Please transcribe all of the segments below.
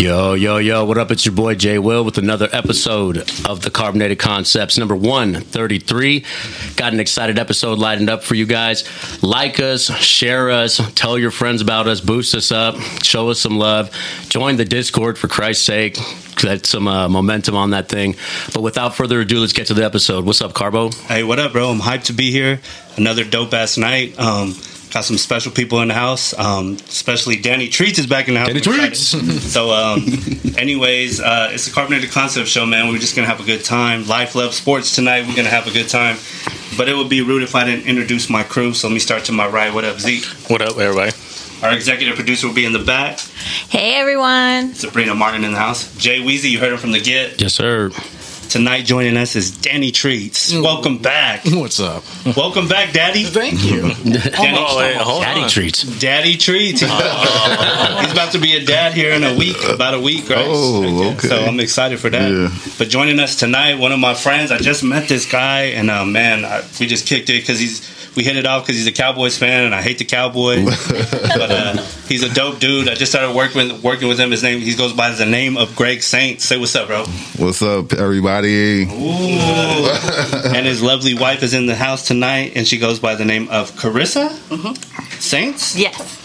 Yo, yo, yo, what up? It's your boy Jay Will with another episode of the Carbonated Concepts, number 133. Got an excited episode lined up for you guys. Like us, share us, tell your friends about us, boost us up, show us some love. Join the Discord for Christ's sake. Get some uh, momentum on that thing. But without further ado, let's get to the episode. What's up, Carbo? Hey, what up, bro? I'm hyped to be here. Another dope ass night. Um, got some special people in the house. Um, especially Danny Treats is back in the house. Danny Treats. so, um, anyways, uh, it's a carbonated concept show, man. We're just gonna have a good time. Life, love, sports tonight. We're gonna have a good time. But it would be rude if I didn't introduce my crew. So let me start to my right. What up, Zeke? What up, everybody? Our executive producer will be in the back. Hey everyone. Sabrina Martin in the house. Jay Weezy, you heard him from the get. Yes, sir. Tonight joining us is Danny Treats. Welcome back. What's up? Welcome back, Daddy. Thank you. Danny, Oh, wait, hold Daddy on. treats. Daddy treats. He's about to be a dad here in a week, about a week, right? Oh, okay. So I'm excited for that. Yeah. But joining us tonight, one of my friends. I just met this guy, and uh, man, I, we just kicked it because he's we hit it off because he's a Cowboys fan, and I hate the Cowboys. but uh, he's a dope dude. I just started working with, working with him. His name he goes by the name of Greg Saint. Say what's up, bro. What's up, everybody? Ooh. and his lovely wife is in the house tonight, and she goes by the name of Carissa mm-hmm. Saints. Yes.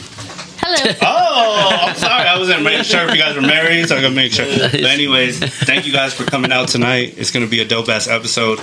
Hello. Oh, I'm sorry. I wasn't making sure if you guys were married, so I gotta make sure. But anyways, thank you guys for coming out tonight. It's gonna be a dope ass episode.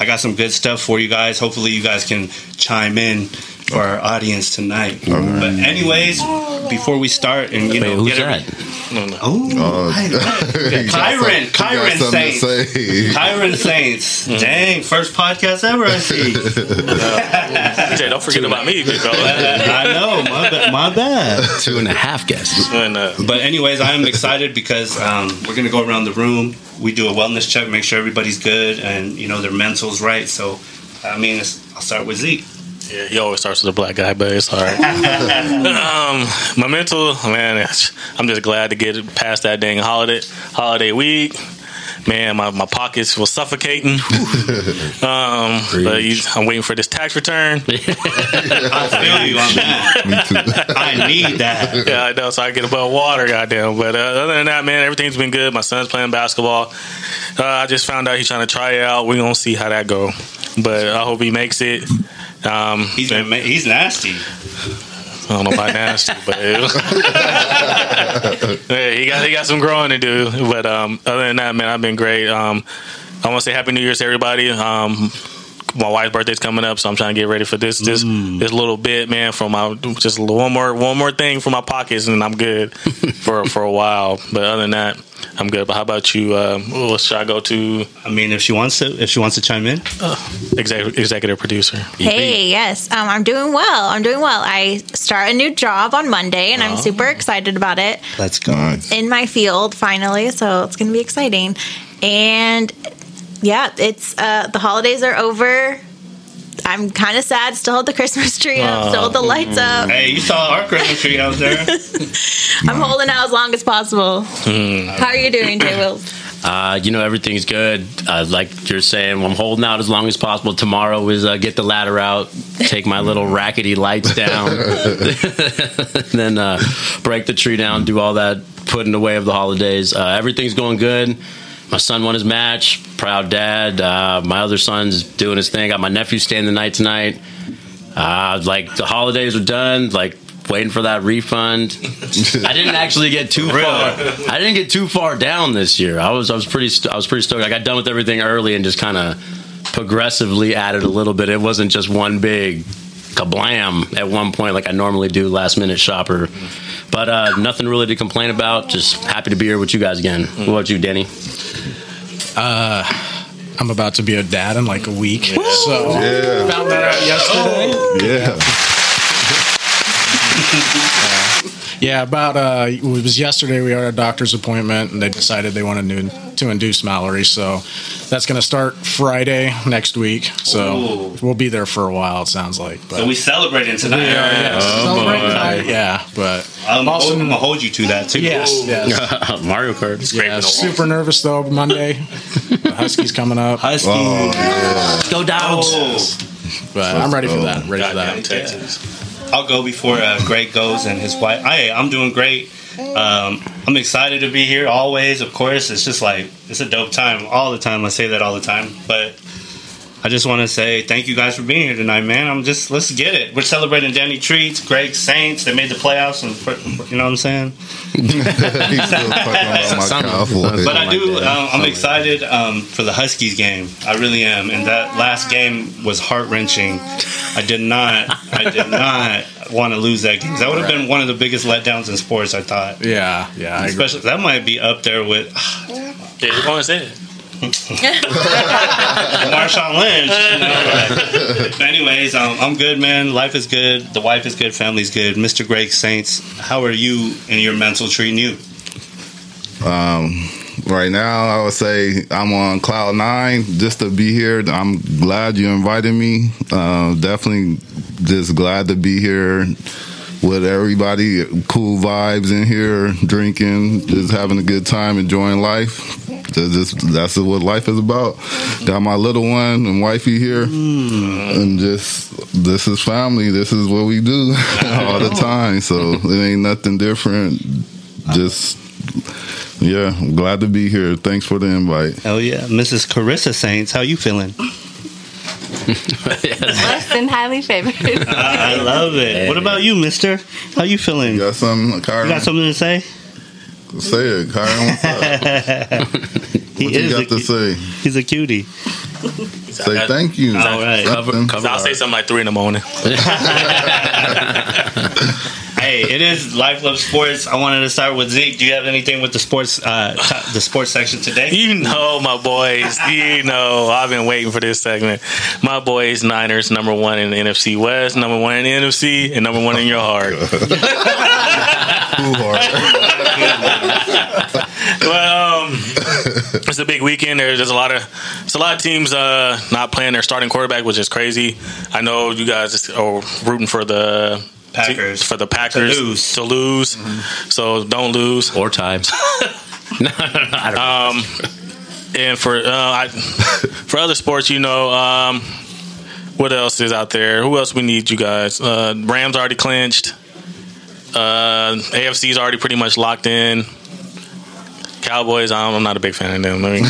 I got some good stuff for you guys. Hopefully, you guys can chime in for our audience tonight. But anyways, before we start and you Wait, know, who's get every- that? No, no. Oh, Uh, I- you got Kyron, some- you got Kyron to Saints. say. Kyron Saints. Dang, first podcast ever. I see. Jay, don't forget about me, big fella. I know. My, ba- my bad. Two and a half guests. And, uh, But anyways, I am excited because um, we're gonna go around the room. We do a wellness check, make sure everybody's good and you know their mental's right. So, I mean, it's, I'll start with Zeke. Yeah, he always starts with a black guy, but it's all right. um, my mental, man, I'm just glad to get past that dang holiday holiday week. Man, my, my pockets were suffocating. um, but you, I'm waiting for this tax return. I feel you on that. Me too. I need that. yeah, I know, so I get above water, goddamn. But uh, other than that, man, everything's been good. My son's playing basketball. Uh, I just found out he's trying to try it out. We're gonna see how that go. But I hope he makes it. Um, He's been, he's nasty. I don't know about nasty, but yeah, he got he got some growing to do. But um, other than that, man, I've been great. Um, I want to say Happy New Year's to everybody. Um, my wife's birthday's coming up, so I'm trying to get ready for this this this little bit, man. From my just one more one more thing for my pockets, and I'm good for for a while. But other than that, I'm good. But how about you? Um, what should I go to? I mean, if she wants to, if she wants to chime in, Executive, executive producer. Hey, yes. Um, I'm doing well. I'm doing well. I start a new job on Monday, and I'm super excited about it let's go. Nice. in my field finally. So it's going to be exciting. And yeah, it's uh, the holidays are over. I'm kind of sad. Still have the Christmas tree up. Still have the lights up. Hey, you saw our Christmas tree out there. I'm holding out as long as possible. How are you doing, Jay Will? Uh, you know, everything's good. Uh, like you're saying, I'm holding out as long as possible. Tomorrow is uh, get the ladder out, take my little rackety lights down, then uh, break the tree down, do all that, put in the way of the holidays. Uh, everything's going good. My son won his match. Proud dad. Uh, my other son's doing his thing. Got my nephew staying the night tonight. Uh, like the holidays are done. Like waiting for that refund. I didn't actually get too far. I didn't get too far down this year. I was I was pretty st- I was pretty stoked. I got done with everything early and just kind of progressively added a little bit. It wasn't just one big kablam at one point like I normally do last minute shopper. But uh, nothing really to complain about. Just happy to be here with you guys again. What about you, Danny? I'm about to be a dad in like a week. So Yeah. found that out yesterday. Yeah. Yeah, about uh, it was yesterday. We had a doctor's appointment, and they decided they wanted to, to induce Mallory. So that's going to start Friday next week. So Ooh. we'll be there for a while. It sounds like. But So we celebrating tonight. yeah, celebrate tonight. Yeah, but I'm, also I'm gonna hold you to that too. yes, yes. Mario Kart. Yeah, super nervous though. Monday, the Huskies coming up, Husky. Oh, yeah. Go dogs. Oh. but I'm ready for that. Ready for Goddamn that. I'll go before uh, Greg goes and his wife. Hey, I'm doing great. Um, I'm excited to be here always. Of course, it's just like it's a dope time all the time. I say that all the time, but I just want to say thank you guys for being here tonight, man. I'm just let's get it. We're celebrating Danny Treats, Greg Saints. They made the playoffs, and you know what I'm saying. He's still about my Something- Cowboys. But I do. Um, I'm excited um, for the Huskies game. I really am. And that last game was heart wrenching. I did not. I did not want to lose that game. That would have been one of the biggest letdowns in sports. I thought. Yeah, yeah. Especially that might be up there with Yeah, you're going to say it. Marshawn Lynch. You know, like- anyways, um, I'm good, man. Life is good. The wife is good. Family's good. Mr. Greg Saints, how are you and your mental treating you? Um, right now, I would say I'm on cloud nine just to be here. I'm glad you invited me. Uh, definitely just glad to be here with everybody. Cool vibes in here, drinking, just having a good time, enjoying life. Just, just- that's what life is about. Got my little one and wifey here, mm. and just this is family. This is what we do all the time. So it ain't nothing different. Just yeah, I'm glad to be here. Thanks for the invite. Hell yeah, Mrs. Carissa Saints, how you feeling? Less than highly favored. I love it. What about you, Mister? How you feeling? You You got something, Kyron? got something to say? Say it, Kyron. What's up? He What you is got a, to say? he's a cutie. Say thank you. All right. Something. Cover I'll say something like three in the morning. Hey, it is Life Love Sports. I wanted to start with Zeke. Do you have anything with the sports, uh, t- the sports section today? You know, my boys. You know, I've been waiting for this segment. My boys, Niners, number one in the NFC West, number one in the NFC, and number one in your heart. Too hard. Well, um, it's a big weekend. There's, there's a lot of it's a lot of teams uh, not playing their starting quarterback, which is crazy. I know you guys are rooting for the Packers. for the Packers To lose. to lose. So don't lose. four times. no, no, no, I don't. Um, and for uh, I, for other sports, you know, um, what else is out there? Who else we need? You guys, uh, Rams already clinched. Uh, AFC's already pretty much locked in. Cowboys, I'm, I'm not a big fan of them. Let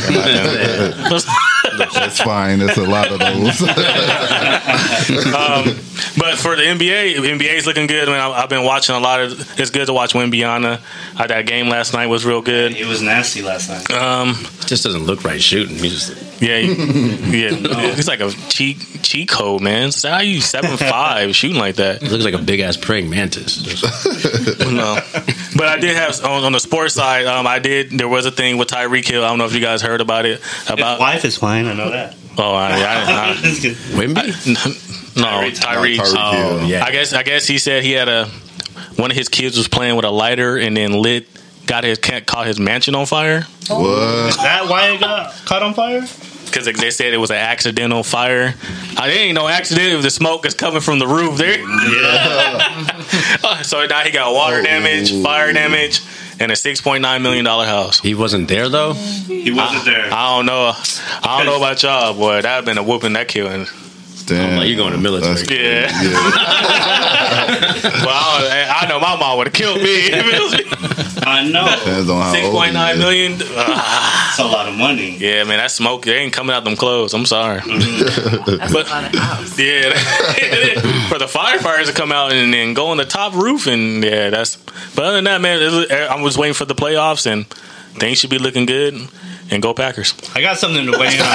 That's fine. There's a lot of those. um, but for the NBA, NBA is looking good. I mean, I- I've been watching a lot of. It's good to watch Wembanyama. Uh, that game last night was real good. It was nasty last night. Um, It just doesn't look right shooting. He just yeah, yeah, it's like a cheat cheat code, man. So how you seven five shooting like that? it looks like a big ass praying mantis. no. But I did have on, on the sports side. Um, I did. There was a thing with Tyreek Hill. I don't know if you guys heard about it. His About wife is fine. I know that. oh, I, I, It's good. Wemby? I, no, Tyreek. Tyreek um, Oh, Hill. yeah. I guess I guess he said he had a one of his kids was playing with a lighter and then lit got his caught his mansion on fire what? Is that why it got caught on fire? because they said it was an accidental fire. Uh, I it ain't no accident if the smoke is coming from the roof there. Yeah. Uh, so now he got water Oh. damage, fire damage, and a six point nine million dollar house. He wasn't there though. He wasn't there. I don't know. I don't know about y'all, boy. That'd have been a whooping that killing. Damn. like, you're going to military. That's- Yeah. well, I, I know my mom would have killed me. if it. I know. Depends on how Six old point he nine is. million. That's a lot of money. yeah, man, that smoke they ain't coming out them clothes. I'm sorry. Mm-hmm. That's But- a lot of house. Yeah, for the firefighters to come out and then go on the top roof, and yeah, that's. But other than that, man, it was- I was waiting for the playoffs, and things should be looking good. And go Packers. I got something to weigh in on.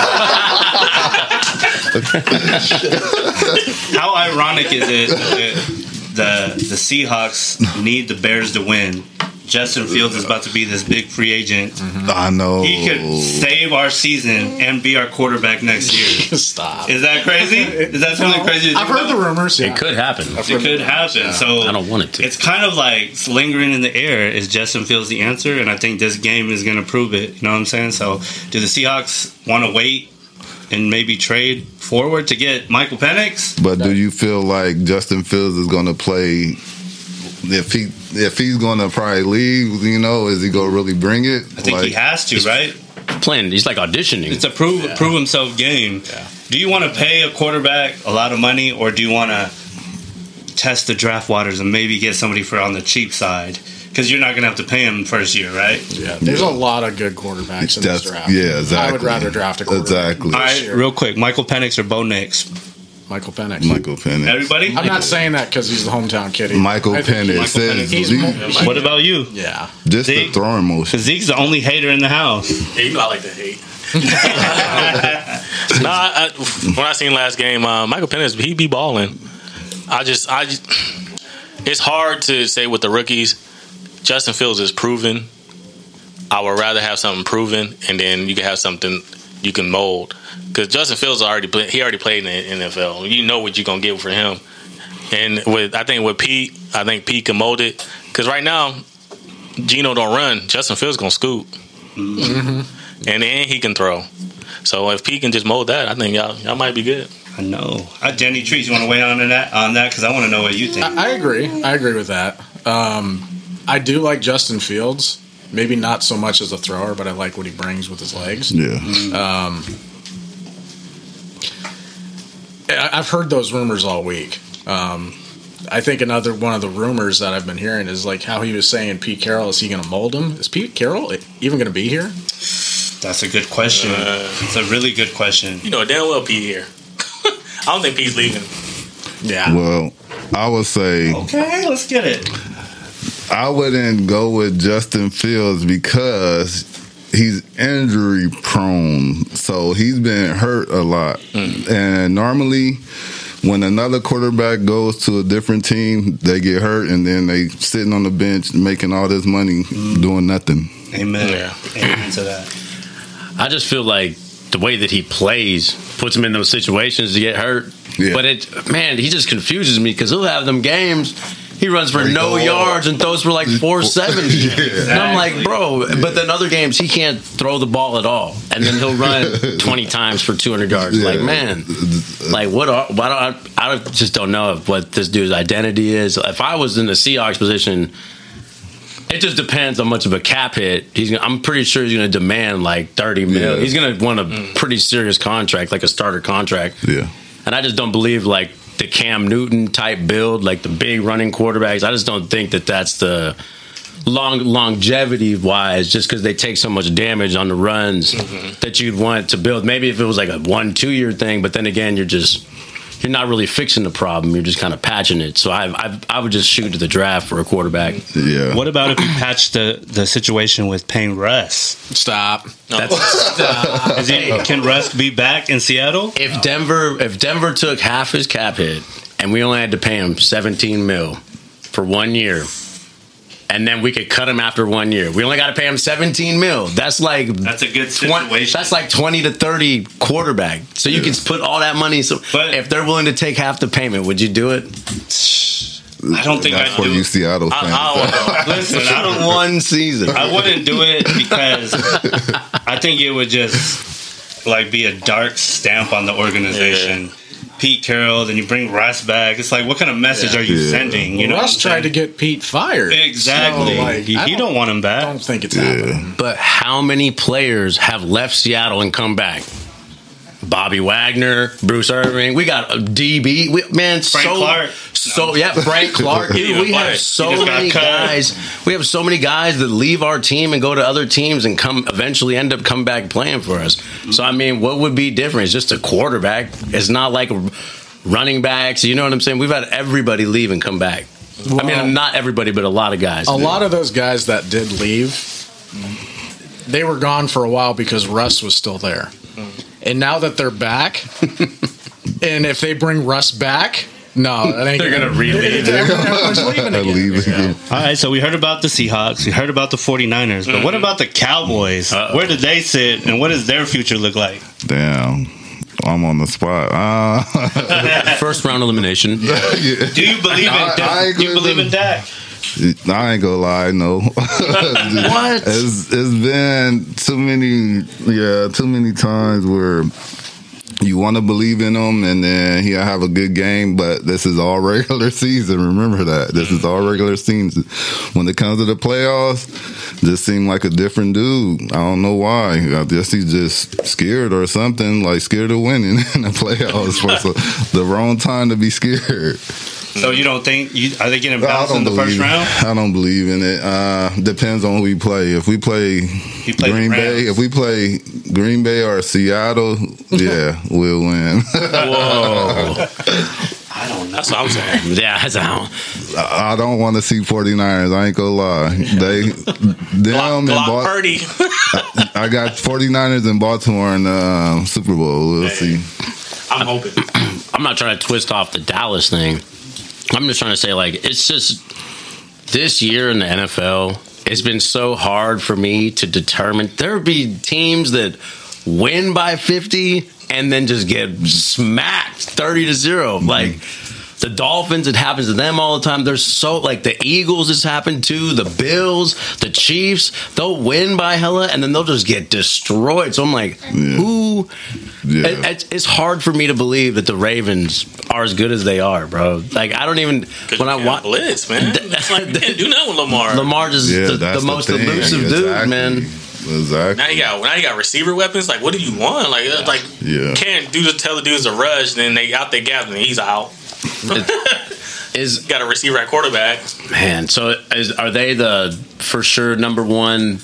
How ironic is it that the the Seahawks need the Bears to win? Justin Fields is about to be this big free agent. I know. He could save our season and be our quarterback next year. Stop. Is that crazy? Is that something crazy? I've think heard the rumors. Yeah. It could happen. It could happen. So I don't want it to. It's kind of like it's lingering in the air. Is Justin Fields the answer? And I think this game is going to prove it. You know what I'm saying? So, do the Seahawks want to wait and maybe trade forward to get Michael Penix? But do you feel like Justin Fields is going to play? If he if he's going to probably leave, you know, is he going to really bring it? I think he has to, right? Playing, he's like auditioning. It's a prove prove himself game. Do you want to pay a quarterback a lot of money, or do you want to test the draft waters and maybe get somebody for on the cheap side? Because you're not gonna have to pay him first year, right? Yeah, there's a lot of good quarterbacks in this draft. yeah, exactly. I would rather draft a quarterback. Exactly. All this right, year. real quick, Michael Penix or Bo Nix? Michael Penix. Michael Penix. Everybody. I'm not saying that because he's the hometown kid. Michael I Penix. Michael Penix. He's Zeke- What about you? Yeah, just the Zeke? throwing motion. Zeke's the only hater in the house. Yeah, you know I like to hate. no, I, I, when I seen last game, uh, Michael Penix, he be balling. I just, I just, it's hard to say with the rookies. Justin Fields is proven. I would rather have something proven, and then you can have something you can mold. Because Justin Fields already play, he already played in the NFL. You know what you're gonna get for him. And with I think with Pete, I think Pete can mold it. Because right now, Geno don't run. Justin Fields gonna scoop and then he can throw. So if Pete can just mold that, I think y'all y'all might be good. I know. Uh, Jenny Trees, you want to weigh on that? On that, because I want to know what you think. I, I agree. I agree with that. Um, I do like Justin Fields. Maybe not so much as a thrower, but I like what he brings with his legs. Yeah. I- I've heard those rumors all week. Um, I think another one of the rumors that I've been hearing is like how he was saying Pete Carroll is he going to mold him? Is Pete Carroll even going to be here? That's a good question. it's a really good question. You know damn well Pete here. I don't think Pete's leaving. Yeah. Well, I would say Okay, let's get it. I wouldn't go with Justin Fields because he's injury prone. So he's been hurt a lot. Mm. And normally when another quarterback goes to a different team, they get hurt and then they sitting on the bench making all this money mm. doing nothing. Amen. Yeah. Amen to that. I just feel like the way that he plays puts him in those situations to get hurt. Yeah. But it, man, he just confuses me because he'll have them games. He runs for no go yards and throws for like 470. And I'm like, Exactly. bro, but then other games he can't throw the ball at all. And then he'll run 20 times for 200 yards. Yeah. Like, man, like what are, why don't I, I just don't know what this dude's identity is. If I was in the Seahawks position, it just depends on much of a cap hit. He's. Gonna, I'm pretty sure he's going to demand like 30 mil. Yeah. He's going to want a mm. pretty serious contract, like a starter contract. Yeah. And I just don't believe like the Cam Newton type build, like the big running quarterbacks. I just don't think that that's the long longevity wise, just because they take so much damage on the runs mm-hmm. that you'd want to build. Maybe if it was like a one two year thing, but then again, you're just you're not really fixing the problem. You're just kind of patching it. So I I, I would just shoot to the draft for a quarterback. Yeah. What about if you patch the, the situation with paying Russ? Stop. That's Is he, can Russ be back in Seattle? if Denver if Denver took half his cap hit and we only had to pay him 17 mil for one year and then we could cut him after one year we only got to pay him 17 mil that's like That's a good 20 situation. that's like 20 to 30 quarterback so you can put all that money so But- if they're willing to take half the payment would you do it I don't think That's I'd for do you it. Seattle I, fans. I don't. Listen, I don't one season I wouldn't do it because I think it would just like be a dark stamp on the organization. Pete Carroll, then you bring Russ back. It's like, what kind of message are you Yeah. sending? You know, Russ what I'm tried to get Pete fired. exactly. So, like, he, I he don't want him back. I don't think it's happening. But how many players have left Seattle and come back? Bobby Wagner, Bruce Irvin. We got a DB. We, man, Frank so Clark. so yeah, Frank Clark. Dude, we have so He just got many guys. We have so many guys that leave our team and go to other teams and come eventually end up come back playing for us. So I mean, what would be different? It's just a quarterback. It's not like running backs. You know what I'm saying? We've had everybody leave and come back. I Well- mean, not everybody, but a lot of guys. A lot of those guys that did leave, they were gone for a while because Russ was still there. Mm-hmm. And now that they're back, and if they bring Russ back, no, that ain't They're gonna re re-leave. Everyone's leaving again. Leave again. All right, so we heard about the Seahawks, we heard about the 49ers, but Mm-hmm. what about the Cowboys? Uh-oh. Where did they sit, and what does their future look like? Damn. I'm on the spot. Uh, First round elimination. Do you believe in? I- I do you believe in Dak? I ain't gonna lie, no. What? It's, it's been too many, yeah, too many times where you want to believe in him, and then he'll have a good game, but this is all regular season. Remember that this is all regular season. When it comes to the playoffs, just seem like a different dude. I don't know why. I guess he's just scared or something, like scared of winning in the playoffs. For so, the wrong time to be scared. So you don't think you are they getting bounced in don't the first round? I don't believe in it. Uh, depends on who we play. If we play He Green Bay, if we play Green Bay or Seattle, yeah, we'll win. Whoa. I don't know. That's what I'm saying. yeah, that's how. I don't want to see 49ers. I ain't gonna lie. They them and Brock Bal- Purdy. I got 49ers in Baltimore in the uh, Super Bowl. We'll see. I'm hoping. I'm not trying to twist off the Dallas thing. I'm just trying to say, like, it's just this year in the NFL, it's been so hard for me to determine. There would be teams that win by 50 and then just get smacked 30 to 0. Like, the Dolphins, it happens to them all the time. They're so like the Eagles, this happened to the Bills, the Chiefs. They'll win by hella, and then they'll just get destroyed. So I'm like, who? Yeah. It- it's, it's hard for me to believe that the Ravens are as good as they are, bro. Like I don't even when I watch blitz, man. That's like you can't do nothing with Lamar. Lamar just Yeah, the, that's the most thing. elusive dude, man. Exactly. Now you got now you got receiver weapons. Like, what do you want? Like, uh, like Yeah. can't do the tell the dudes to rush. Then they out there gap and he's out. Is Got a receiver at quarterback. man, so is, are they the for sure number one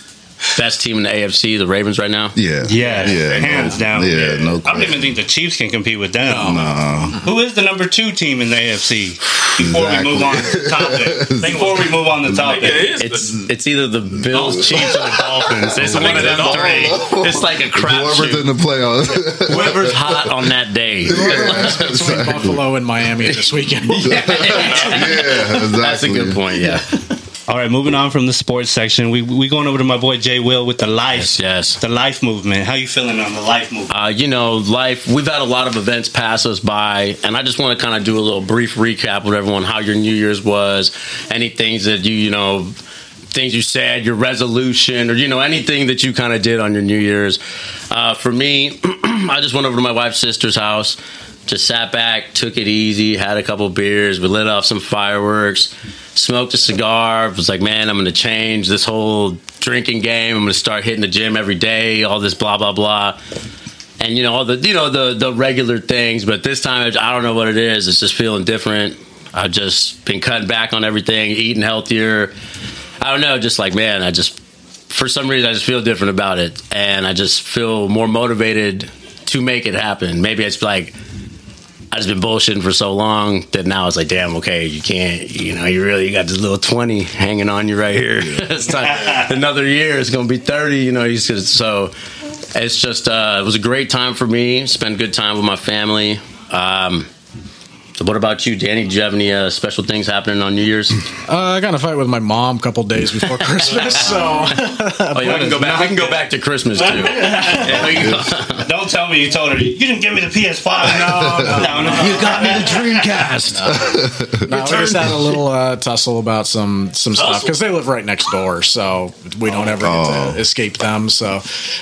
best team in the AFC, the Ravens right now? Yeah. Yeah, Yeah. hands no, down. Yeah. No. I don't even think the Chiefs can compete with them. Nah. Who is the number two team in the AFC? Before Exactly. we move on to the topic. Before we move on to the topic. it is. It's it's either the Bills, Chiefs, or the Dolphins. It's one of them three. It's like a Whoever's crapshoot. in the playoffs. Whoever's hot on that day. Between Buffalo and Miami this weekend. yeah. Exactly. That's a good point. Yeah. All right, moving on from the sports section, we we going over to my boy Jay Will with the life, Yes. yes. the life movement. How you feeling on the life movement? Uh, you know, life, we've had a lot of events pass us by, and I just want to kind of do a little brief recap with everyone how your New Year's was, any things that you, you know, things you said, your resolution, or, you know, anything that you kind of did on your New Year's. Uh, for me, I just went over to my wife's sister's house, just sat back, took it easy, had a couple beers, we lit off some fireworks, smoked a cigar, was like, man, I'm to change this whole drinking game. I'm to start hitting the gym every day, all this blah, blah, blah. And you know all the you know the the regular things but this time i don't know what it is. It's just feeling different. I've just been cutting back on everything eating healthier. I don't know just like man i just for some reason i just feel different about it. And i just feel more motivated to make it happen. Maybe it's like I just been bullshitting for so long that now it's like, damn, okay, you can't, you know, you really you got this little twenty hanging on you right here. it's time, another year, it's gonna be thirty. You know, you just, so it's just uh, it was a great time for me. Spend good time with my family. Um, what about you, Danny? Do you have any uh, special things happening on New Year's? Uh, I got in a fight with my mom a couple days before Christmas, so Oh, yeah, we can go back. We can go back to Christmas too. Yeah, we can go- Don't tell me you told her you didn't give me the PS5. No, no, no. you got me the Dreamcast. no, we just had a little uh, tussle about some some stuff because they live right next door, so we don't ever get Oh. to escape them. So,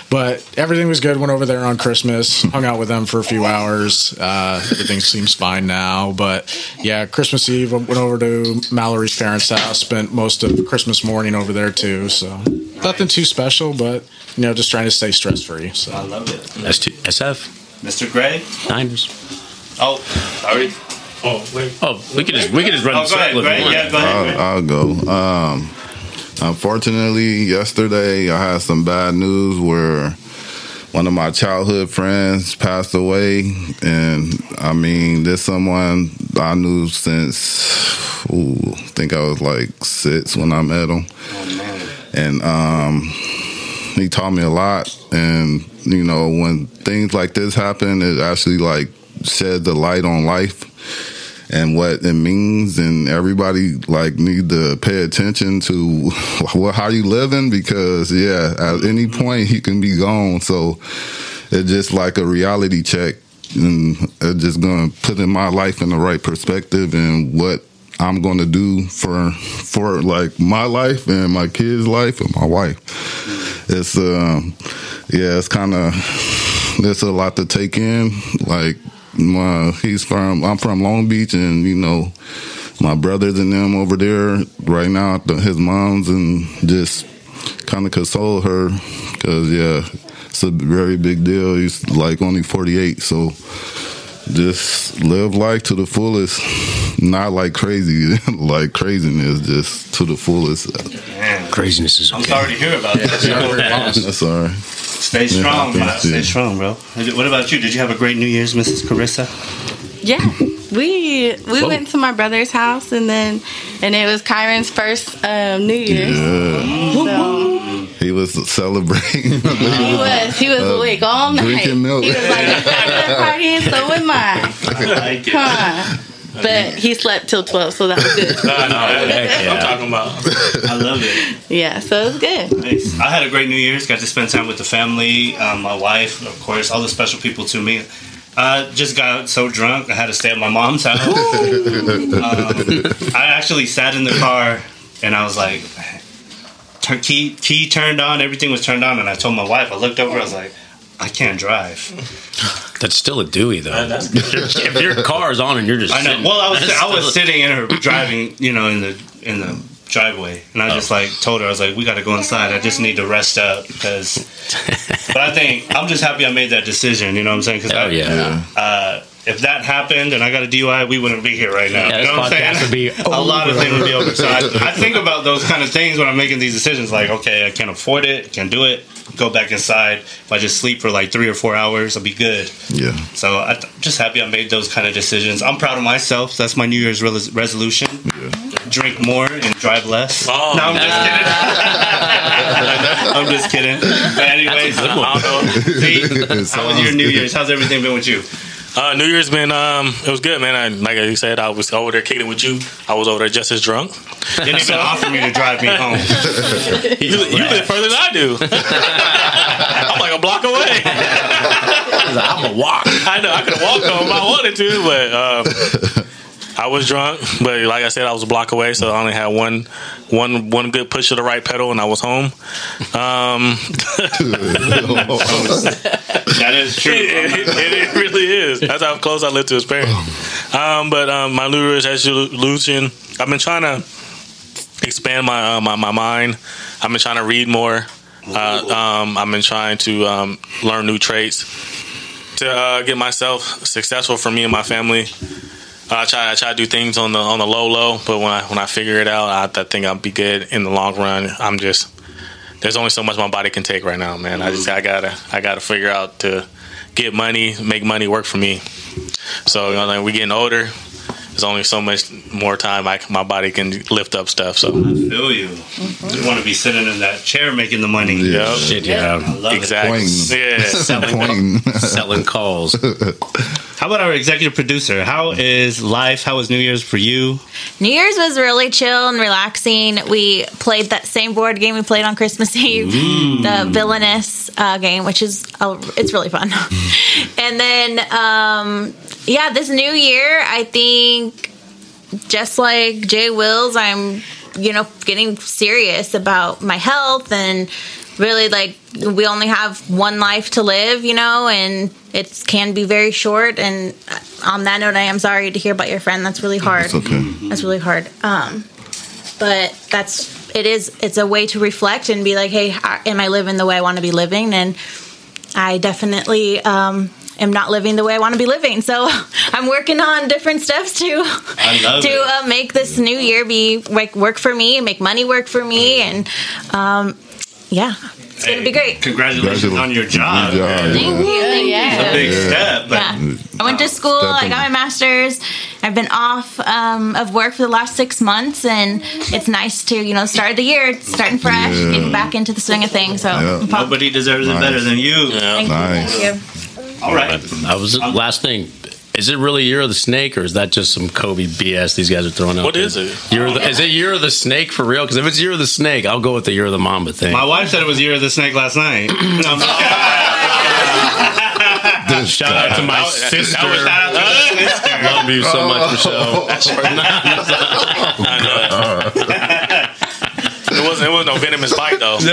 but everything was good. Went over there on Christmas, hung out with them for a few hours. Uh, everything seems fine now. But yeah, Christmas Eve went over to Mallory's parents' house. Spent most of Christmas morning over there too. So nothing too special, but you know, just trying to stay stress free. So. I love it. S2, SF Mr. Gray? Niners. Oh, sorry. Oh wait. Oh, we can just we could just run Oh, the go ahead, if you want. Yeah, go ahead, I'll, I'll go. Um, unfortunately, yesterday I had some bad news where one of my childhood friends passed away, and I mean, this someone I knew since ooh, I think I was like six when I met him, and um, he taught me a lot. And you know, when things like this happen, it actually like shed the light on life and what it means. And everybody like need to pay attention to what how you living because yeah at any point he can be gone. So it's just like a reality check. And just gonna put in my life in the right perspective and what I'm gonna do for for like my life and my kids' life and my wife. It's um yeah, it's kind of there's a lot to take in. Like my he's from I'm from Long Beach and you know my brothers and them over there right now his mom's and just kind of console her because yeah it's a very big deal he's like only 48 so just live life to the fullest. Not like crazy, like craziness, just to the fullest. Man, Craziness is I'm sorry to hear about that. That's all right. Stay strong, happens, man. Stay strong, bro. What about you? Did you have a great New Year's, Mrs. Carissa? Yeah, we we went to my brother's house and then and it was Kyron's first um, New Year's. Yeah, So he was celebrating. he was he was awake all night. drinking milk. He was like, "If I'm partying, so am I." I like it. Huh. But he slept till twelve, so that was good. Nah, nah, heck yeah. I'm talking about. I love it. Yeah, so it was good. Nice. I had a great New Year's. Got to spend time with the family, um, my wife, of course, all the special people to me. I just got so drunk, I had to stay at my mom's house. um, I actually sat in the car and I was like, turn, key key turned on, everything was turned on, and I told my wife. I looked over, I was like, I can't drive. That's still a Dewey though. if your car is on and you're just I know. sitting- Well, I was I was still- sitting in her driving, you know, in the in the driveway, and I just like told her I was like, we got to go inside. I just need to rest up because. but I think I'm just happy I made that decision. You know what I'm saying? Because Oh yeah. uh, if that happened and I got a DUI, we wouldn't be here right now. Yeah, you know what I'm saying? would be a lot of things would be over. So I, I think about those kind of things when I'm making these decisions. Like, okay, I can't afford it, can't do it. Go back inside. If I just sleep for like three or four hours, I'll be good. yeah, So I'm just happy I made those kind of decisions. I'm proud of myself. That's my New Year's res- resolution. Drink more and drive less. Oh, no, I'm just kidding. I'm just kidding. But anyways, I don't know. see, how was your New Year's? How's everything been with you? Uh, New Year's been um, it was good, man. I, like I said, I was over there kicking with you. I was over there just as drunk. Didn't even offer me to drive me home. You, you live further than I do. I'm like a block away. I'm a walk. I know I could have walked home if I wanted to, but um, I was drunk. But like I said, I was a block away, so I only had one, one, one good push of the right pedal, and I was home. Um, That is true. it, it, it really is. That's how close I lived to his parents. Um, but um, my New Year's resolution, I've been trying to expand my uh, my, my mind. I've been trying to read more. Uh, um, I've been trying to um, learn new traits to uh, get myself successful for me and my family. Uh, I try I try to do things on the on the low low, but when I when I figure it out, I, I think I'll be good in the long run. I'm just there's only so much my body can take right now, man. I just I gotta I gotta figure out to get money, make money work for me. So you know, like we getting older. There's only so much more time I, my body can lift up stuff. So I feel you. You want to be sitting in that chair making the money. yeah, Shit, yeah. I love exactly. Pointing. Yeah. Pointing. Selling calls. How about our executive producer? How is life? How was New Year's for you? New Year's was really chill and relaxing. We played that same board game we played on Christmas Eve, the villainous uh, game, which is uh, it's really fun. and then, um, yeah, this new year, I think, just like Jay Wills, I'm, you know, getting serious about my health and really like we only have one life to live, you know, and it can be very short. And on that note, I am sorry to hear about your friend. That's really hard. It's okay. That's really hard. Um, but that's it is. It's a way to reflect and be like, hey, am I living the way I want to be living? And I definitely um, am not living the way I want to be living. So I'm working on different steps to to uh, make this new year be like work for me, and make money work for me, and um, yeah, it's gonna be great. Congratulations on your job. Good job. Thank you. Thank Yeah. you. Big step. But Yeah. I went to school. I got my master's. I've been off um, of work for the last six months, and it's nice to you know start the year starting fresh, Yeah. getting back into the swing of things. So Yeah. Nobody deserves it better than you. Thank you. Thank you. All right. I was last thing. Is it really Year of the Snake, or is that just some Kobe BS these guys are throwing out? What there? is it? Year of the, is it Year of the Snake for real? Because if it's Year of the Snake, I'll go with the Year of the Mamba thing. My wife said it was Year of the Snake last night. No, I'm just kidding. Shout out to my That was- that was- sister. Shout out to the sister. Love you so much, Michelle. Uh, I know. It wasn't. It wasn't no venomous bite though.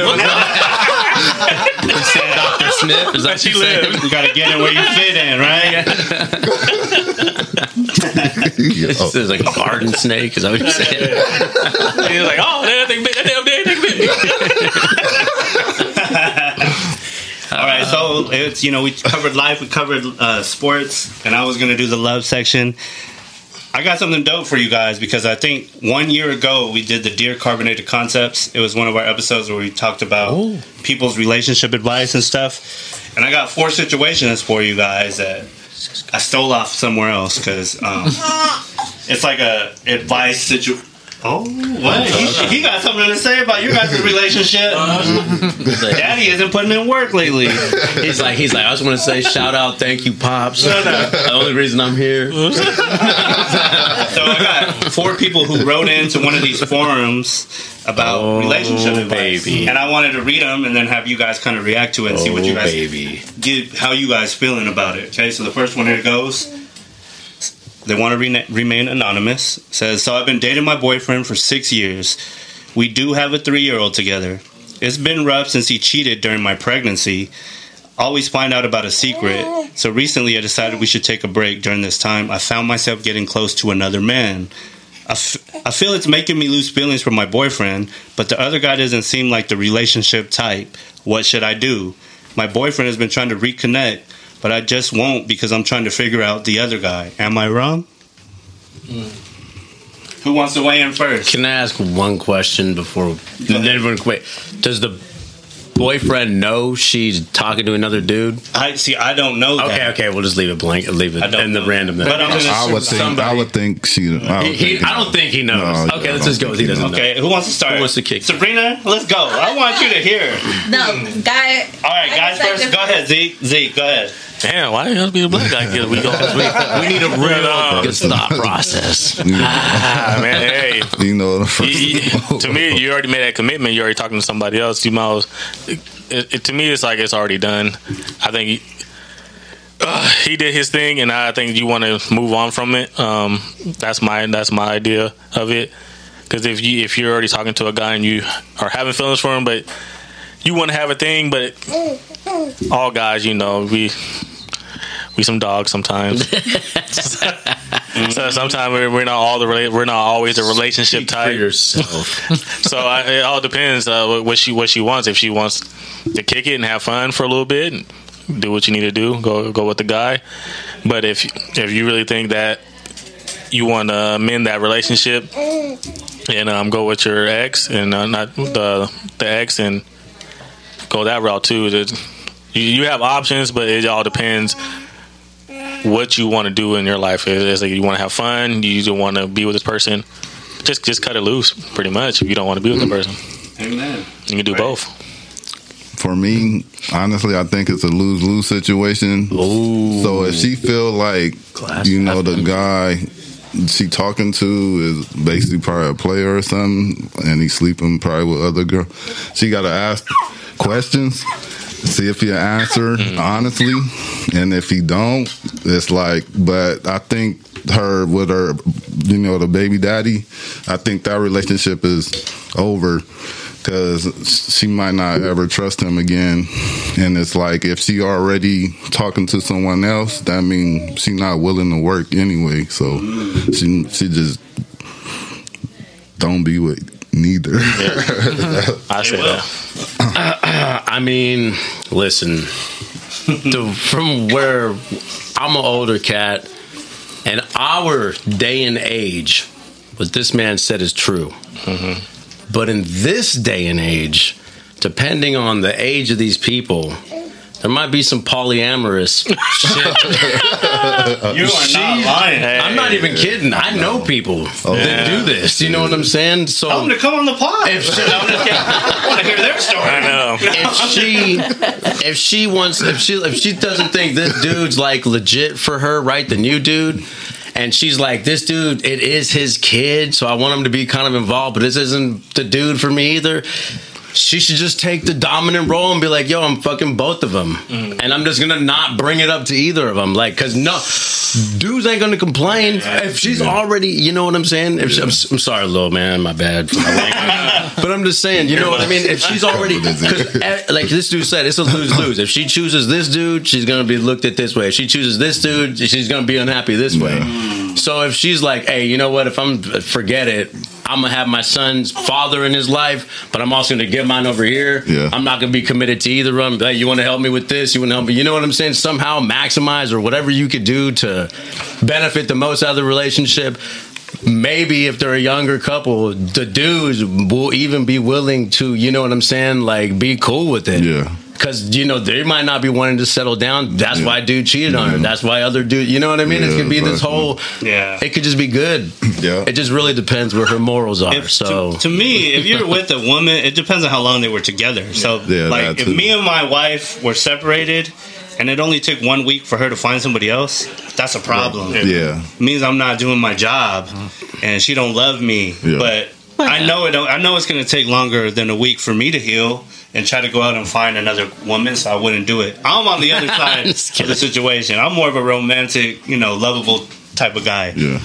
Dr. Sniff. Is that She she lived? lived. You got to get in where you fit in, right? This is like a garden snake. Is that what you're saying? He was like, "Oh, that thing bit. That damn thing bit me." All right. So, it's you know we covered life, we covered uh, sports, and I was gonna do the love section. I got something dope for you guys because I think one year ago we did the Dear Carbonated Concepts. It was one of our episodes where we talked about Ooh. people's relationship advice and stuff. And I got four situations for you guys that I stole off somewhere else because um, it's like a advice situation. Oh, what? He, he got something to say about your guys' relationship. Uh-huh. Daddy isn't putting in work lately. He's like, he's like, I just want to say shout out, thank you, pops. No, no. The only reason I'm here. So I got four people who wrote into one of these forums about Oh, relationship advice, baby. and I wanted to read them and then have you guys kind of react to it and see what you Oh, guys baby. get, how you guys feeling about it. Okay, so the first one here goes. They want to rena- remain anonymous. Says so. I've been dating my boyfriend for six years. We do have a three-year-old together. It's been rough since he cheated during my pregnancy. Always find out about a secret. So recently, I decided we should take a break. During this time, I found myself getting close to another man. I, f- I feel it's making me lose feelings for my boyfriend, but the other guy doesn't seem like the relationship type. What should I do? My boyfriend has been trying to reconnect, but I just won't because I'm trying to figure out the other guy. Am I wrong? Hmm. Who wants to weigh in first? Can I ask one question before? Everyone, wait. Does the boyfriend know she's talking to another dude? I see. I don't know. Okay, that. okay. We'll just leave it blank. Leave it in the know. random. But I'm gonna I would think. I would think she. I, would He, he, think I don't think he knows. No, okay, yeah, let's just go. don't He doesn't know. Okay, who wants to start? Who wants to kick? Sabrina, let's go. I want you to hear. No, guy. All right, guys, first. Go ahead, Zeke. Zeke, go ahead. Damn, why you gotta be the black guy? Cause we, gonna, we, we need a real Good thought process. ah, man. Hey, You know, the first, you- you- to me, you already made that commitment. You're already talking to somebody else. You might. as- It, it, to me, it's like it's already done. I think he, uh, he did his thing, and I think you want to move on from it. Um, that's my that's my idea of it. Because if you if you're already talking to a guy and you are having feelings for him, but you want to have a thing, but all guys, you know, we we some dogs sometimes. so sometimes we're, we're not all the rela- we're not always a relationship For type. yourself. So I, it all depends uh, what- what she what she wants. If she wants to kick it and have fun for a little bit, and do what you need to do. Go go with the guy. But if if you really think that you want to mend that relationship and um, go with your ex and uh, not the the ex and go that route too. You, you have options, but it all depends what you want to do in your life. Is like you want to have fun, you just want to be with this person. Just just cut it loose, pretty much. If you don't want to be with the person, Amen. you can do Right. both. for me, honestly, I think it's a lose lose situation. Ooh. So if she feel like Glass you know the guy she talking to is basically probably a player or something, and he's sleeping probably with other girl, she got to ask questions, see if he answer mm-hmm. honestly, and if he don't, it's like. But I think her with her, you know, the baby daddy, I think that relationship is over because she might not ever trust him again. And it's like if she already talking to someone else, that means she not willing to work anyway. So she she just don't be with neither. I say will. that. I mean, listen, the, from where I'm an older cat, and our day and age, what this man said is true. Mm-hmm. But in this day and age, depending on the age of these people, there might be some polyamorous shit. You are not lying. I'm not even kidding. I know people that oh. do this. You know what I'm saying? So Tell them to come on the pod. If she- I'm just kidding. I want to hear their story. I know. if she if she wants if she if she doesn't think this dude's like legit for her, right? The new dude. And she's like, this dude, it is his kid, so I want him to be kind of involved, but this isn't the dude for me either. She should just take the dominant role and be like, yo, I'm fucking both of them. And I'm just gonna not bring it up to either of them. Like, cause no, dudes ain't gonna complain. If she's already, you know what I'm saying? If she, I'm, I'm sorry, little man, my bad. for my but I'm just saying, you know what I mean? If she's already, cause eh, like this dude said, it's a lose lose. If she chooses this dude, she's gonna be looked at this way. If she chooses this dude, she's gonna be unhappy this way. So if she's like, hey, you know what? If I'm forget it, I'm gonna have my son's father in his life, but I'm also gonna get mine over here. Yeah. I'm not gonna be committed to either of them. Hey, you want to help me with this? You want to help me? You know what I'm saying? Somehow maximize or whatever you could do to benefit the most out of the relationship. Maybe if they're a younger couple, the dudes will even be willing to, you know what I'm saying, like be cool with it. Yeah. Cause you know they might not be wanting to settle down. That's Yeah. why dude cheated on her. Mm-hmm. That's why other dude. You know what I mean? it could be this whole. Yeah. It could just be good. Yeah. It just really depends where her morals are. If, so to, to me, if you're with a woman, it depends on how long they were together. So, Yeah, like, if me and my wife were separated, and it only took one week for her to find somebody else, that's a problem. Yeah. It means I'm not doing my job, and she don't love me. Yeah. But I know it. Don't, I know it's going to take longer than a week for me to heal and try to go out and find another woman. So I wouldn't do it. I'm on the other side of the situation. I'm more of a romantic, you know, lovable type of guy. Yeah.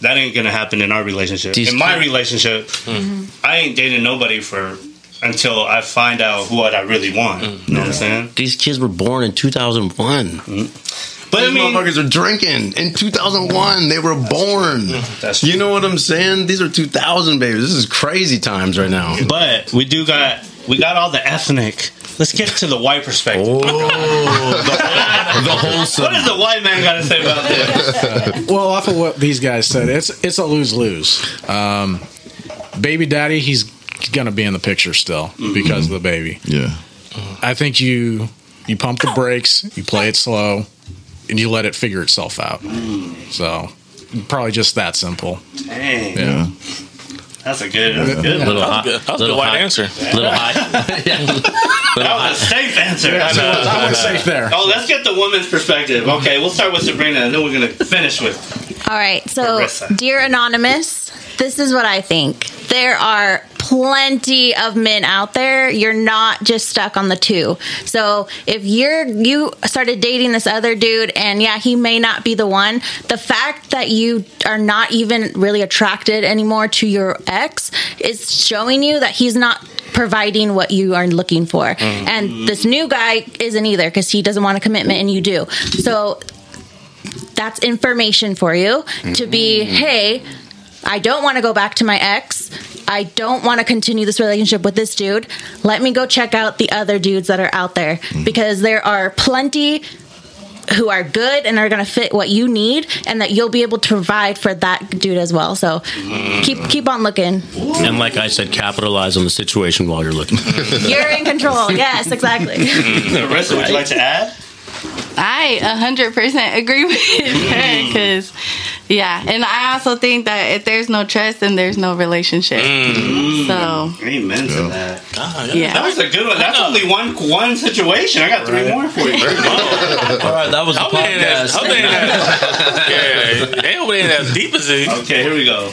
That ain't gonna happen in our relationship. These in my kids- relationship, mm-hmm. I ain't dating nobody for until I find out what I really want. You know what I'm saying? these kids were born in 2001. Mm-hmm. But I These mean, motherfuckers are drinking in 2001. They were born. That's true. you know what I'm saying? These are 2000 babies. This is crazy times right now. but we do got we got all the ethnic. Let's get to the white perspective. Oh, the wholesome. What does the white man got to say about this? Well, off of what these guys said, it's it's a lose lose. Um, baby daddy, he's gonna be in the picture still because of the baby. Yeah. I think you you pump the brakes, you play it slow, and you let it figure itself out. So probably just that simple. Dang, Yeah. That's a good, that's a good one. Little That was hot. That was a little good white answer. Little high. yeah. Little That was a safe answer. I was safe there. Oh, let's get the woman's perspective. Okay, we'll start with Sabrina, and then we're gonna finish with. All right. So, Marissa. dear Anonymous, this is what I think. There are plenty of men out there. You're not just stuck on the two. So, if you're you started dating this other dude and yeah, he may not be the one, the fact that you are not even really attracted anymore to your ex is showing you that he's not providing what you are looking for. Mm-hmm. And this new guy isn't either because he doesn't want a commitment and you do. So, that's information for you to be mm-hmm. hey i don't want to go back to my ex i don't want to continue this relationship with this dude. Let me go check out the other dudes that are out there mm-hmm. because there are plenty who are good and are going to fit what you need and that you'll be able to provide for that dude as well. So keep keep on looking. And like I said, capitalize on the situation while you're looking. you're in control. Yes exactly. Marissa, would you like to add? I 100% agree with her mm. because, yeah. And I also think that if there's no trust, then there's no relationship. Mm. So, Amen to that. Ah, yeah. That was a good one. That's only one one situation. I got three more for you. All right, that was the I hope they ain't as- I hope they ain't podcast. as- yeah, they hope they ain't as deep as it. Okay, here we go.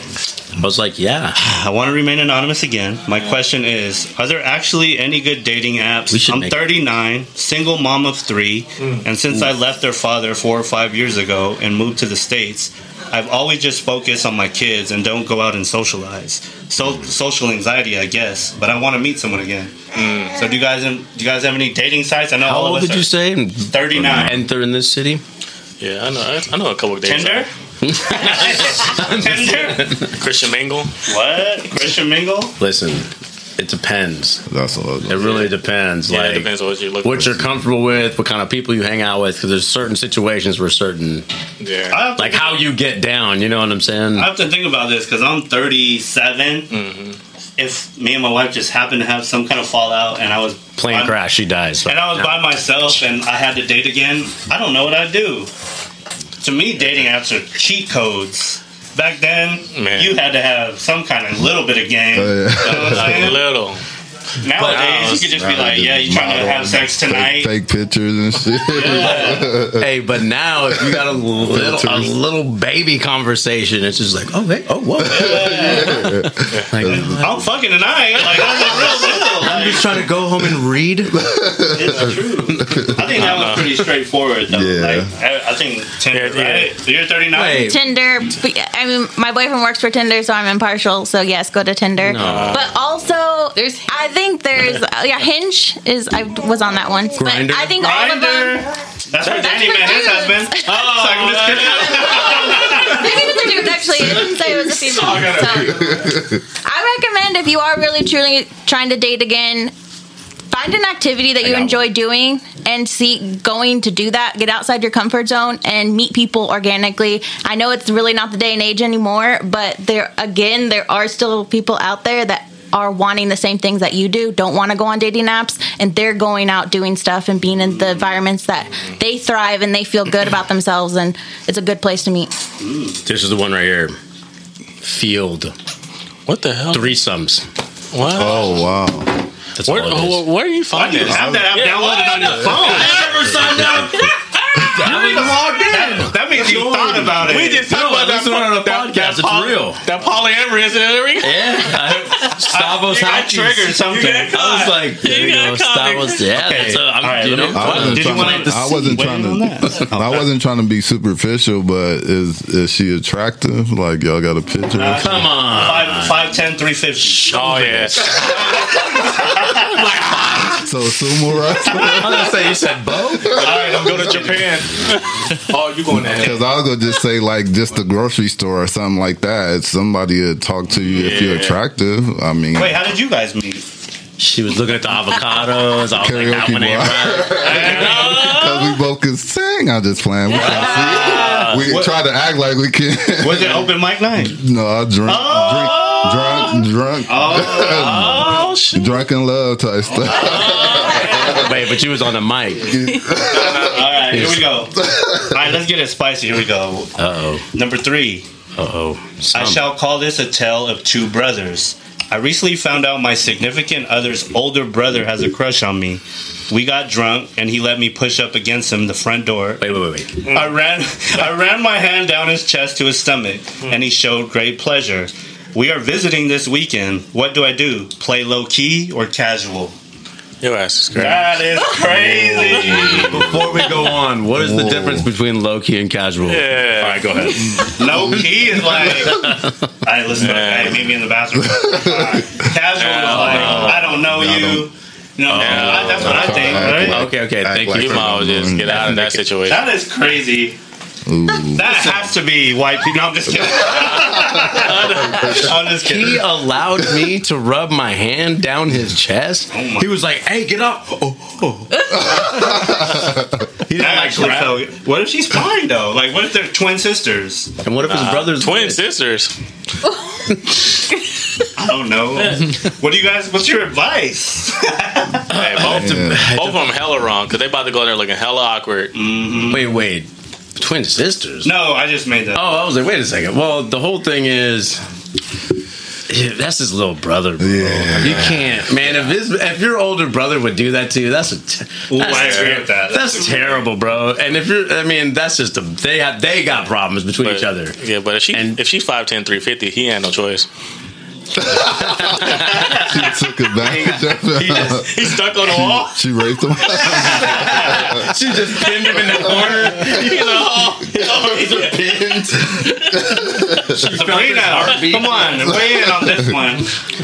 I was like, yeah. I want to remain anonymous again. My question is Are there actually any good dating apps? We should I'm make- 39, single mom of three, mm. And since I left their father four or five years ago and moved to the States, I've always just focused on my kids and don't go out and socialize. So social anxiety, I guess, but I want to meet someone again. Mm. So do you guys do you guys have any dating sites? I know How all old of us did you say? 39. Enter in this city? Yeah, I know. I know a couple of days. Tinder? Tinder? Christian Mingle. What? Christian Mingle? Listen, it depends. That's all. It really depends. Yeah, like it depends on what you're looking what for. you're comfortable with, what kind of people you hang out with. Because there's certain situations where certain, Yeah. I have to like how you get down. You know what I'm saying? I have to think about this because I'm 37. Mm-hmm. If me and my wife just happened to have some kind of fallout and I was Plane by- crash, she dies. and I was by myself and I had to date again, I don't know what I'd do. To me, dating apps are cheat codes. Back then, Man. you had to have some kind of little bit of game. Oh, yeah. You know what I'm A saying? little. Nowadays, you could just be uh, like, "Yeah, you trying to have sex tonight?" Fake, fake pictures and shit. hey, but now if you got a little a little baby conversation, it's just like, oh hey, oh whoa. like, I'm fucking tonight. Like that's a real deal. I'm just trying to go home and read. It's true. I think that was pretty straightforward, though. Yeah. Like, I, I think Tinder, Yeah, yeah. right? So you're 39. Wait. Tinder. I mean, my boyfriend works for Tinder, so I'm impartial. So yes, go to Tinder. No. But also, There's I think there's uh, yeah, Hinge is I was on that one. Grindr? But I think all of them. Grindr. That's where Danny met his husband. Oh, I'm just kidding. Maybe it was a dude, actually. It didn't say it was a female. So, I recommend if you are really truly trying to date again, find an activity that you got enjoy doing and see going to do that. Get outside your comfort zone and meet people organically. I know it's really not the day and age anymore, but there again, there are still people out there that are wanting the same things that you do, don't want to go on dating apps, and they're going out doing stuff and being in the environments that they thrive and they feel good about themselves, and it's a good place to meet. Mm, this is the one right here. Field What the hell? threesomes. What? Oh wow. That's Where, all it is. where, where are you Why do finding you this? have that app Yeah, downloaded why on your phone? I never signed up. That, that means you thought about it. We just talked No, about that, listened on a podcast. It's poly- real. That polyamory incident. Yeah, I, Stavos You got triggered something. You got I was like, there You you got go. Stavos. Yeah, Okay. that's a, I'm, All right, you know, I wasn't Did you trying want to, to I wasn't trying in to? I wasn't trying to be superficial, but is is she attractive? Like y'all got a picture? come on. Five, five, ten, three fifty. Oh yeah. so sumo wrestler? I was gonna say you said Bo. All right, I'm going to Japan. oh, you going there? Because I was gonna just say like just the grocery store or something like that. Somebody to talk to you if you're attractive. I mean, Wait, how did you guys meet? She was looking at the avocados. I was like, that Karaoke one ain't right. because we both can sing. I'm just playing. We, can see. we try to act like we can. Was it open mic night? no, I drink, drink, drunk, oh. drunk, Oh shit. drunk in love type stuff. Oh, Wait, but you was on the mic. All right, here we go. All right, let's get it spicy. Here we go. Uh oh. Number three. Uh oh. I shall call this a tale of two brothers. I recently found out my significant other's older brother has a crush on me. We got drunk and he let me push up against him the front door. Wait, wait, wait, wait. I ran I ran my hand down his chest to his stomach and he showed great pleasure. We are visiting this weekend. What do I do? Play low key or casual? Your ass is crazy. That is crazy. Before we go on, what is the Whoa. difference between low key and casual? Yeah. All right, go ahead. low key is like I listen to Yeah. hey, meet me in the bathroom. Alright. Casual is like I don't know you. No, I- that's what I think, right? Okay, okay. Thank like you. You might as well just get out of that situation. That is crazy. Ooh. That has to be white people. No, I'm just kidding. I'm just He allowed me to rub my hand down his chest. Oh he was like, "Hey, get up!" Oh, oh. he didn't That like actually felt. What if she's fine though? Like, what if they're twin sisters? And what if his uh, brothers Twin sisters. I don't know. what do you guys? What's your advice? Hey, both, Yeah. both of them hella wrong because they about to go in there looking hella awkward. Mm-hmm. Wait, wait. Twin sisters? no, I just made that. Oh, I was like, wait a second. Well, the whole thing is. yeah, That's his little brother, bro. Yeah. You can't, man. If his, if your older brother would do that to you, that's a t- Ooh, that's, I agree with that. that's That's terrible, bro. And if you're, I mean, that's just a they have they got problems between But- each other. Yeah, but if she And- if she's 5'10", 350, he had no choice. She took advantage of it. He's stuck on the wall. She raped him. She just pinned him in the corner. He's like, oh, He's a pinned. Sabrina, heartbeat. come on, weigh in on this one.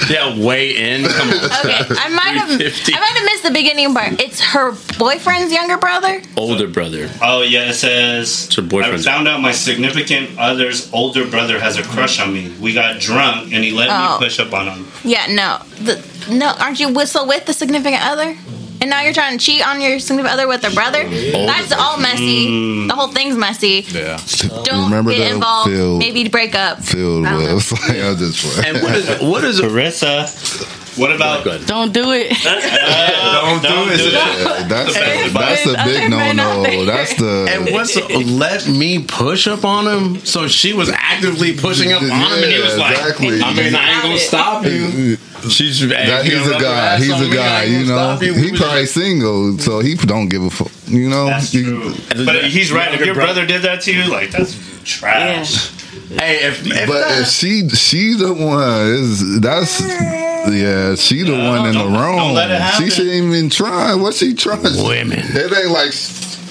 Yeah, way in. Come on. Okay, I might have I might have missed the beginning part. It's her boyfriend's younger brother. Older brother. Oh yeah, it says. her boyfriend. I found out my significant other's older brother has a crush on me. We got drunk and he let Oh. me Oh. push up on him. Yeah, no, the, no. Aren't you whistle with the significant other? And now you're trying to cheat on your significant other with their brother. Oh. That's all messy. The whole thing's messy. Yeah. Don't Remember get that involved. field- Maybe break up. Filled I don't know. with. Like, I just play. And what is what is? Carissa, what about? Go. Don't do it. Uh, don't, do it. Yeah, that's There's that's a big no no. That's the And what's let me push up on him? So she was actively pushing up on him, and he was like, exactly. "I mean, I ain't gonna stop you." She's that he's a guy. He's a guy. You know, stop you. he probably just- single, so he don't give a fuck. You know, That's He- But he's right. If your brother did that to you, like that's trash. Hey, if, if But that- if she she the one is that's yeah she the one in the don't- wrong. don't let it happen. she shouldn't even try. What she trying? Women. It ain't like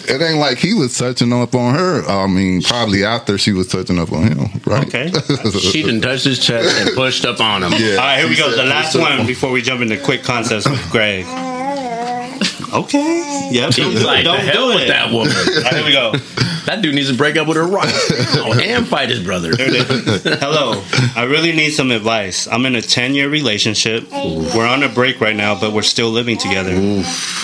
it ain't like he was touching up on her. I mean, probably after she was touching up on him, right? Okay. she didn't touch his chest and pushed up on him. Yeah. All right, here we go. The last one before we jump into quick concepts with Greg. Okay. Yep. He's like, don't the hell do with it. that woman. All right, here we go. That dude needs to break up with her right now and fight his brother. Here it is. Hello. I really need some advice. I'm in a 10 year relationship. We're on a break right now, but we're still living together.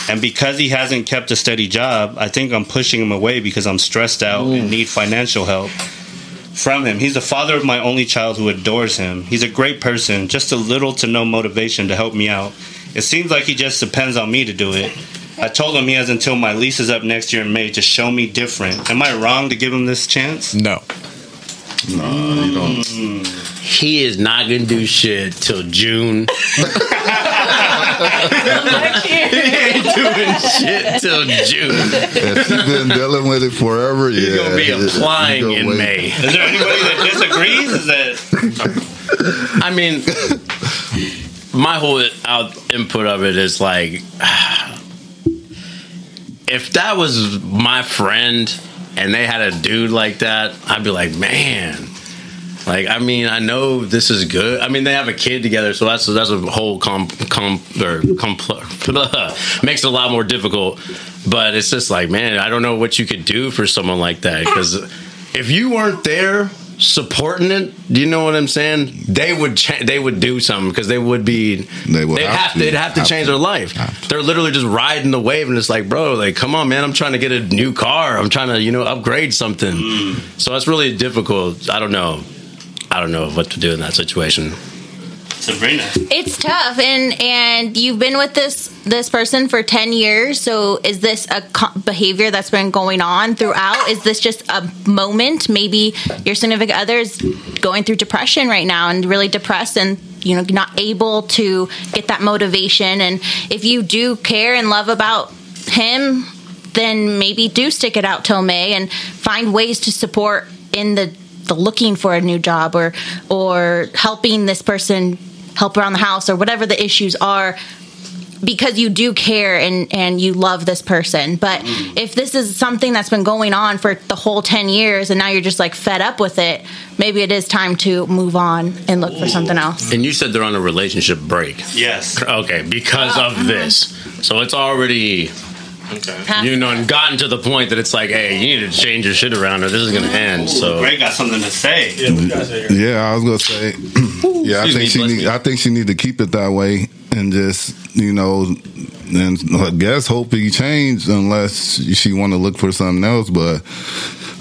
And because he hasn't kept a steady job, I think I'm pushing him away because I'm stressed out and need financial help from him. He's the father of my only child who adores him. He's a great person, just a little to no motivation to help me out. It seems like he just depends on me to do it. I told him he has until my lease is up next year in May to show me different. Am I wrong to give him this chance? No. No, you don't. He is not gonna do shit till June. He ain't doing shit till June. If you've been dealing with it forever, He's yeah. gonna be you applying gonna in wait. May. Is there anybody that disagrees? Is that I mean, my whole out input of it is like, if that was my friend and they had a dude like that, I'd be like, man. Like, I mean, I know this is good. I mean, they have a kid together, so that's that's a whole com com or compl- makes it a lot more difficult. But it's just like, man, I don't know what you could do for someone like that because if you weren't there supporting it, do you know what I'm saying? They would cha- they would do something because they would be They would they'd have have, to. to they'd have to Have change to. their life. They're literally just riding the wave, and it's like, bro, like, come on, man, I'm trying to get a new car. I'm trying to you know upgrade something. Mm. So it's really difficult. I don't know. I don't know what to do in that situation. Sabrina? It's tough, and and you've been with this this person for ten years. So is this a co- behavior that's been going on throughout? Is this just a moment? Maybe your significant other is going through depression right now and really depressed and you know not able to get that motivation. And if you do care and love about him, then maybe do stick it out till May and find ways to support in the the looking for a new job or or helping this person help around the house or whatever the issues are because you do care and and you love this person but if this is something that's been going on for the whole 10 years and now you're just like fed up with it maybe it is time to move on and look for something else And you said they're on a relationship break. Yes. Okay, because of this. So it's already you know and gotten to the point that it's like, hey, you need to change your shit around or this is gonna end. So Gray got something to say. Yeah, I was gonna say. yeah, I think me, she bless need. me. I think she need to keep it that way and just you know, and I guess hope he change unless she want to look for something else. But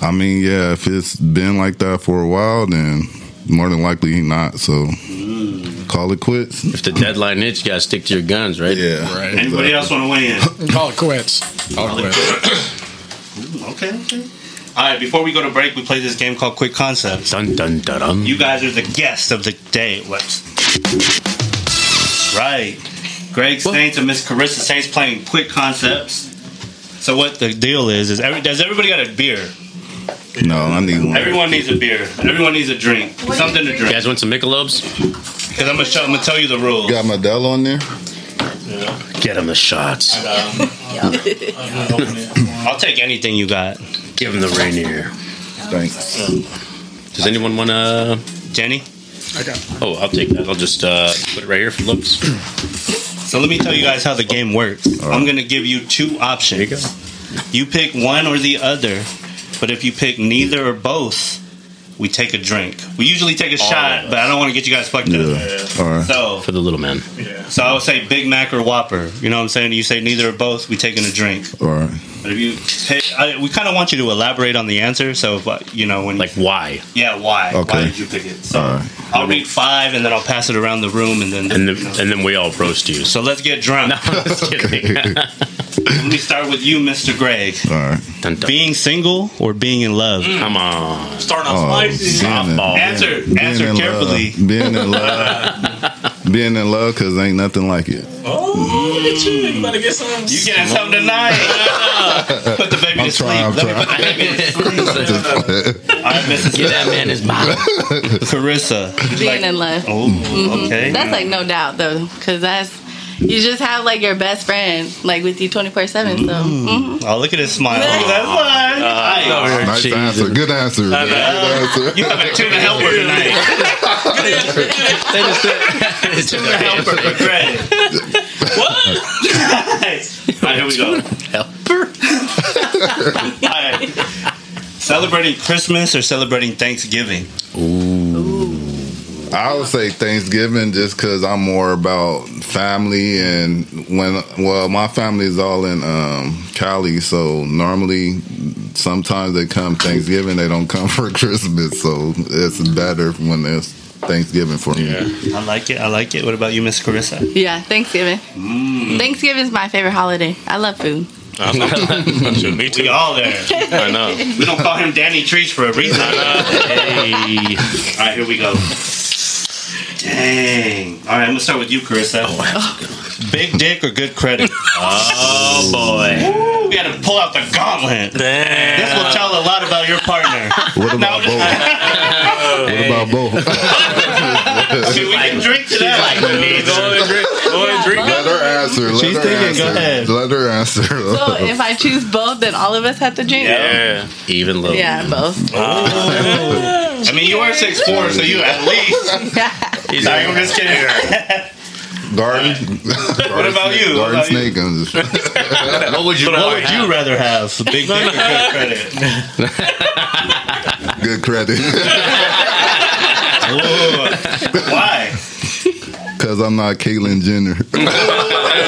I mean, yeah, if it's been like that for a while, then more than likely he not. So call it quits. if the deadline hits, you gotta stick to your guns, right? Yeah. Right. Anybody else want to weigh in? Call it quits. Call it quits. Okay. okay. All right. Before we go to break, we play this game called Quick Concepts. Dun dun dun dun. You guys are the guests of the day. What? Right. Greg Saints and Miss Carissa Saints playing Quick Concepts. So what the deal is is every, does everybody got a beer? No, I need one. Everyone needs a beer. Everyone needs a drink. Something to drink. You drink. guys want some Michelob's? Because I'm gonna I'm gonna tell you the rules. Got Modelo on there. Yeah. Get him the shots. I'll take anything you got. Give him the Rainier. Thanks. Does anyone want to? Jenny. I got. Oh, I'll take that. I'll just uh, put it right here for looks. So let me tell you guys how the game works. I'm gonna give you two options. There you You pick one or the other, but if you pick neither or both, we take a drink. We usually take a shot, but I don't want to get you guys fucked up. Yeah. All right. So, For the little man. so I would say Big Mac or Whopper. You know what I'm saying? You say neither or both, we taking a drink. All right. But if you pick, I, we kind of want you to elaborate on the answer. So, if, you know, when Like why? yeah, why? Okay. Why did you pick it? So, All right. I'll read five, and then I'll pass it around the room, and then And then you know. and then we all roast you. So so let's get drunk. I'm just kidding. Let me start with you, Mr. Greg. All right. Dun, dun. Being single or being in love? Come on. Starting Oh, off spicy. Being in- Softball. Answer, being answer in carefully. Love. Being in love. being in love because ain't nothing like it. Oh, look at you. You better get some. You getting something tonight? put the baby I'm to sleep. I'm Let me put the baby to sleep. All right, Mrs. Get that man his bottle. Carissa. Being in love. Oh, mm-hmm. okay. That's like no doubt though, because that's you just have like your best friend like with you twenty four seven. So mhm. Oh, look at his smile. That's fine. Nice. Nice Jesus. answer. Good answer. Good answer. You have a tuna helper tonight. Tuna helper for Greg. What? All right, here we go. Helper. All right. Celebrating Christmas or celebrating Thanksgiving? I would say Thanksgiving just because I'm more about family and when well my family is all in um, Cali, so normally sometimes they come Thanksgiving, they don't come for Christmas, so it's better when it's Thanksgiving for me. Yeah. I like it. I like it. What about you, Miss Carissa? Yeah, Thanksgiving. Thanksgiving is my favorite holiday. I love food. Shoot, me We too. all there. I know. We don't call him Danny Trees for a reason. Hey. All right, here we go. Dang. All right, I'm gonna start with you, Carissa. Oh, Big dick or good credit? Oh boy. Ooh, we gotta pull out the gauntlet. This will tell a lot about your partner. What about both? what about both? she we can drink to that. like, Go and drink. Go and drink. Let her answer. Let She's her thinking, answer. go ahead. Let her answer. So if I choose both, then all of us have to drink. Yeah. Even little. Yeah, both. I mean, you are six four, so you at least. He's Sorry, I'm just kidding. Garden. What about you? What Garden about snake. I'm just- what would you? What would you rather have? Big dick or good credit? good credit. Ooh. Why? Because I'm not Caitlyn Jenner.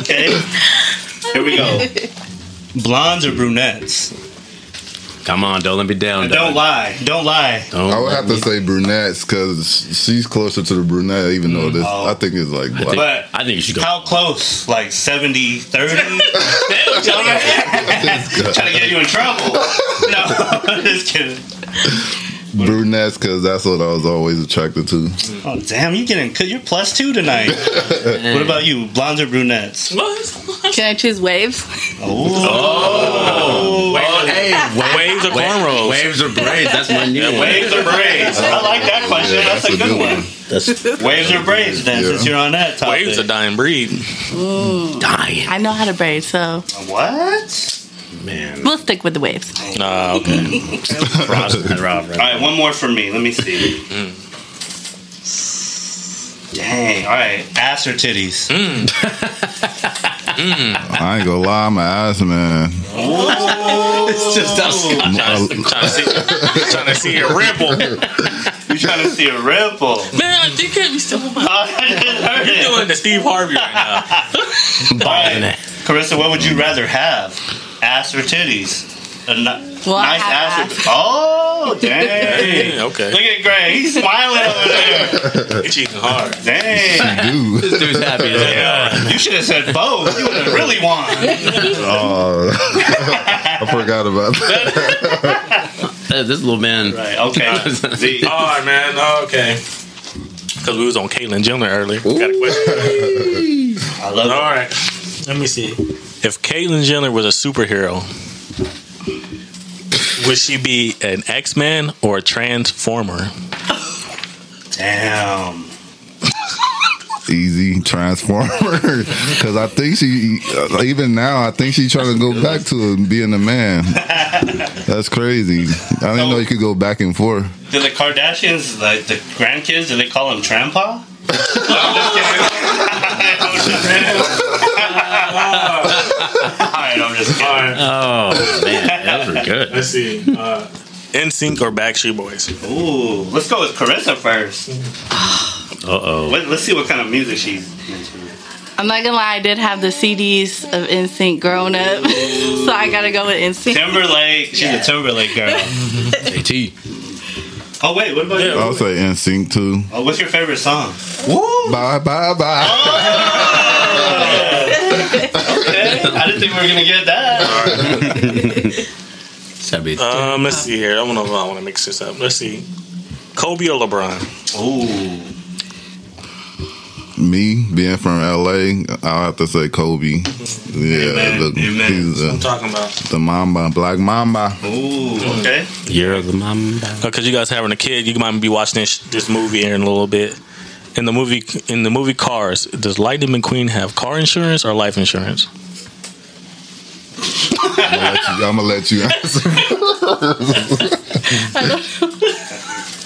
Okay. Here we go. Blondes or brunettes? Come on, don't let me down. Don't dog. lie. Don't lie. Don't I would have to me- say brunettes because she's closer to the brunette, even though mm. this, Oh. I think it's like black. But I think you should go. how close? Like 70 30? Trying to get you in trouble. No, just kidding. brunettes because that's what I was always attracted to. Oh, damn, You're getting, you're plus two tonight. what about you? Blondes or brunettes? Can I choose waves? Oh. oh. oh. hey, Waves or cornrows? Waves or braids? That's my new one. Waves or braids? I like that question. That's, a good, one. That's Waves or braids, then, Yeah. since you're on that topic. Waves a dying breed. dying, I know how to braid, so What? man. we'll stick with the waves. Nah, okay. Rob, Rob, All right, one more for me. Let me see. Mm. Dang. All right, ass or titties? Mm. I ain't gonna lie, I'm an ass man. It's just us. trying, to see, trying to see a ripple. You trying to see a ripple? Man, you can't be still. Oh, I You're doing the Steve Harvey right now. All right, Carissa, what would you rather have? Ass or titties? A ni- Well, nice have ass. Or- oh, dang. Yeah, okay. Look at Gray. He's smiling over there. You're cheating hard. Dang. Dude. This dude's happy as hell. You should have said both. You would have really won. Oh, I forgot about that. This little man. Right. Okay. Z. All right, man. Oh, okay. Because we was on Caitlyn Jenner earlier. Got a question. I love All it. All right. Let me see. If Caitlyn Jenner was a superhero, would she be an X Man or a Transformer? Damn. Easy transformer. Because I think she, uh, even now, I think she's trying to go back to being a man. That's crazy. I didn't know you could go back and forth. Do the Kardashians, like the grandkids, do they call him Trampa? I'm just kidding. Alright, I'm just kidding. Oh man, those were good. Let's see. Uh, NSYNC or Backstreet Boys? Ooh, let's go with Carissa first. Uh oh. Let, us see what kind of music she's into. I'm not gonna lie, I did have the CDs of NSYNC growing up, so I gotta go with NSYNC. Timberlake, she's a Timberlake girl. JT. Oh wait, what about you? I'll say NSYNC too. Oh, what's your favorite song? Woo! Bye, bye, bye. Okay, I didn't think we were gonna get that. It's be. Um, let's see here. I want to. I want to mix this up. Let's see. Kobe or LeBron? Ooh, Me being from LA, I'll have to say Kobe. Yeah, Amen, look, amen. he's I'm talking about the Mamba, Black Mamba. ooh, okay. You're the mom. because you guys having a kid. You might be watching this this movie here in a little bit. In the movie, in the movie Cars, does Lightning McQueen have car insurance or life insurance? I'm gonna let you answer.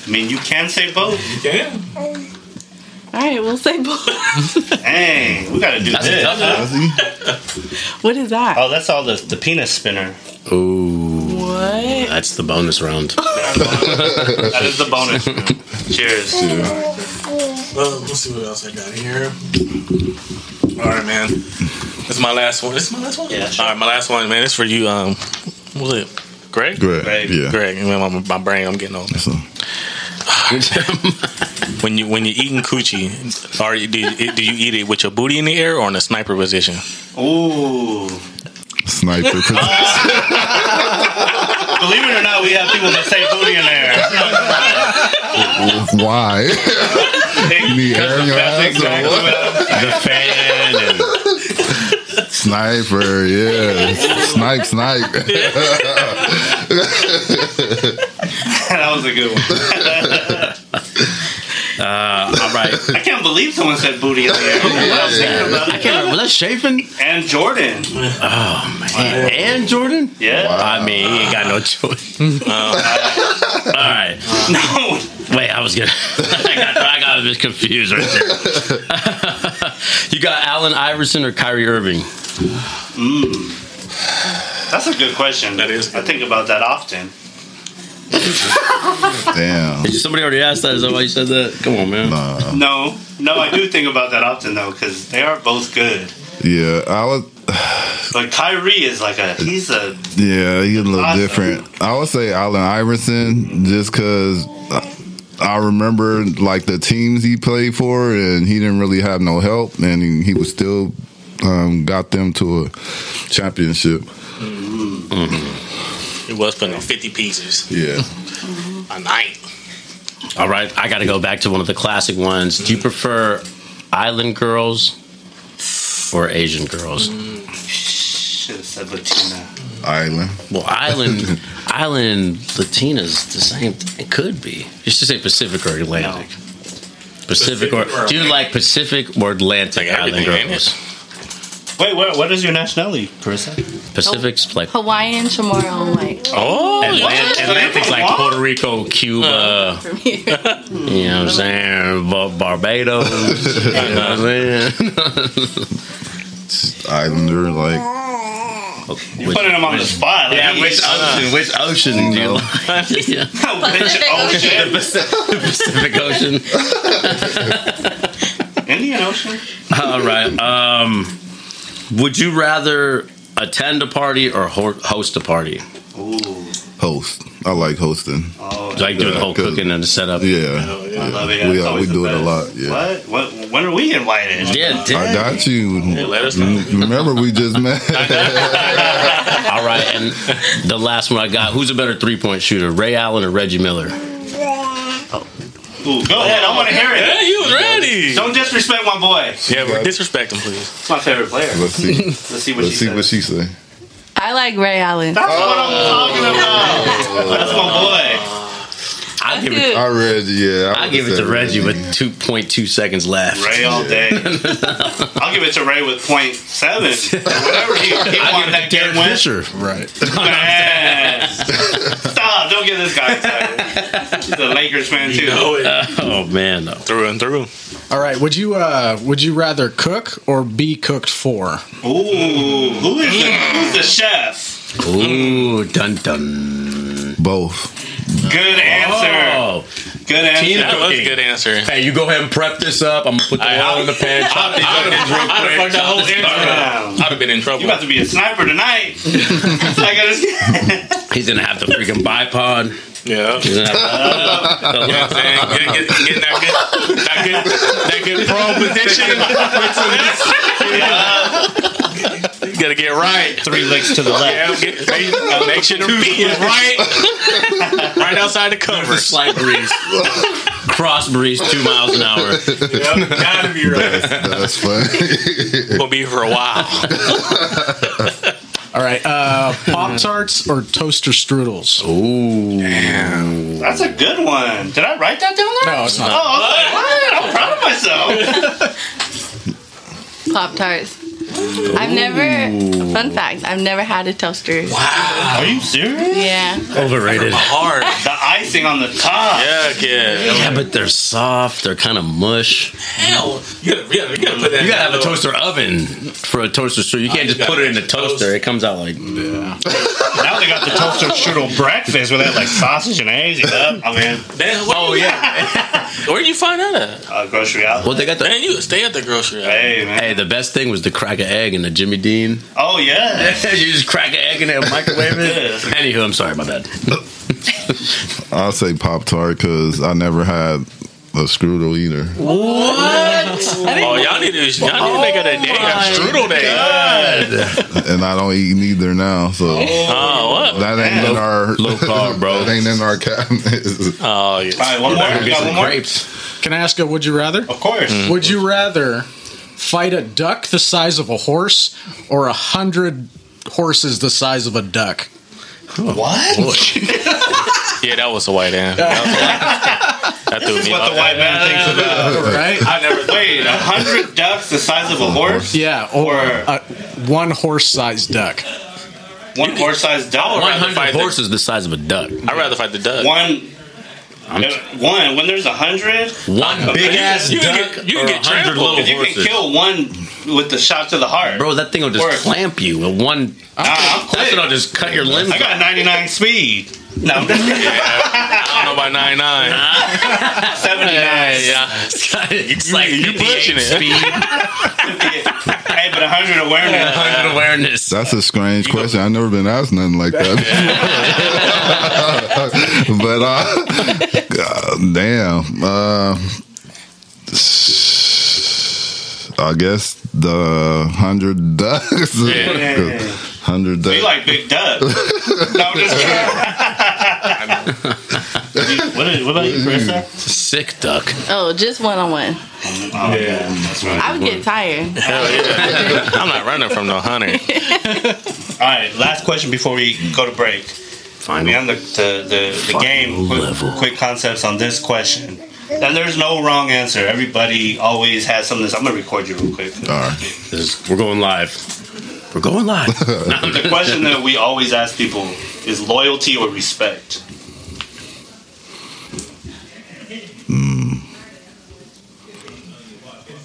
I mean, you can say both. Yeah. All right, we'll say both. Dang, we gotta do That's this. tough one. What is that? Oh, that's all the the penis spinner. Ooh, What? that's the bonus round. That is the bonus. Cheers. Well, let's see what else I got here. All right, man. This is my last one. This is my last one. Yeah, sure. All right, my last one, man. It's for you. Um, what was it? Greg. Great. Greg. Yeah. Greg. Man, my, my brain. I'm getting old. When you when you're eating coochie, or do you, do you eat it with your booty in the air or in a sniper position? Ooh. sniper. position. Believe it or not, we have people that say booty in there. Why? you need air in your ass? exactly what? what I'm the fan and Sniper, yeah. Snipe, snipe. That was a good one. uh, all right. I can't believe someone said booty in the air. I was thinking about I can't remember. That's Chafin And Jordan. Oh, man. Wow. And Jordan. Yeah. I mean, he ain't got no choice. all right. No. Wait, I was gonna. I got, I got a bit confused right there. You got Allen Iverson or Kyrie Irving? Mm. That's a good question. That is I think about that often. Damn. Somebody already asked that? Is that why you said that? Come on, man. Nah. No, no, I do think about that often though, because they are both good. Yeah, I was. But Kyrie is like a he's a Yeah, he's a little Awesome. different. I would say Allen Iverson just because uh, I remember like the teams he played for, and he didn't really have no help, and he, he was still um, got them to a championship. Mm-hmm. It was putting on 50 pieces Yeah, mm-hmm. a night. All right, I got to go back to one of the classic ones. Do you prefer island girls or Asian girls? Mm. should have said Latina. Island. Well, island, island Latinas, the same. It could be. You should say Pacific or Atlantic. Pacific, or, Pacific or do you like Pacific or Atlantic Like island girls? Wait, what, what is your nationality, Carissa? Pacific's oh, like Hawaiian, Chamorro, white. Oh, Atlant- Atlantic's like Puerto Rico, Cuba. From here. You know what I'm saying? Bar- Barbados. you know what I'm saying? Islander, like You're putting them on the spot. Like, Yeah, he's- which ocean? Which ocean do you like? yeah. Which ocean? The Pacific Ocean. Indian Ocean. All right. Um, would you rather attend a party or ho- host a party? Ooh. Host. I like hosting. Oh, Like doing the whole cooking and the setup? Yeah, I love it. we That's uh, we always the do it a lot. Yeah, What? What? When are we invited? Yeah, I got you. let us know. Remember, we just met. All right, and the last one I got. Who's a better three point shooter, Ray Allen or Reggie Miller? Ooh, go ahead. I want to hear it. Yeah, you was ready. Don't disrespect my boy. Yeah, but disrespect him, please. It's my favorite player. Let's see. Let's see what Let's she see what she say. I like Ray Allen. That's what I'm oh. talking about. Oh. That's my boy. I'll give it. I read. Yeah, I I'll give it to said Reggie with two point two seconds left. Ray all day. I'll give it to Ray with point seven. Whatever he, he I'll won give it that game Derek with. Fisher, right? Man. Stop! Don't get this guy excited. He's a Lakers fan too. know it. Oh man, no. Through and through. All right. Would you uh would you rather cook or be cooked for? Ooh, who is the who's the chef? Ooh, dun dun. both. Good answer. Oh, Good answer. Tina. That was a good answer. hey, you go ahead and prep this up. I'm gonna put the I- oil in the pan. Chop these I'd onions real have quick. fucked that whole Chop this up. I'd have been in trouble. You about to be a sniper tonight. I gotta, He's gonna have the freaking bipod. Yeah. He's gonna You know what I'm saying? Get, get, getting that good, that good, that good pro position. you gotta get right. Three licks to the left. Yeah, left. get, make, make sure the feet is right, right outside the a covers. slight breeze. Cross breeze, two miles an hour. Yep, gotta be right. That's funny. We'll be here for a while. All right. Uh, Pop tarts or toaster strudels? Ooh. That's a good one. Did I write that down there? No, it's not. Oh, I was like, what? I'm proud of myself. Pop Tarts. I've never. Fun fact: I've never had a toaster. Wow. Are you serious? Yeah. Overrated. Hard. The icing on the top. Yeah, yeah. Yeah, but they're soft. They're kind of mush. Hell, you gotta, you gotta, you gotta put that. You gotta have a toaster oven for a toaster strudel. You can't you just put gotta it in the toaster. toast. It comes out like Yeah. Now they got the toaster strudel breakfast where they have like sausage and eggs. You know? I mean, Damn, oh yeah. Where you find that at? uh, grocery outlet. well, they got the. Man, you stay at the grocery. outlet. Hey man. Hey, the best thing was the crack an egg in the Jimmy Dean. Oh yeah. you just crack an egg in it microwave it. Anywho, I'm sorry, my bad. I'll say Pop Tart because I never had a strudel either. What? oh, y'all need to, y'all need to make it a day, a strudel day. And I don't eat neither now. So Oh, what? that ain't in our Low carb, bro. that ain't in our cabinet. Oh, yeah. All right, one more. Go get got some one more? crepes. Can I ask a would you rather? Of course. Would you rather fight a duck the size of a horse or a hundred horses the size of a duck? What? Yeah, that was a white man. That, that threw This is me what the white man thinks about. Right? I never wait. A hundred ducks the size of a horse. Yeah, or Or- a one horse-sized duck. One horse-sized duck. 100 fight the- horses the size of a duck. I'd rather fight the duck. One. One. When there's a hundred, One big ass you can duck get- you can or get 100 little if you can kill one with the shot to the heart, Bro, that thing will just Or- clamp you. with One, nah, I'm that's quick. gonna just cut your limbs. I got 99 speed. No, I'm just I don't know about 99. 79. yeah. it's You- like you 58 pushing it. Speed, hey, but 100 awareness. 100 awareness. That's a strange question. I've never been asked nothing like that. but uh, God, damn. Uh, I guess the hundred ducks. Yeah. Hundred ducks. You like Big ducks. no, I'm just kidding. what, is, what about you, Carissa? Sick duck. Oh, just one on one. Oh, yeah. That's right. I would get tired. Hell yeah. I'm not running from no hunter. All right, last question before we go to break. Final. We on the, the, the, the game. Quick, quick concepts on this question. And there's no wrong answer. Everybody always has something. I'm going to record you real quick. All right. Is- we're going live. We're going live. The question that we always ask people is loyalty or respect? Hmm.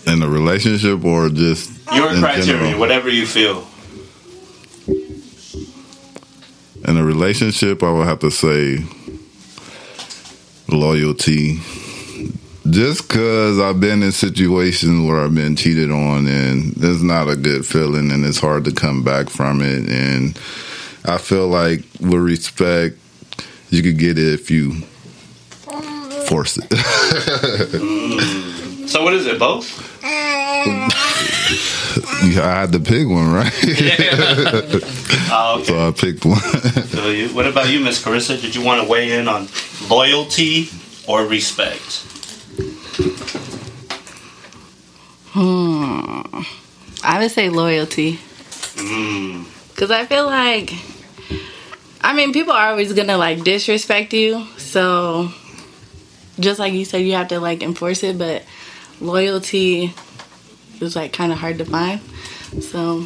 In a relationship or just Your in criteria, general? whatever you feel. In a relationship, I would have to say loyalty. Just because I've been in situations where I've been cheated on, and it's not a good feeling, and it's hard to come back from it. And I feel like with respect, you could get it if you force it. So what is it? Both? Yeah, I had to pick one, right? Oh, okay. so I picked one. So you, what about you, Miss Carissa? Did you want to weigh in on loyalty or respect? Hmm. I would say loyalty. Hmm. Because I feel like, I mean, people are always going to like disrespect you. So, just like you said, you have to like enforce it, but loyalty is like kind of hard to find. So,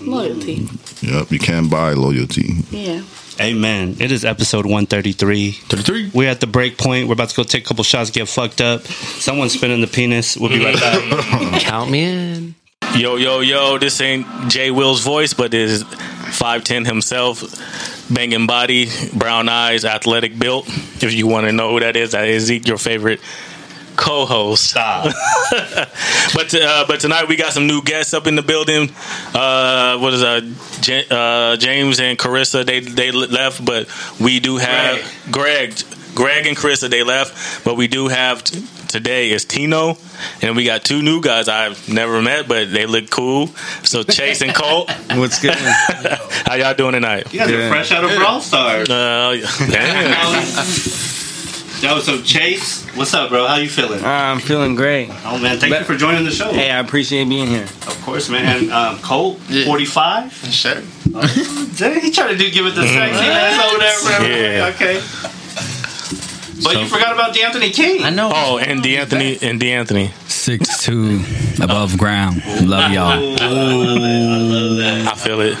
loyalty. yep, you can't buy loyalty. Yeah. Amen. It is episode 133. 33. We're at the break point. We're about to go take a couple shots, get fucked up. Someone's spinning the penis. We'll be right back. Count me in. Yo, yo, yo, this ain't J.Will's voice, but it is 5'10 himself. Banging body, brown eyes, athletic built. If you want to know who that is, that is Zeke, your favorite co host. Stop. But uh, but tonight we got some new guests up in the building. Uh, what is uh, J- uh James and Carissa? They they left, but we do have Greg. Greg and Carissa they left, but we do have t- today is Tino, and we got two new guys I've never met, but they look cool. So Chase and Colt, What's good? how y'all doing tonight? You guys are fresh out of Brawl Stars. Uh, damn. Yo, so Chase, what's up, bro? How you feeling? Ah, I'm feeling great. Oh man, thank you for joining the show. Hey, I appreciate being here. Of course, man. And um, Colt, forty-five. Sure. Uh, Dang, he tried to do give it the sexy ass over there, bro. Yeah. Okay. But you forgot about Deanthonee King. I know. Oh, and Deanthonee and Deanthonee. Six two above ground. Love y'all. I feel it.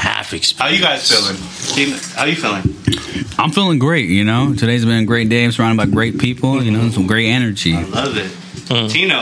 Half How experience. you guys feeling? Team, How you feeling? I'm feeling great. You know, today's been a great day. I'm surrounded by great people. You know, some great energy. I love it. Mm. Tino,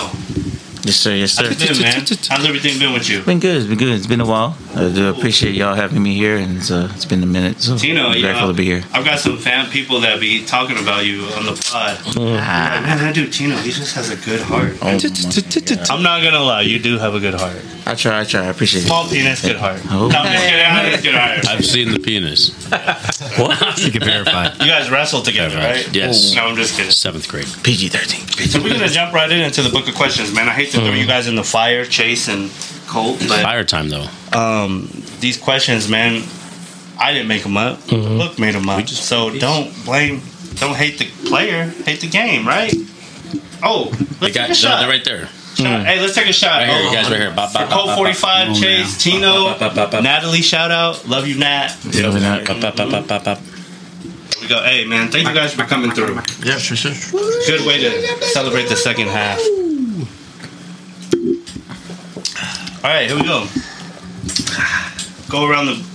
Yes, sir. Yes, sir. how's it been, man? How's everything been with you? It's been good. It's been good. It's been a while. I do appreciate y'all having me here, and it's, uh, it's been a minute. So Tino, I'm grateful know, to be here. I've got some fan people that be talking about you on the pod. Like, man, that dude Tino, he just has a good heart. I'm not gonna lie, you do have a good heart. I try. I try. I appreciate it. Small penis, good heart. Oh. No, I'm just kidding. I'm just kidding. All right. I've seen the penis. what? You can verify. You guys wrestled together, right? Yes. No, I'm just kidding. Seventh grade. PG thirteen. So we're gonna jump right in into the book of questions, man. I hate to throw you guys in the fire, Chase and Colt, but Fire time though. um, these questions, man, I didn't make them up. The book made them up. so don't blame, don't hate the player, hate the game, right? Oh, They let's got take a shot. they're right there. Shot. Hey, let's take a shot. Right here, you Oh, guys right here. Bop, For bop, Colt bop, bop, 45. Chase, Tino, Bop, bop, bop, bop. Natalie, shout out. Love you, Nat. Here Loving that. Bop, bop, bop, bop, bop, bop. we go. Hey, man, thank you guys for coming through. Yeah, sure, sure. Good way to celebrate the second half. All right, here we go. Go around the.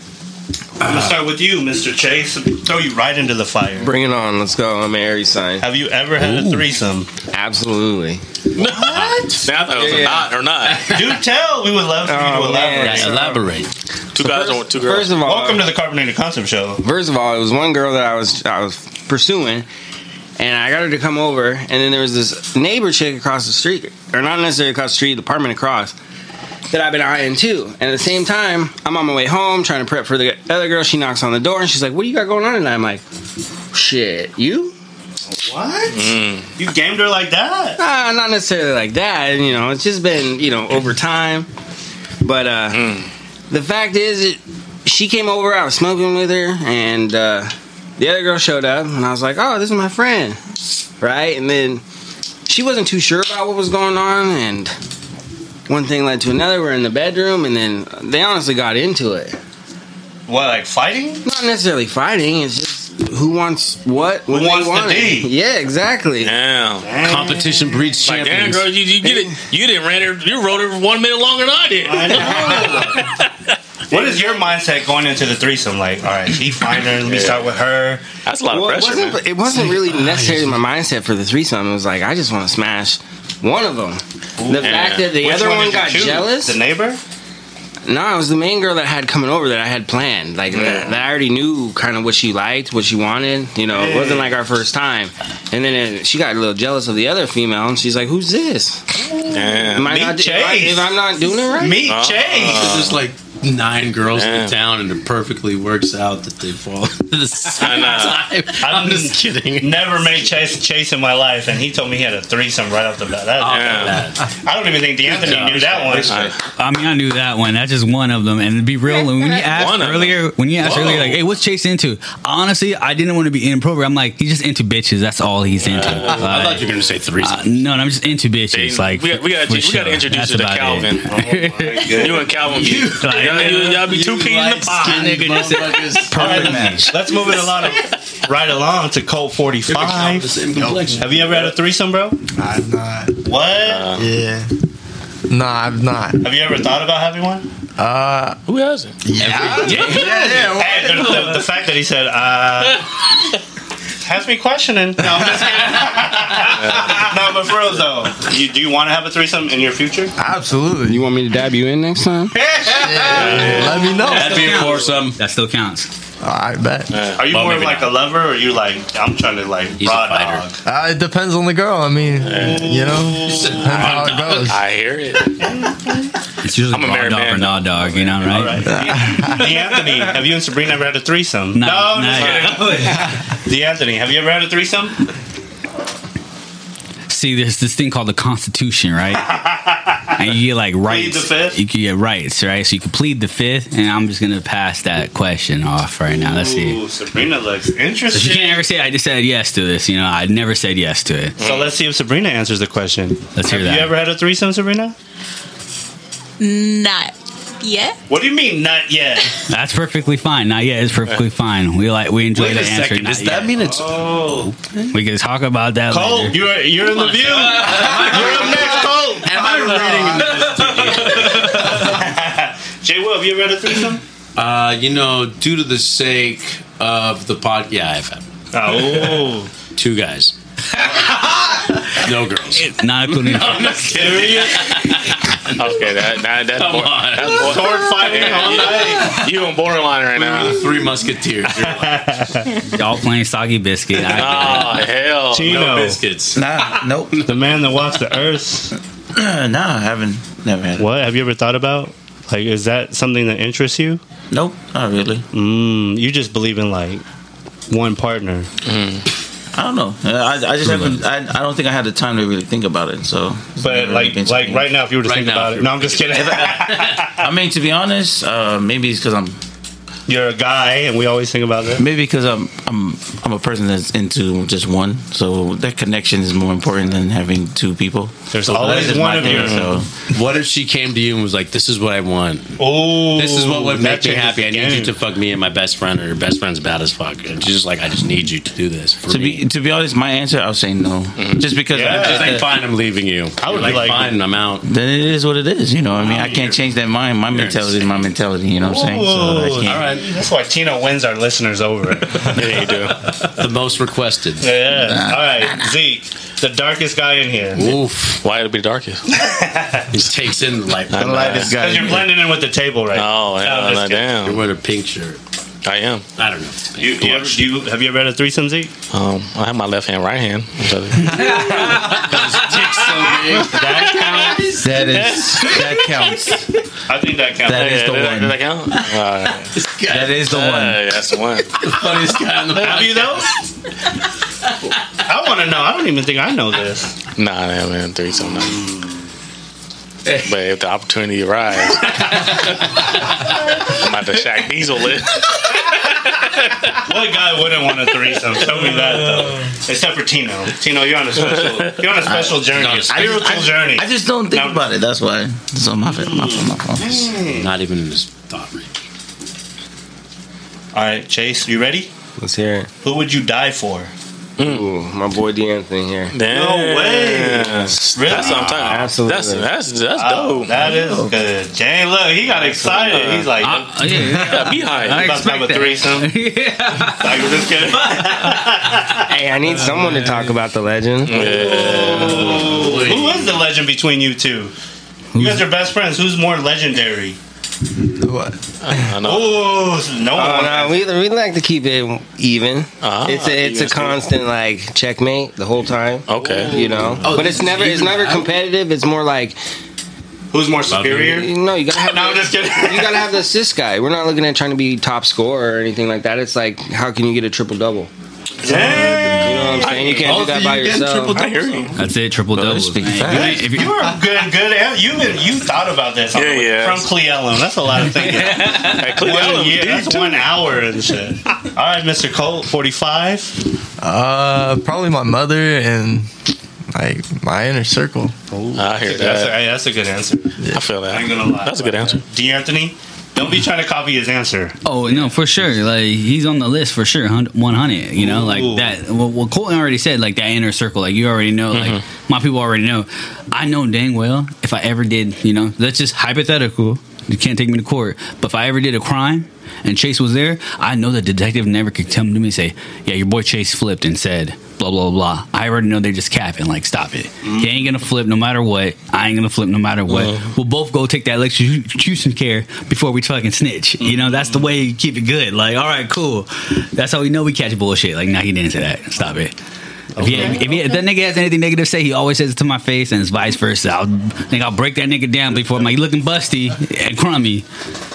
I'm gonna start with you, Mr. Chase. Throw you right into the fire. Bring it on. Let's go. I'm an Aries sign. Have you ever had a threesome? Absolutely. Now I thought it was Yeah, a yeah. not or not. Do tell. We would love for you Oh, to elaborate. man. Yeah, elaborate. Two guys or two girls. First of all, Welcome to the Carbonated Concept Show. First of all, it was one girl that I was I was pursuing, and I got her to come over. And then there was this neighbor chick across the street, or not necessarily across the street, the apartment across, that I've been eyeing too. And at the same time, I'm on my way home trying to prep for the other girl. She knocks on the door and she's like, "What do you got going on tonight?" I'm like, "Shit, you." What? You gamed her like that? Uh, not necessarily like that. You know, it's just been you know over time. But uh, the fact is, it, she came over. I was smoking with her, and uh, the other girl showed up, and I was like, "Oh, this is my friend," right? And then she wasn't too sure about what was going on, and one thing led to another. We're in the bedroom, and then they honestly got into it. What, like fighting? Not necessarily fighting. It's just who wants what Who wants they the want it. D? Yeah, exactly. Damn. Competition breeds Like, damn, champions. girl, you, you get it. You didn't ran her. You rode her one minute longer than I did. What is your mindset going into the threesome? Like, all right, she fine her. Let me start with her. That's a lot of Well, it pressure, wasn't, man. it wasn't really necessarily my mindset for the threesome. It was like I just want to smash one of them. The fact that the Which other one, did you got choose? jealous. The neighbor? no, it was the main girl that I had coming over that I had planned. Like that, that I already knew kind of what she liked, what she wanted. You know, it wasn't like our first time. And then it, she got a little jealous of the other female, and she's like, "Who's this? Damn. Am I Meet not, if, I, Chase. if I'm not doing it right?" Meet Uh, Chase. There's like nine girls in the town, and it perfectly works out that they fall at the same I know. time. I'm just kidding. Never made Chase Chase in my life, and he told me he had a threesome right off the bat. That, Yeah. I don't even think Deanthonee knew that one. I mean, I knew that one. That's just one of them. And to be real, when you asked One of them. earlier, when you asked Whoa. earlier, like, "Hey, what's Chase into?" Honestly, I didn't want to be inappropriate. I'm like, he's just into bitches. That's all he's into. I thought you were going to say threesome. uh, no, I'm just into bitches. They- like, we got- we got- for we gotta sure. introduce That's you to about Calvin. it. You and Calvin be. Like, y'all, you, y'all be two peas in the pod. Nigga just Perfect match. Let's move it along, right along to Colt 45. the same complexion. Have you ever had a threesome, bro? I've not. What? Yeah. No, I've not. Have you ever thought about having one? Uh, Who hasn't? yeah. yeah, yeah. Hey, the, the, the fact that he said, uh, has me questioning. No, I'm just kidding. no, but for real though, you, do you want to have a threesome in your future? Absolutely. You want me to dab you in next time? Let me know. That'd be a foursome. That still counts. I bet. Are you Well, more of maybe like a lover, or are you like I'm trying to like He's a raw dog? Uh, it depends on the girl. I mean, you know, depends how it goes. I hear it. It's usually I'm a raw dog man, or though. raw dog, you know, right? All right. Deanthonee, have you and Sabrina ever had a threesome? No, no, no. just kidding. Deanthonee, have you ever had a threesome? See, there's this thing called the Constitution, right? And you get like rights. the fifth? You can get rights, right? So you can plead the fifth, and I'm just gonna pass that question off right now. Let's see. Ooh, Sabrina looks If you interesting. can't ever say I just said yes to this, you know, I never said yes to it. So let's see if Sabrina answers the question. Let's have hear that. you ever had a threesome, Sabrina? Not yet. What do you mean, not yet? That's perfectly fine. Not yet. It's perfectly fine. We like we enjoy Wait the a answer. second. not Does that yet. mean it's Oh, we can talk about that Cole, later? you're you're in the view. You're up next, Cole. Am I reading J.Will, have you read had a threesome? Uh, you know, due to the sake of the pod, yeah, I've had Oh, two guys, no girls. Not including. Okay, that that that Come on. that's bo- sword fighting all night. you on borderline right now. Three musketeers. You're like, Y'all playing soggy biscuit. I, Oh hell! no Chino, biscuits. Nah, nope. the man that walks the earth. nah, I haven't. Never had. What have you ever thought about? Like, is that something that interests you? Nope, not really. Mm, you just believe in like one partner. I don't know. I, I just haven't. I, I don't think I had the time to really think about it. So, But like, been like right now, if you were to Right think now, about it, no, I'm just kidding. I mean, to be honest, uh, maybe it's because I'm You're a guy, and we always think about that. maybe because I'm I'm I'm a person that's into just one. So that connection is more important than having two people. There's So always one of you. So What if she came to you and was like, "This is what I want. Oh, This is what would make me happy. I need you to fuck me and my best friend, or your best friend's bad as fuck." And she's just like, "I just need you to do this for to me." be to be honest, my answer I was saying no, mm-hmm. just because Yeah. I She's just like, "Fine, I'm leaving you." I would You're be like- "Fine, I'm out." then it is what it is. You know, what I mean, I can't change that mind. My mentality is my mentality. You know what I'm saying? So I can't. All right, That's why Tino wins our listeners over. Yeah, you do. the most requested. yeah. All right, Zeke, the darkest guy in here. Oof, Why it'll be darkest? he takes in like I know. lightest guy. Because you're blending in with the table right Oh, No, hell, I'm no, kidding. You're damn. wearing a pink shirt. I am. I don't know. You, you ever, do you, have you ever had a threesome, Zeke? Um, I have my left hand, right hand. So- That counts. That is that counts. I think that counts. That is Yeah, the does one. does that count? All right. That is the one. Hey, that's the one. funniest guy in the Have you though? I want to know. I don't even think I know this. Nah, man, man, threesome. Nah. But if the opportunity arises, I'm about to Shaq Diesel it. What guy wouldn't want a threesome? Tell me that though. Except for Tino. Tino, you're on a special. You're on a special journey, a spiritual I, journey. I just don't think No. about it. That's why. It's on my phone. My phone. My phone. Not even in his thought range. All right, Chase, you ready? Let's hear it. Who would you die for? Ooh, my boy Deanthonee here. Damn. No way. That's Really? what I'm talking about. Absolutely. That's that's that's Oh, dope. that is good. Jane, look, he got excited. He's like, Uh, yeah, yeah. Beehive. I about to have a threesome. yeah. Like, we're just kidding. Hey, I need someone to talk about the legend. Who is the legend between you two? You guys are best friends. Who's more legendary? What? I know. Oh, no Oh one. no, we we like to keep it even. Ah, it's a it's a even still. constant like checkmate the whole time. Okay. You know, Oh, but it's never it's never competitive. It's more like Who's more superior? you know you gotta have No, I'm just kidding. you gotta have the assist guy. We're not looking at trying to be top scorer or anything like that. It's like how can you get a triple double? Damn. You know what I'm saying? You can't do that by yourself. I hear you. That's it. Triple Bro, doubles. speak man. fast. If you- You are good, good. an- You been you thought about this? Yeah, yeah. From Cle Elum, that's a lot of thinking. Hey, Cleve One Allen, year, dude, that's too. one hour and shit. All right, Mr. Colt, forty-five. Uh, probably my mother and like my inner circle. I hear That's a, that. hey, that's a good answer. I feel I ain't that. gonna lie. That's a good answer. Deanthonee, don't be trying to copy his answer. Oh no, for sure. Like he's on the list for sure. One hundred. You know, Ooh. like that. Well, well, Colton already said like that inner circle. Like you already know. Like mm-hmm. my people already know. I know dang well if I ever did. You know, that's just hypothetical. You can't take me to court. But if I ever did a crime and Chase was there, I know the detective never could come to me and say, "Yeah, your boy Chase flipped and said." Blah blah blah. I already know they're just capping. Like, stop it. Mm-hmm. He ain't gonna flip no matter what. I ain't gonna flip no matter what. Uh-huh. We'll both go take that electrocution care before we fucking snitch. You know, that's the way you keep it good. Like, all right, cool. That's how we know we catch bullshit. Like, nah, he didn't say that. Stop it. If, he, if, he, if that nigga has anything negative to say, he always says it to my face, and it's vice versa. I'll think I'll break that nigga down before I'm like, looking busty and crummy,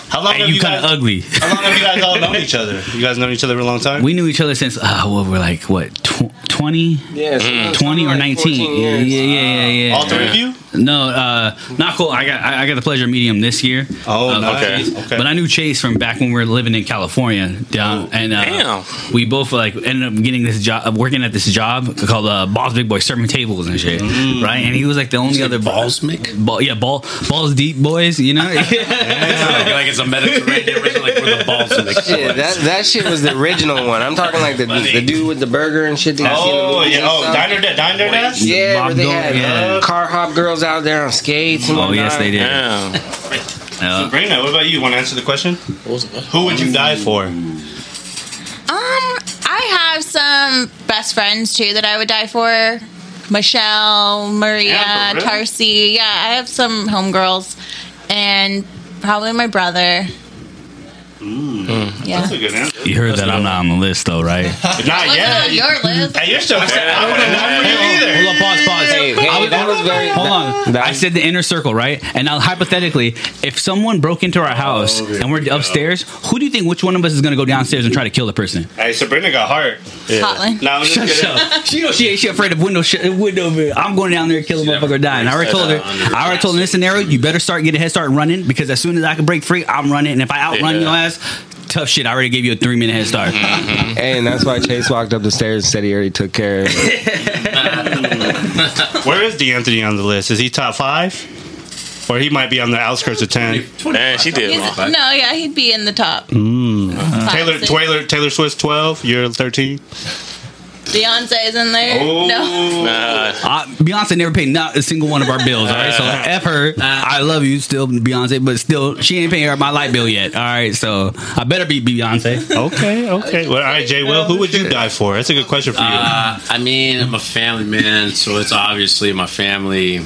How long and have you you kind of guys? ugly. How long have you guys all known each other? You guys known each other for a long time. We knew each other since uh, what we're like what tw- 20, Yeah, something- 20 or nineteen. 14 Yeah, yeah, yeah, yeah, yeah. all three of you? No, uh, not cool. I got I I got the pleasure of meeting him this year. Oh, Uh, nice. okay. Okay. But I knew Chase from back when we were living in California down, and uh, Damn. we both like ended up getting this job, working at this job called uh, Bob's Big Boy, serving tables and shit, right? And he was like the only other balls, Mick? ball, yeah, ball, balls deep boys, you know. like, like it's a Mediterranean original, like where the balls mix. Yeah, that that shit was the original one. I'm talking like the the dude with the burger and shit. That you see in the oh yeah. Oh, stuff. diner da- diner dash. Yeah, Bob where they had yeah. uh, car hop girls out there on skates. And oh yes, they did. Damn. Yeah. Sabrina, what about you? Want to answer the question? Who would you die for? Um, I have some best friends too that I would die for. Michelle, Maria, Yeah, for? Tarsi. Yeah, I have some homegirls, and probably my brother. Mm. Mm. Yeah. That's a good answer. You heard that I'm not on the list though, right? Not Wasn't yet. on your list. Hey, you're still fair. I wouldn't die for you either. Hold on, pause, pause. Hey, hey, I was- that was very. Hold on. that- I said the inner circle, right? And now, hypothetically, if someone broke into our house oh, and we're upstairs, who do you think which one of us is going to go downstairs and try to kill the person? Hey, Sabrina got heart. Hotline. No, I'm just Shut up. She know she ain't she afraid of window sh- window. I'm going down there and kill a motherfucker dying. I already told her. I already told her in this scenario, you better start get a head start running because as soon as I can break free, I'm running. And if I outrun Yeah. your ass, tough shit. I already gave you a three minute head start. Hey, and that's why Chase walked up the stairs and said he already took care of it. Where is Deanthonee on the list? Is he top five? Or he might be on the outskirts of 10. Man, she did. He's- no, yeah, he'd be in the top. Mm. Five, Taylor. Taylor, Taylor Swift 12, you're 13. Beyonce's in there. Oh. No. Nah, Uh, Beyonce never paid not a single one of our bills. All right, so f her. I love you, still Beyonce, but still she ain't paying my light bill yet. All right, so I better be Beyonce. Okay, okay. Well, all right, J.Will, who would you die for? That's a good question for you. Uh, I mean, I'm a family man, so it's obviously my family.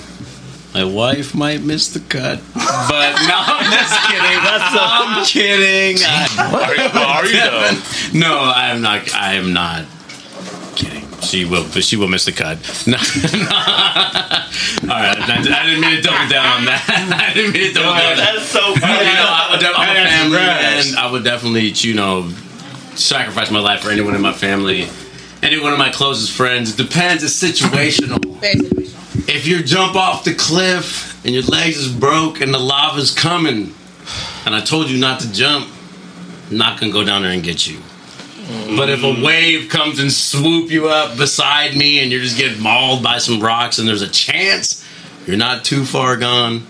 My wife might miss the cut, but no, I'm just kidding. That's I'm kidding. are you, are you though? No, I am not. I am not kidding. She will, but she will miss the cut. No. All right, I, I didn't mean to double down on that. I didn't mean to double down. on that. That's so You know, I would def- I'm a family congrats. man. I would definitely, you know, sacrifice my life for anyone in my family, any one of my closest friends. It depends. It's situational. Very situational. If you jump off the cliff and your legs is broke and the lava's coming, and I told you not to jump, I'm not gonna go down there and get you. But if a wave comes and swoop you up beside me and you're just getting mauled by some rocks and there's a chance you're not too far gone,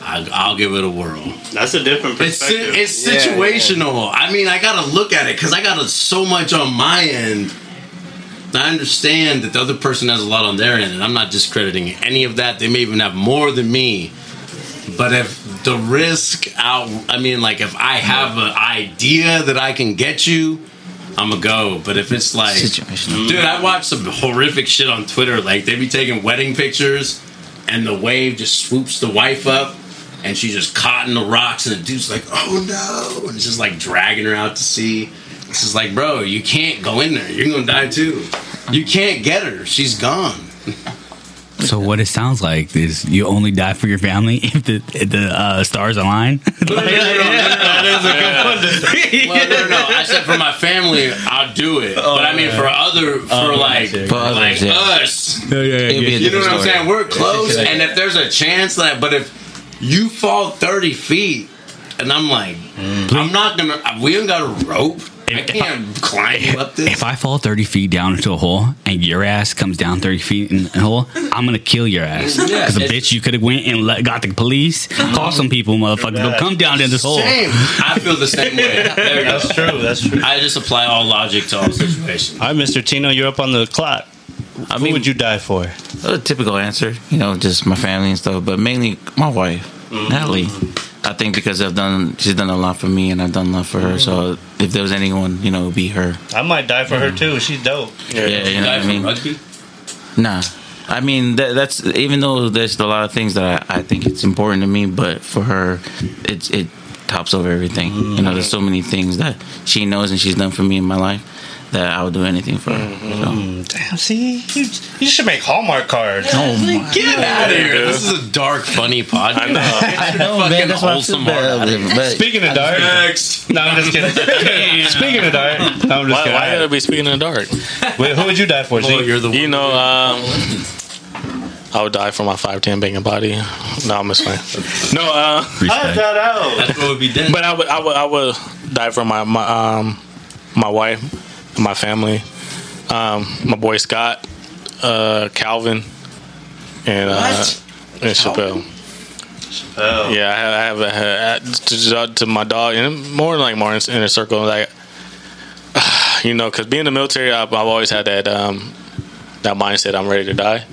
I, I'll give it a whirl. That's a different It's, perspective. it's Yeah, situational. I mean, I gotta look at it because I got so much on my end. I understand that the other person has a lot on their end, and I'm not discrediting any of that. They may even have more than me. But if the risk out, I mean, like if I have an idea that I can get you, I'm gonna go. But if it's like, Situational. Mm. dude, I watched some horrific shit on Twitter. Like they be taking wedding pictures, and the wave just swoops the wife up, and she's just caught in the rocks, and the dude's like, "Oh no!" and it's just like dragging her out to sea. It's just like, bro, you can't go in there. You're gonna die too. You can't get her. She's gone. So what it sounds like is you only die for your family if the if the uh, stars align. that is a good one. Well, no, no, no. I said for my family, I'll do it. but I mean, for other, for like, For others, like yeah. us, It'd be a you know different what I'm saying? We're close, and if there's a chance that, but if you fall 30 feet, and I'm like, I'm not gonna. We ain't got a rope. I can't climb you up this. If I fall 30 feet down into a hole and your ass comes down 30 feet in a hole, I'm gonna kill your ass. Because a it's- bitch, you could have went and let, got the police, call some people, motherfucker, to come down in this hole. Same. I feel the same way. There you go. That's true. That's true. I just apply all logic to all situations. All right, Mr. Tino, you're up on the clock. I Who mean, would you die for? a typical answer, you know, just my family and stuff, but mainly my wife, Mm-hmm. Natalie. I think because I've done, she's done a lot for me, and I've done a lot for her. Mm-hmm. So if there was anyone, you know, it'd be her. I might die for her mm-hmm. too. She's dope. Yeah, you know Die what I mean. rugby? Nah, I mean that, that's even though there's a lot of things that I, I think it's important to me, but for her, it's it tops over everything. You know, there's so many things that she knows and she's done for me in my life that I would do anything for her. So. Damn, see, you, you should make Hallmark cards. Oh my Get out of here. This is a dark, funny podcast. I know. I know, Fucking man. That's why I feel wholesome bad. But Speaking of dark, Next. no, I'm just kidding. Speaking of dark, no, I'm just Why, kidding. why gotta be speaking in the dark? Wait, who would you die for? Oh, Zeke? you're the You know, um, I would die for my five ten banging body. No, I'm just playing. No, uh, Cut Respect. that out. That's what would be dead. but I would, I would, I would die for my my um my wife, my family, um, my boy Scott, uh, Calvin, and uh, and Chappelle. Oh. Yeah, I have, I have, I have to, to my dog, and more like more in, in a circle, like you know, because being in the military, I've, I've always had that um, that mindset. I'm ready to die.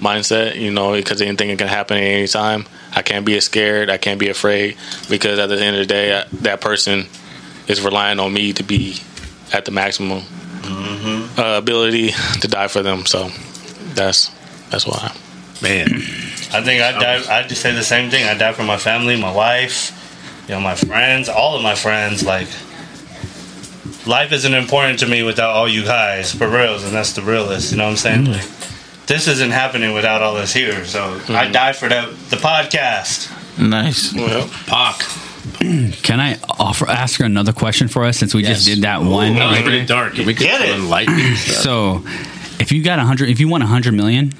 mindset, you know, because anything can happen at any time. I can't be scared. I can't be afraid because at the end of the day, I, that person is relying on me to be at the maximum uh, ability to die for them. So that's that's why. Man, I think I die. I just say the same thing. I die for my family, my wife, you know, my friends, all of my friends. Like, life isn't important to me without all you guys, for reals, and that's the realest. You know what I'm saying? Like, this isn't happening without all this here. So I die for the the podcast. Nice. Well, Pac. Can I offer ask her another question for us since we just did that one? That was pretty dark. We could Get it. enlighten. So, if you got a hundred, if you want a hundred million,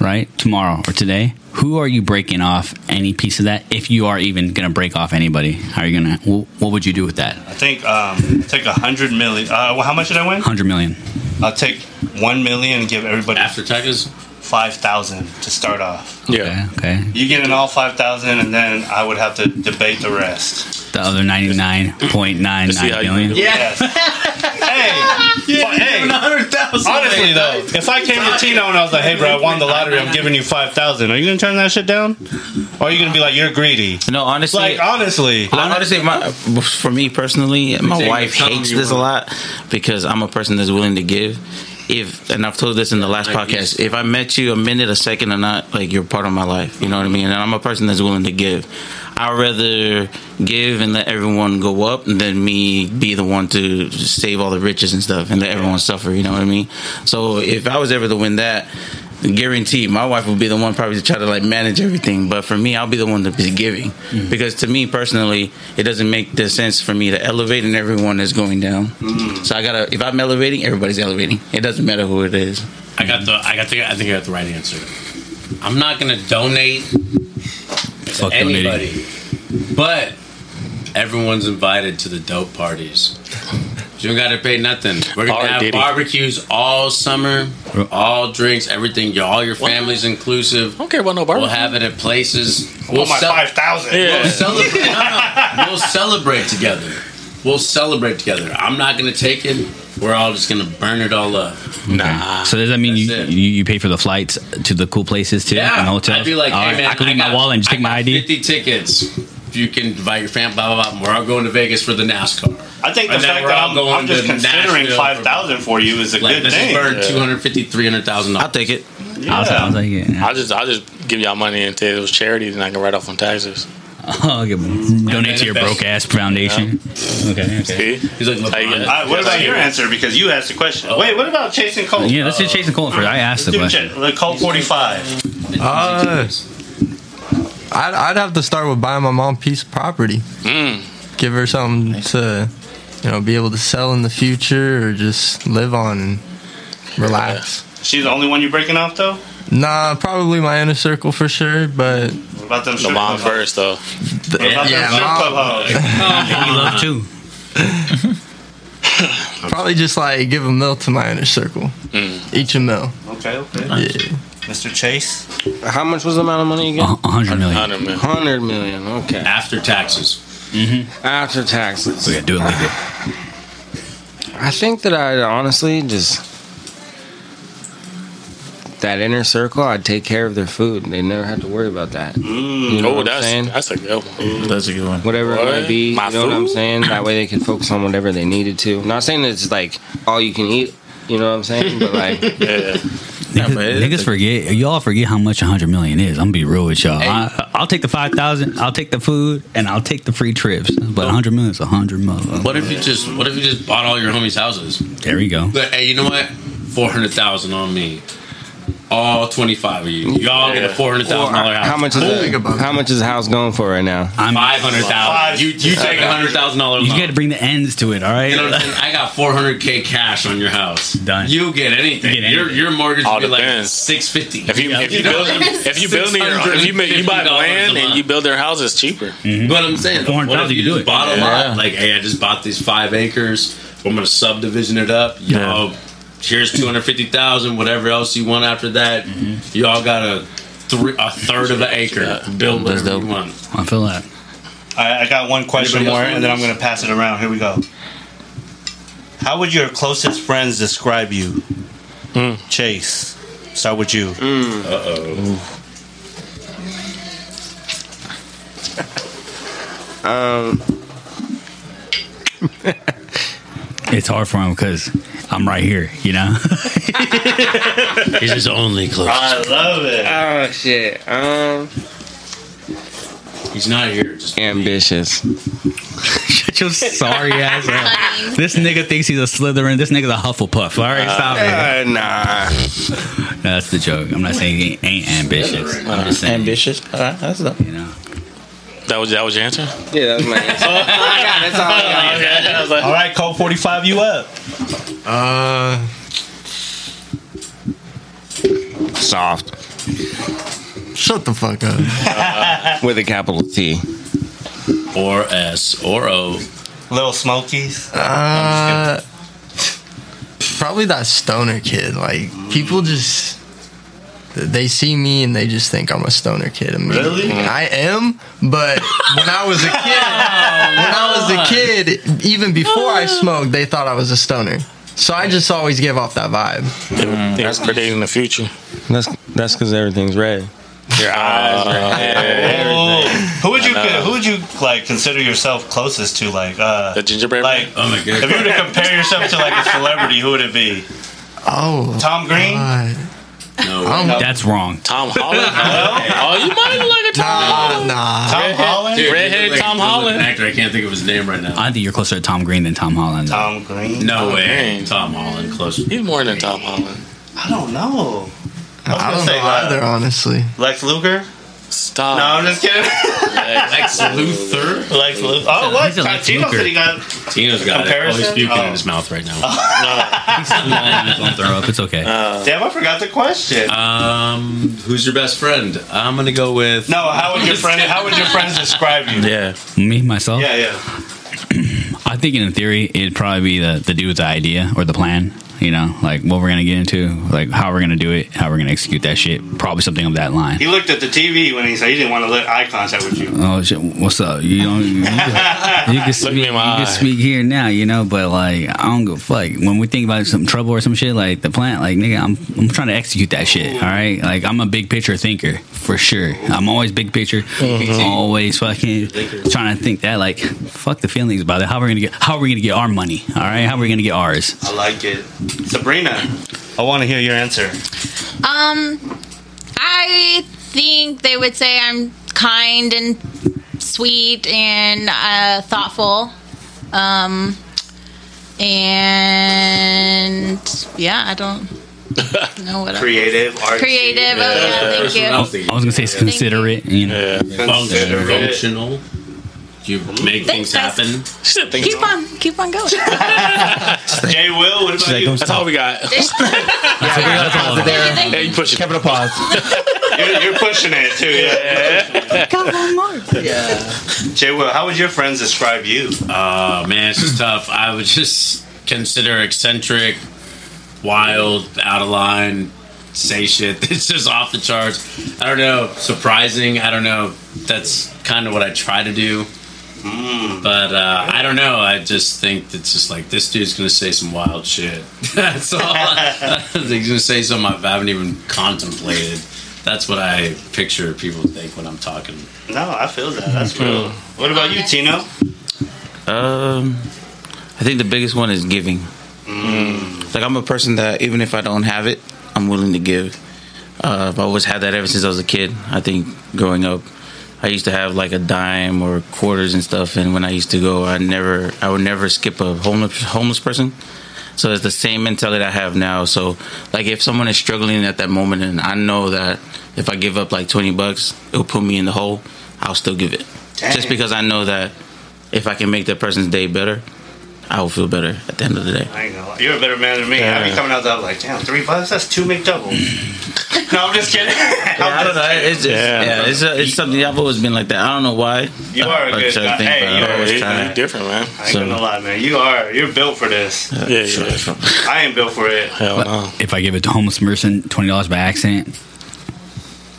right, tomorrow or today, who are you breaking off any piece of that? If you are even gonna break off anybody, how are you gonna? What would you do with that I think um, take a hundred million. Uh, well, how much did I win? hundred million? I'll take one million and give everybody After taxes, five thousand to start off. Yeah. Okay, okay. You get in all five thousand, and then I would have to debate the rest. The other ninety nine point nine To see how nine you million. do it. Yes. hey, but hey. Honestly though, if I came to Tino and I was like, "Hey, bro, I won the lottery. I'm giving you five thousand. Are you gonna turn that shit down? Or are you gonna be like, "You're greedy"? No, honestly, Like honestly, honestly, my, for me personally, my wife hates this a lot because I'm a person that's willing to give. If and I've told this in the last Like podcast, if I met you a minute, a second, or not, like you're part of my life. You know what I mean? And I'm a person that's willing to give. I'd rather give and let everyone go up than me be the one to save all the riches and stuff and let everyone suffer. You know what I mean? So if I was ever to win that, guaranteed my wife would be the one probably to try to like manage everything but for me i'll be the one to be giving mm. because to me personally it doesn't make the sense for me to elevate and everyone is going down mm. so i gotta if i'm elevating everybody's elevating it doesn't matter who it is I got the. I got the. I think I got the right answer. I'm not gonna donate to Fuck donating. anybody, but everyone's invited to the dope parties. You don't gotta pay nothing. We're gonna All right, have Diddy. barbecues all summer, all drinks, everything. Your all your family's inclusive. I don't care about no barbecue. We'll have it at places. We'll my cel- five thousand. Yeah. We'll celebrate. no, no. We'll celebrate together. We'll celebrate together. I'm not gonna take it. We're all just gonna burn it all up. Nah. So does that mean you, That's it. you you pay for the flights to the cool places too? Yeah, and hotels? I'd be like, All hey right, man, I can leave got- my wallet and just I take my got ID. Fifty tickets. You can invite your family. Blah blah blah. We're all going to Vegas for the NASCAR. I think the And then fact that I'm, going I'm just to considering Nashville five thousand for you is a Like good this is thing. burn two hundred fifty, three hundred thousand i'll take it I'll, I'll take it. I'll just I'll just give y'all money and say it was charity, then I can write off on taxes. Oh, okay. Donate to your broke ass foundation. Okay. Okay. See? He's like, How you LeBron. get- All right, what about your answer? Because you asked the question. Wait, what about chasing Colt? Yeah, let's just chase the Colton first. I asked the question. ch- like Colt forty five. Uh, I'd, I'd have to start with buying my mom a piece of property. Mm. Give her something to, you know, be able to sell in the future or just live on and relax. She's the only one you're breaking off though. Nah, probably my inner circle for sure, but What about them? The mom mom's first though. hoes? What about Yeah, them strip mom. club hoes? You love too. probably just like give a mil to my inner circle. Each a mil. Okay, okay. Yeah. Mr. Chase. How much was the amount of money A again? a hundred million. Hundred million. Hundred million. Okay. After taxes. Mm-hmm. After taxes. We gotta do it legal. I think that I honestly just that inner circle. I'd take care of their food. They never have to worry about that. Mm. You know Oh, what I'm that's saying? that's a good one. Mm. that's a good one Whatever What? it might be, My you know what I'm food? saying. That way they can focus on whatever they needed to. Not saying that it's like all you can eat. You know what I'm saying? But like, Yeah. Niggas, niggas forget. Y'all forget how much a hundred million is. I'm gonna be real with y'all. I, I'll take the five thousand. I'll take the food, and I'll take the free trips. But a hundred million is a hundred million. What if you just What if you just bought all your homies' houses? There you go. But hey, you know what? Four hundred thousand on me. All twenty five of you. Y'all get a four hundred thousand dollar uh, house. how much is Think it? How much is the house going for right now? I'm. Five hundred thousand. You you take a hundred thousand dollars. You got to bring the ends to it. All right. You know I'm saying? I got 400k cash on your house. Done. You get anything. You get Your anything. your mortgage All will be like 650. If you if you build if you build your if you, you buy the land and you build their house, it's cheaper. Mm-hmm. But I'm saying, what 400,000 if you you do just it. bought a Yeah. lot? Like, hey, I just bought these five acres. I'm gonna subdivision it up. Y'all, here's 250,000. Whatever else you want after that, y'all got a three a third of an acre. Build whatever dope. you want. I feel that. I, I got one question Anybody more, and then I'm going to pass it around. Here we go. How would your closest friends describe you, Hmm. Chase? Start with you. Mm. Uh oh. Um, It's hard for him because I'm right here. You know. He's his only close. I love it. oh shit. Um, He's not here. Just ambitious. Shut your sorry ass up. This nigga thinks he's a Slytherin. This nigga's a Hufflepuff. All right, stop it. Uh, nah. That's the joke. I'm not saying he ain't ambitious. I'm just saying, Ambitious. All right, that's dope. you know. That was that was your answer. Yeah, that was my answer. all I got. That's all I got. All right, Colt 45, you up. Uh, Soft shut the fuck up. with a capital T. or S or O. Little Smokies. Uh, probably that stoner kid. Like people just they see me and they just think I'm a stoner kid. Really? I am, but when I was a kid, when I was a kid, even before I smoked, they thought I was a stoner. So I just always give off that vibe. That's predicting the future. That's that's because everything's red. Your eyes. Oh, who would you who would you like consider yourself closest to? Like, uh, The gingerbread. like Oh my if you were to compare yourself to like a celebrity, who would it be? Oh, Tom Green? God. No. I'm, That's wrong. Tom Holland. oh, you might look like a Tom. nah, nah. Tom Holland? Dude, Redheaded he's like- Tom he's like Holland. Actor. I can't think of his name right now. I think you're closer to Tom Green than Tom Holland. though. Tom Green? No Tom way. Green. Tom Holland closer. He's more than Tom Holland. I don't know. I was I gonna don't say know uh, either, honestly. Lex Luger? Stop. No, I'm just kidding. Lex Luthor. Lex Luger. Oh, what? He's a Lex Tino Luger. said he got. Tino's got it. Oh, Comparison? he's puking Oh. in his mouth right now. He's gonna throw up. It's okay. Damn, I forgot the question. Um, who's your best friend? I'm gonna go with. no, how would your friend? How would your friends describe you? Yeah. Me myself. Yeah, yeah. I think in theory it'd probably be the the dude with the idea or the plan. You know, like what we're gonna get into, like how we're gonna do it, how we're gonna execute that shit. Probably something of that line. He looked at the TV when he said he didn't want to let eye contact with you. Oh shit! What's up? You don't. You, can- you can speak. You in can speak here now. You know, but like I don't go fuck. When we think about some trouble or some shit, like the plant, like nigga, I'm I'm trying to execute that shit. All right, like I'm a big picture thinker for sure. I'm always big picture. Always fucking trying to think that like fuck the feelings about it. How are we gonna get? How are we gonna get our money? All right, how are we gonna get ours? I like it. Sabrina, I want to hear your answer. Um, I think they would say I'm kind and sweet and uh, thoughtful. Um, and yeah, I don't know what else. Creative, artsy. Creative. Oh yeah, thank you. I was gonna say it's considerate. You know, Yeah. Function, functional. Do you make things happen? She said think Keep on, keep on going. J.Will, what about you? That's all we got. Thank you, thank Yeah, you. you push it. Give it a pause. You're, you're pushing it too. Yeah. Got one more. Yeah. J.Will, how would your friends describe you? Oh man, it's just tough. I would just consider eccentric, wild, out of line, say shit. It's just off the charts. I don't know, surprising. I don't know. That's kind of what I try to do. But uh, I don't know. I just think it's just like this dude's gonna say some wild shit. That's all. He's gonna say something I haven't even contemplated. That's what I picture people think when I'm talking. No, I feel that. That's real. What about you, Tino? Um, I think the biggest one is giving. Like I'm a person that even if I don't have it, I'm willing to give. Uh, I've always had that ever since I was a kid. I think growing up, I used to have like a dime or quarters and stuff. And when I used to go, I never, I would never skip a homeless homeless person. So it's the same mentality I have now. So like if someone is struggling at that moment, and I know that if I give up like twenty bucks, it'll put me in the hole. I'll still give it, Dang. just because I know that if I can make that person's day better, I will feel better at the end of the day. I ain't. You're a better man than me. I be coming out there like, damn, three bucks? That's two McDoubles. no, I'm just kidding. I'm I don't know. kidding. It's just, Yeah. yeah, it's, a, it's something I've always been like that. I don't know why. You are a I good guy. think, Hey, I you are always a good try. guy. You're different, man. I ain't gonna lie, man. You are. You're built for this. Yeah, yeah. I ain't built for it. Hell no. if I give it to a homeless person twenty dollars by accident,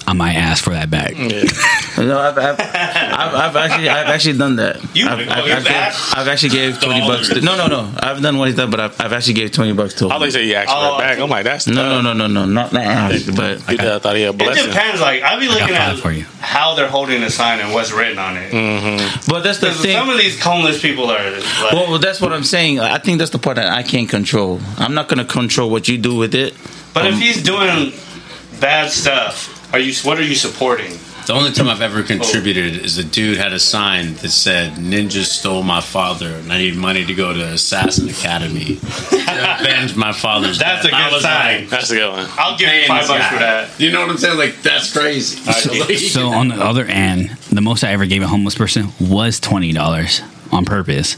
I might ask for that back. Yeah. No, I've, I've, I've, I've actually I've actually done that. You- I've, I've, I've, gave, asked? I've actually gave twenty bucks. To, no, no, no. I've done what he's done, but I've, I've actually gave twenty bucks to. I thought you said you asked Oh, for it back. I'm like, that's No, no, no, no, no, not not asked, but You I thought he had a It depends. Like I'll be looking at for you. how they're holding the sign and what's written on it. Mm-hmm. but that's the 'Cause thing. Some of these homeless people are. Like, Well, well, that's what I'm saying. I think that's the part that I can't control. I'm not gonna control what you do with it. but if um, he's doing bad stuff, are you? What are you supporting? The only time I've ever contributed is a dude had a sign that said "Ninjas stole my father, and I need money to go to Assassin Academy to avenge my father's." That's a death." I good was sign. like, That's a good one. I'll give you paying five this bucks guy. for that. You know what I'm saying? Like that's crazy. So on the other end, the most I ever gave a homeless person was twenty dollars on purpose.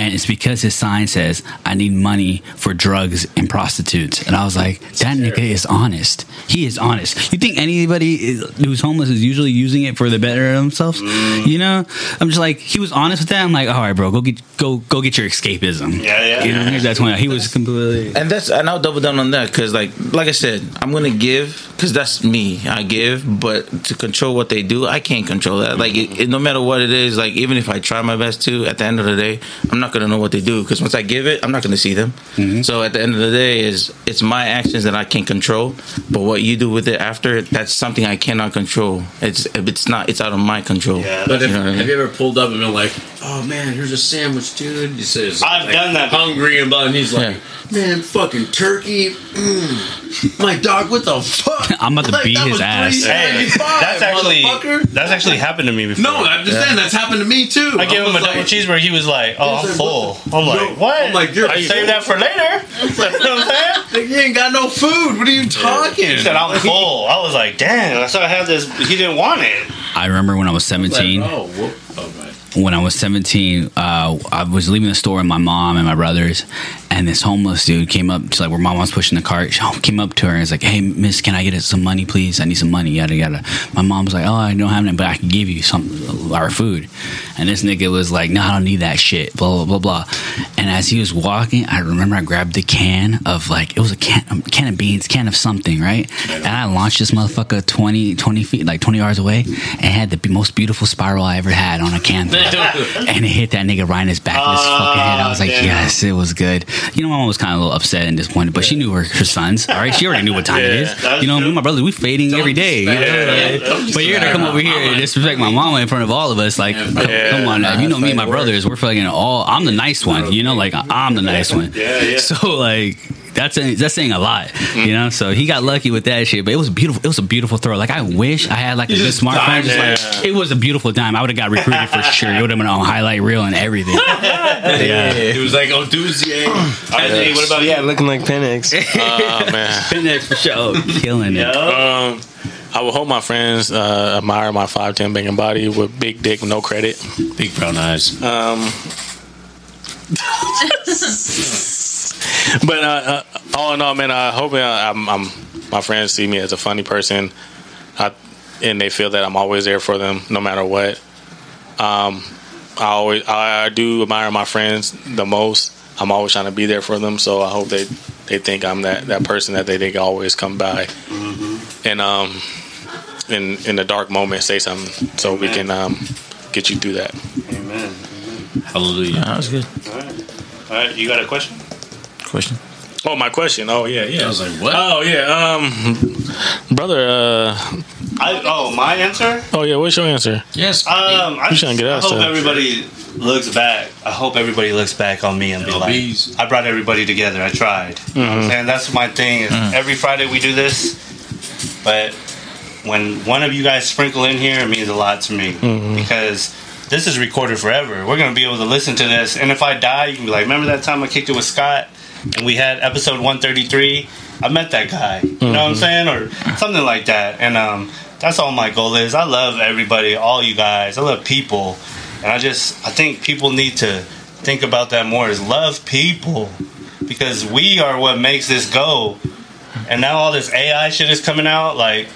And it's because his sign says, I need money for drugs and prostitutes. And I was like, that nigga is honest. He is honest. You think anybody is, who's homeless is usually using it for the better of themselves? Mm. You know? I'm just like, he was honest with that. I'm like, all right, bro, go get go go get your escapism. Yeah, yeah. You know, here's that 20. He was completely. And that's and I'll double down on that because like like I said, I'm gonna give because that's me. I give, but to control what they do, I can't control that. Like it, it- no matter what it is, like even if I try my best to, at the end of the day, I'm not gonna know what they do because once I give it, I'm not gonna see them. Mm-hmm. So at the end of the day, is it's my actions that I can control, but what you do with it after, that's something I cannot control. It's it's not it's out of my control. Yeah, But You know what I mean? have you ever pulled up and been like, "Oh man, here's a sandwich, dude"? He says, I've like, done that. Hungry and blah, and he's like, Yeah. "Man, fucking turkey, mm, my dog, what the fuck?" I'm about to Like, beat his ass. Hey, that's actually that's actually happened to me before. No, I'm just saying that's happened to me too. I gave him a was double cheeseburger. He was like, "Oh, I'm like, full." what I'm No, like, "What?" I'm like, "You're I save that for later. you know what I'm saying? Like, you ain't got no food. What are you talking? He said, "I'm full." I was like, "Damn!" I saw I had this. He didn't want it. I remember when I was Like, 17. oh, whoop. oh, right. When I was 17, uh, I was leaving the store with my mom and my brothers, and this homeless dude came up to like where mom was pushing the cart. She came up to her and was like, "Hey, miss, can I get some money, please? I need some money." Yada yada. My mom's like, "Oh, I don't have any, but I can give you some our food." And this nigga was like, "No, I don't need that shit." Blah blah blah blah. And as he was walking, I remember I grabbed the can of like it was a can, a can of beans, can of something, right? And I launched this motherfucker 20, 20 feet, like twenty yards away, and had the most beautiful spiral I ever had on a can and it hit that nigga right in his back of his fucking head. I was like, damn. yes, it was good. You know, my mom was kind of a little upset and disappointed, but she knew her, her sons. All right, she already knew what time it is. You know, me and my brother, we fading every day. You know? Like, but you're gonna come over here and disrespect my mama in front of all of us. Like, come, come on, now. you know me and my brothers, we're fucking all. I'm the nice one. You know, like I'm the nice one. Yeah, yeah. So like. That's a, that's saying a lot, you know. So he got lucky with that shit, but it was beautiful. It was a beautiful throw. Like I wish I had like a good smartphone. Just like it was a beautiful dime. I would have got recruited for sure. It would have been on highlight reel and everything. Yeah. It was like, oh, Duzier. Hey, what about Yeah, looking like Penix. Oh man. Fitness for sure, killing it. Um, I would hope my friends uh, admire my five ten banging body with big dick, no credit. Big brown eyes. Um, but uh, uh, all in all, man, I hope uh, I'm, I'm, my friends see me as a funny person, I, and they feel that I'm always there for them, no matter what. Um, I always, I, I do admire my friends the most. I'm always trying to be there for them, so I hope they, they think I'm that, that person that they think always come by, and um, in in the dark moment, say something so we can um, get you through that. Amen. Hallelujah. that was good. All right. All right. You got a question? Question. Oh, my question. Oh, yeah, yeah. I was like, what? Oh yeah, um, brother. Uh, I, oh, my answer. oh yeah, what's your answer? yes. Um, I, You trying to get out I hope to- everybody looks back. I hope everybody looks back on me and be like, I brought everybody together. I tried. You know what I'm saying? That's my thing. Is Every Friday we do this, but when one of you guys sprinkle in here, it means a lot to me because this is recorded forever. We're gonna be able to listen to this, and if I die, you can be like, "Remember that time I kicked it with Scott, and we had episode 133? I met that guy." You know what I'm saying, or something like that. And um, that's all my goal is. I love everybody, all you guys. I love people, and I just I think people need to think about that more. Is love people because we are what makes this go. And now all this AI shit is coming out, like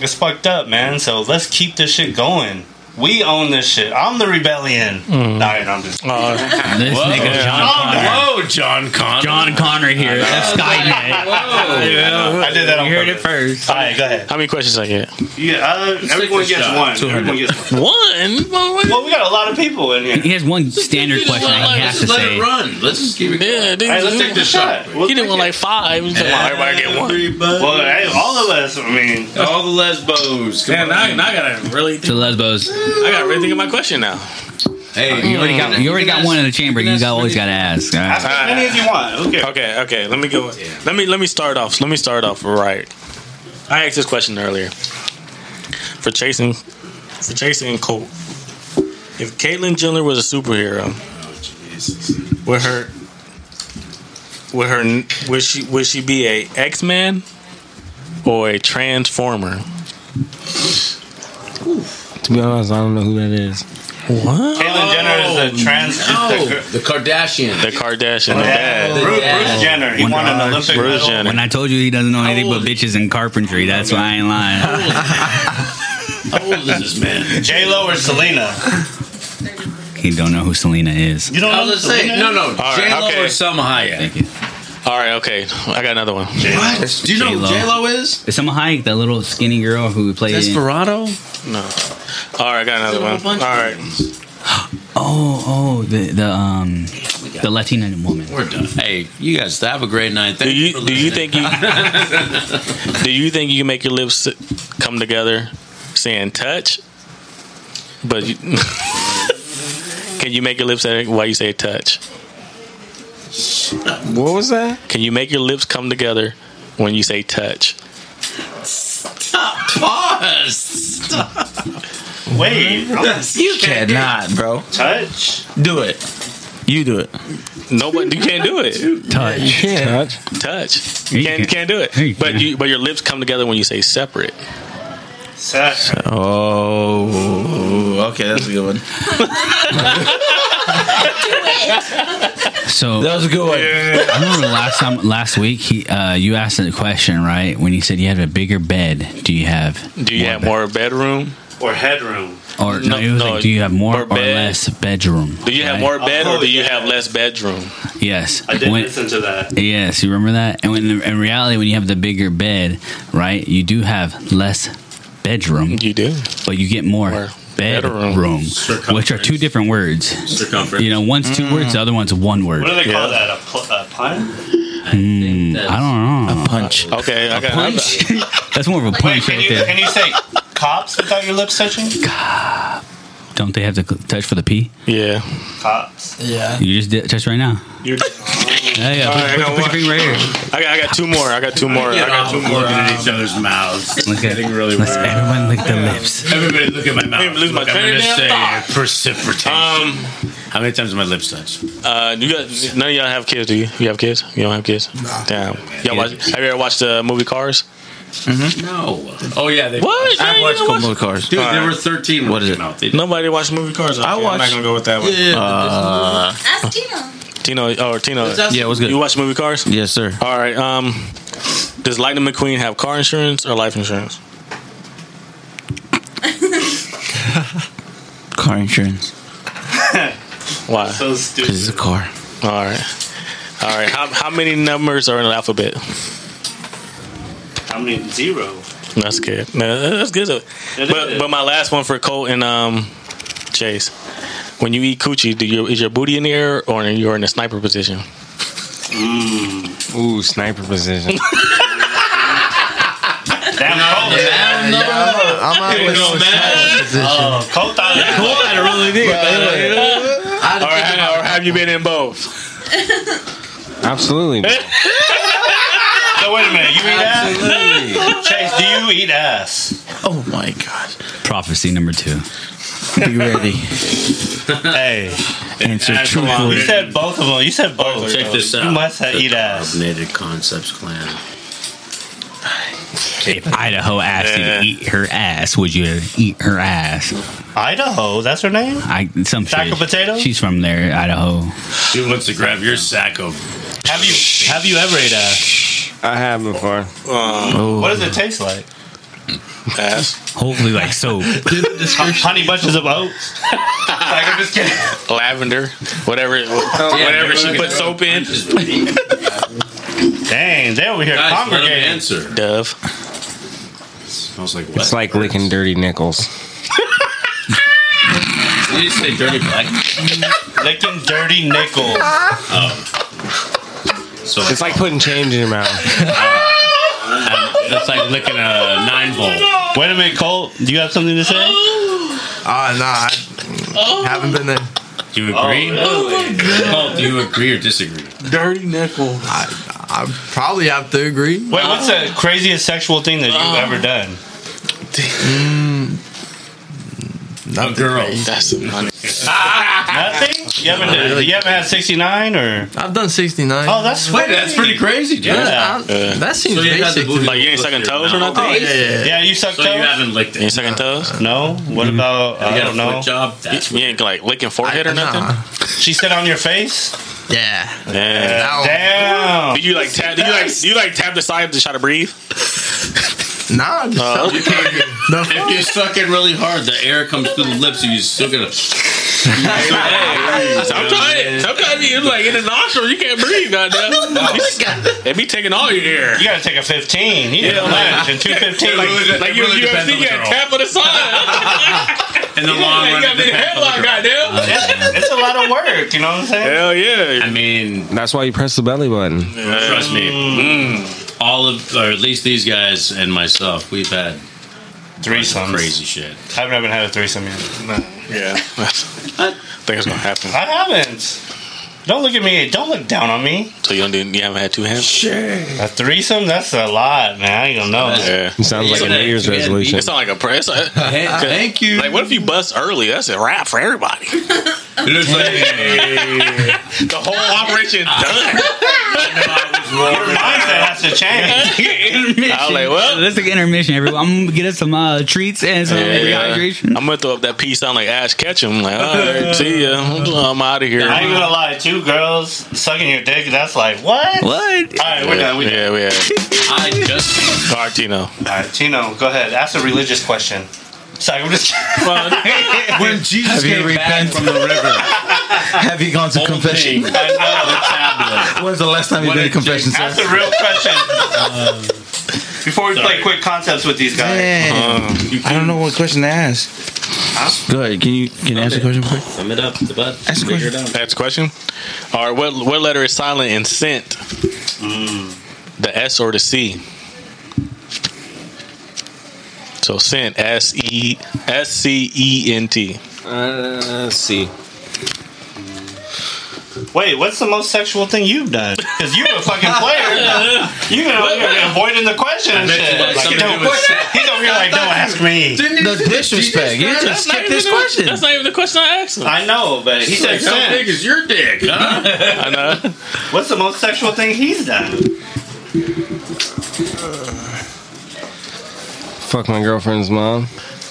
it's fucked up, man. So let's keep this shit going. We own this shit. I'm the rebellion. Mm. Nah, I'm just. This nigga John Connor. Whoa, John Connor. John Connor here. That's Skynet. I did that on You heard it first. All right, go ahead. How many questions I get? Yeah, uh, everyone gets one. Everyone gets one. One. Well, we got a lot of people in here. He has one standard question that he has to Let's let say. it run. Let's just keep it going. Yeah, dude. All right, let's take this shot. We'll He didn't want like five. He's like, well, everybody get one. Well, hey, all of us. I mean, all the lesbos. Man, on. now, now I gotta really. To lesbos. I gotta really think of my question now. Hey, uh, You already got you already got one in the chamber. you You got, always got to ask. all ask as many as you want. Okay. Okay, okay. Let me go. Let me let me start off. Let me start off right. I asked this question earlier. For chasing, for chasing Colt. If Caitlyn Jenner was a superhero, would her, would her, would she, would she be a X Man or a Transformer? To be honest, I don't know who that is. What? Caitlyn Jenner is a trans. Oh, the- the Kardashian. The Kardashian. Yeah, Yeah. Bruce, Bruce Jenner. He When- won an Olympic Bruce medal. Jenner. When I told you he doesn't know anything but bitches and carpentry, that's why I ain't lying. How old is this man? J Lo or Selena? He don't know who Selena is. You don't I know was gonna say Selena? no, no. right, J Lo okay. or Salma Hayek. Thank you. All right. Okay. I got another one. What? Do you know who J-Lo. J Lo is? Is Salma Hayek that little skinny girl who played? in- Desperado? No. All right. I got another one. All right. Oh, oh, the the um the Latina woman. We're done. Hey, you guys have a great night. Do Thank you for do you think you do you think you can make your lips come together saying touch? But you, can you make your lips say while you say touch? What was that? Can you make your lips come together when you say touch? Stop. Pause. Stop. Wait, You cannot, bro. touch. Do it. You do it. Nobody you can't do it. Touch. you can't. touch, Touch. You You can't, can. can't do it. You But can. you but your lips come together when you say separate. Sex. Oh, okay, that's a good one. So That was a good one. I remember last time last week he uh, you asked a question right when you said you have a bigger bed. Do you have? Do you have more bedroom? Or headroom. Or no, No, it was no, like, do you have more more or bed. less bedroom? Do you have more bed or Oh, do you yeah. have less bedroom? Yes. I did When- listen to that. Yes, you remember that? And when in reality, when you have the bigger bed, right, you do have less bedroom, You do. but you get more More bedroom, bedroom. which are two different words. Circumference. You know, one's two words, the other one's one word. What do they call Yeah. that? A, pl- a pun? Hmm, I don't know. A punch. Okay, I got Punch. That's more of a Wait, punch can right you, there. can you say cops without your lips touching? Don't they have to cl- touch for the P? Yeah. Cops. Yeah. You just did touch right now. You Yeah, yeah. All Put, I got one. right here. I got, I got two more. I got two more. I got two more. looking at each other's mouths. Look at Getting really Let's weird. everyone lick the lips. Everybody look at my mouth. Hey, lose my Look, I'm gonna damn say precipitation. Um, How many times have my lips touched? uh, you got none of y'all have kids, do you? You have kids? You don't have kids? Damn. Y'all watch, have you ever watched the movie Cars? No. Oh yeah, they. What? I've watched you a couple of cars. Dude, they Alright. were 13 when What it is came it? Nobody watched movie Cars. Okay, I'm not gonna go with that one. Uh, Ask Tino. Tino or Tino. yeah, what's good. You watch movie Cars? Yes, sir. All right. Um, does Lightning McQueen have car insurance or life insurance? Car insurance. Why? So stupid. Because stupid. it's a car. All right. All right. How, how many numbers are in the alphabet? How many? Zero. That's good. No, that's good. It But is. but my last one for Colt and um Chase. When you eat coochie, do you is your booty in the air or you're in a sniper position? Mm. Ooh, sniper position. Damn, Colt. I'm out with no position. Oh, Colt thought it. really did. Or, have- or have you been in both? Absolutely. So wait a minute. You eat ass? Chase, do you eat ass? Oh my god. Prophecy number two. Be ready. Hey, Answer truthfully. you said both of them. You said both. Oh, check this out. You must have The eat ass. Carbonated Concepts Clan. If Idaho asked you to eat her ass, would you eat her ass? Idaho. That's her name. I some Sack shit. of potatoes? She's from there, Idaho. She wants to grab your sack of. Have you Have you ever ate ass? I have before. What does it taste like? Ass. Hopefully, like soap. Honey bunches of oats. like, I'm just kidding. Lavender. Whatever. whatever she put soap in. Dang, they over here Guys, let him congregating. answer. Dove. Smells like It's wet. like licking dirty nickels. Did you say dirty black? Licking dirty nickels. Oh. So It's like putting change in your mouth. it's like licking a nine volt. Wait a minute, Colt. Do you have something to say? Ah, nah, I haven't been there. Do you agree? Colt, do you agree or disagree? Dirty nickel. I, I probably have to agree. Wait, what's the craziest sexual thing that you've ever done? A girl. That's money. Nothing? You haven't, you haven't had 69 or? I've done 69. Oh, that's Wait, that's pretty crazy, dude. Yeah. I- that seems So you had the basic. booty- Like you ain't sucking toes or nothing? Oh, yeah, yeah, yeah. Yeah, you suck So you haven't licked You ain't sucking toes? No? What mm-hmm. about, I You got don't a know. job? That's You ain't like licking forehead or nothing? Nah. She sit on your face? Yeah. Yeah. Damn. Do you like tap? Do you like? Do you like tap the side to try to breathe? Nah, I'm just oh. telling you. The If you're sucking really hard, the air comes through the lips, and you still gonna. Sometimes, sometimes you like in the nostril, you can't breathe. Goddamn, they be taking all your air. You gotta take a 15. He did a lunch and 215. Like, really- like you, really you depends UFC, you the got girl. tap on the side. In the long you run, got it me in a depends on the headlock, goddamn. Uh, it's a lot of work, you know what I'm saying? Hell yeah. I mean, That's why you press the belly button. trust me. Mm. All of, or at least these guys and myself, we've had Threesomes. crazy shit. I haven't even had a threesome yet. No. Yeah, I think it's gonna happen. I haven't. Don't look at me. Don't look down on me. So you don't do, you haven't had two hands? A threesome? That's a lot, man. I ain't gonna know. Yeah. It sounds like a New Year's resolution. It's not like a prayer. It's like, Thank you. like, what if you bust early? That's a wrap for everybody. It looks like, The whole operation done. Your mindset has to change. I was like, well- let's take intermission, everyone. I'm gonna get us some uh, treats and some Yeah. rehydration. I'm gonna throw up that piece sound like Ash Ketchum. Like, all right, see ya. I'm out of here. I ain't gonna lie. Two girls sucking your dick. That's like what? What? right, we're done. We're done. Yeah, we had I just. All right, Tino. All right, Tino, go ahead. Ask a religious question. Sorry, I'm just. When Jesus Have you came back repented? from the river, have you gone to confession? Thing, I know the tablet. When's the last time you've What been a to confession, sir? Ask a real question. Um, Before we play quick concepts with these guys. Um, I don't know what question to ask. Go ahead. Can you can you answer the question quick? Sum it up, the butt. Ask a Figure it question. out. a question. All right, what what letter is silent in scent? Mm. The S or the C? So scent, S E S C E N T. Uh, let's see. Wait, what's the most sexual thing you've done? Because you're a fucking player. You're gonna you're avoiding the question and bet you shit. like Like, something don't, to do he's over here like, don't ask me. The disrespect. You just skip this question. That's not even the question I asked him. I know, but he said How scent. big is your dick? Huh? I know. What's the most sexual thing he's done? Fuck my girlfriend's mom.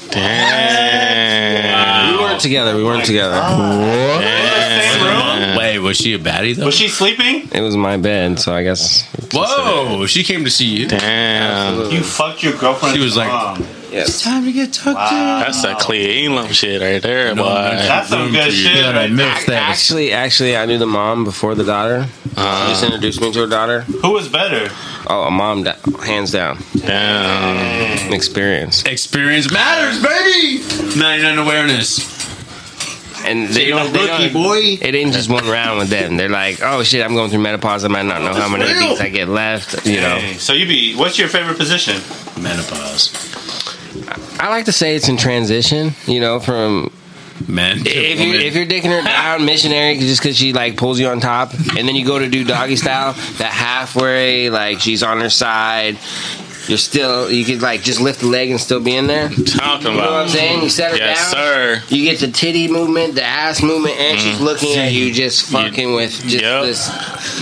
Damn. We weren't together. We weren't together. Same room? Wait, was she a baddie though? Was she sleeping? It was my bed, so I guess. Whoa, she came to see you. Damn. You fucked your girlfriend. She was like- mom. Yes. Time to get tucked Wow. That's that Cle Elum shit right there, No, boy. That's some good shit. in. Right there. Mixed. Actually, actually, I knew the mom before the daughter. She just introduced me to her daughter. Who was better? Oh, a mom, da- hands down. Damn. Experience. Experience matters, baby. 99 awareness. And they Taking don't. a They rookie, don't boy. It ain't just one round with them. They're like, oh shit, I'm going through menopause. I might not know how many real. beats I get left. You know. Hey, So you be. What's your favorite position? Menopause. I like to say it's in transition. You know, from Man. if you if you're dicking her down missionary just because she like pulls you on top, and then you go to do doggy style, that halfway like she's on her side. You're still you could like just lift the leg and still be in there. You Talking you know what I'm saying? You set her Yes, down. sir. You get the titty movement, the ass movement, and she's looking at you just fucking with just Yep. this.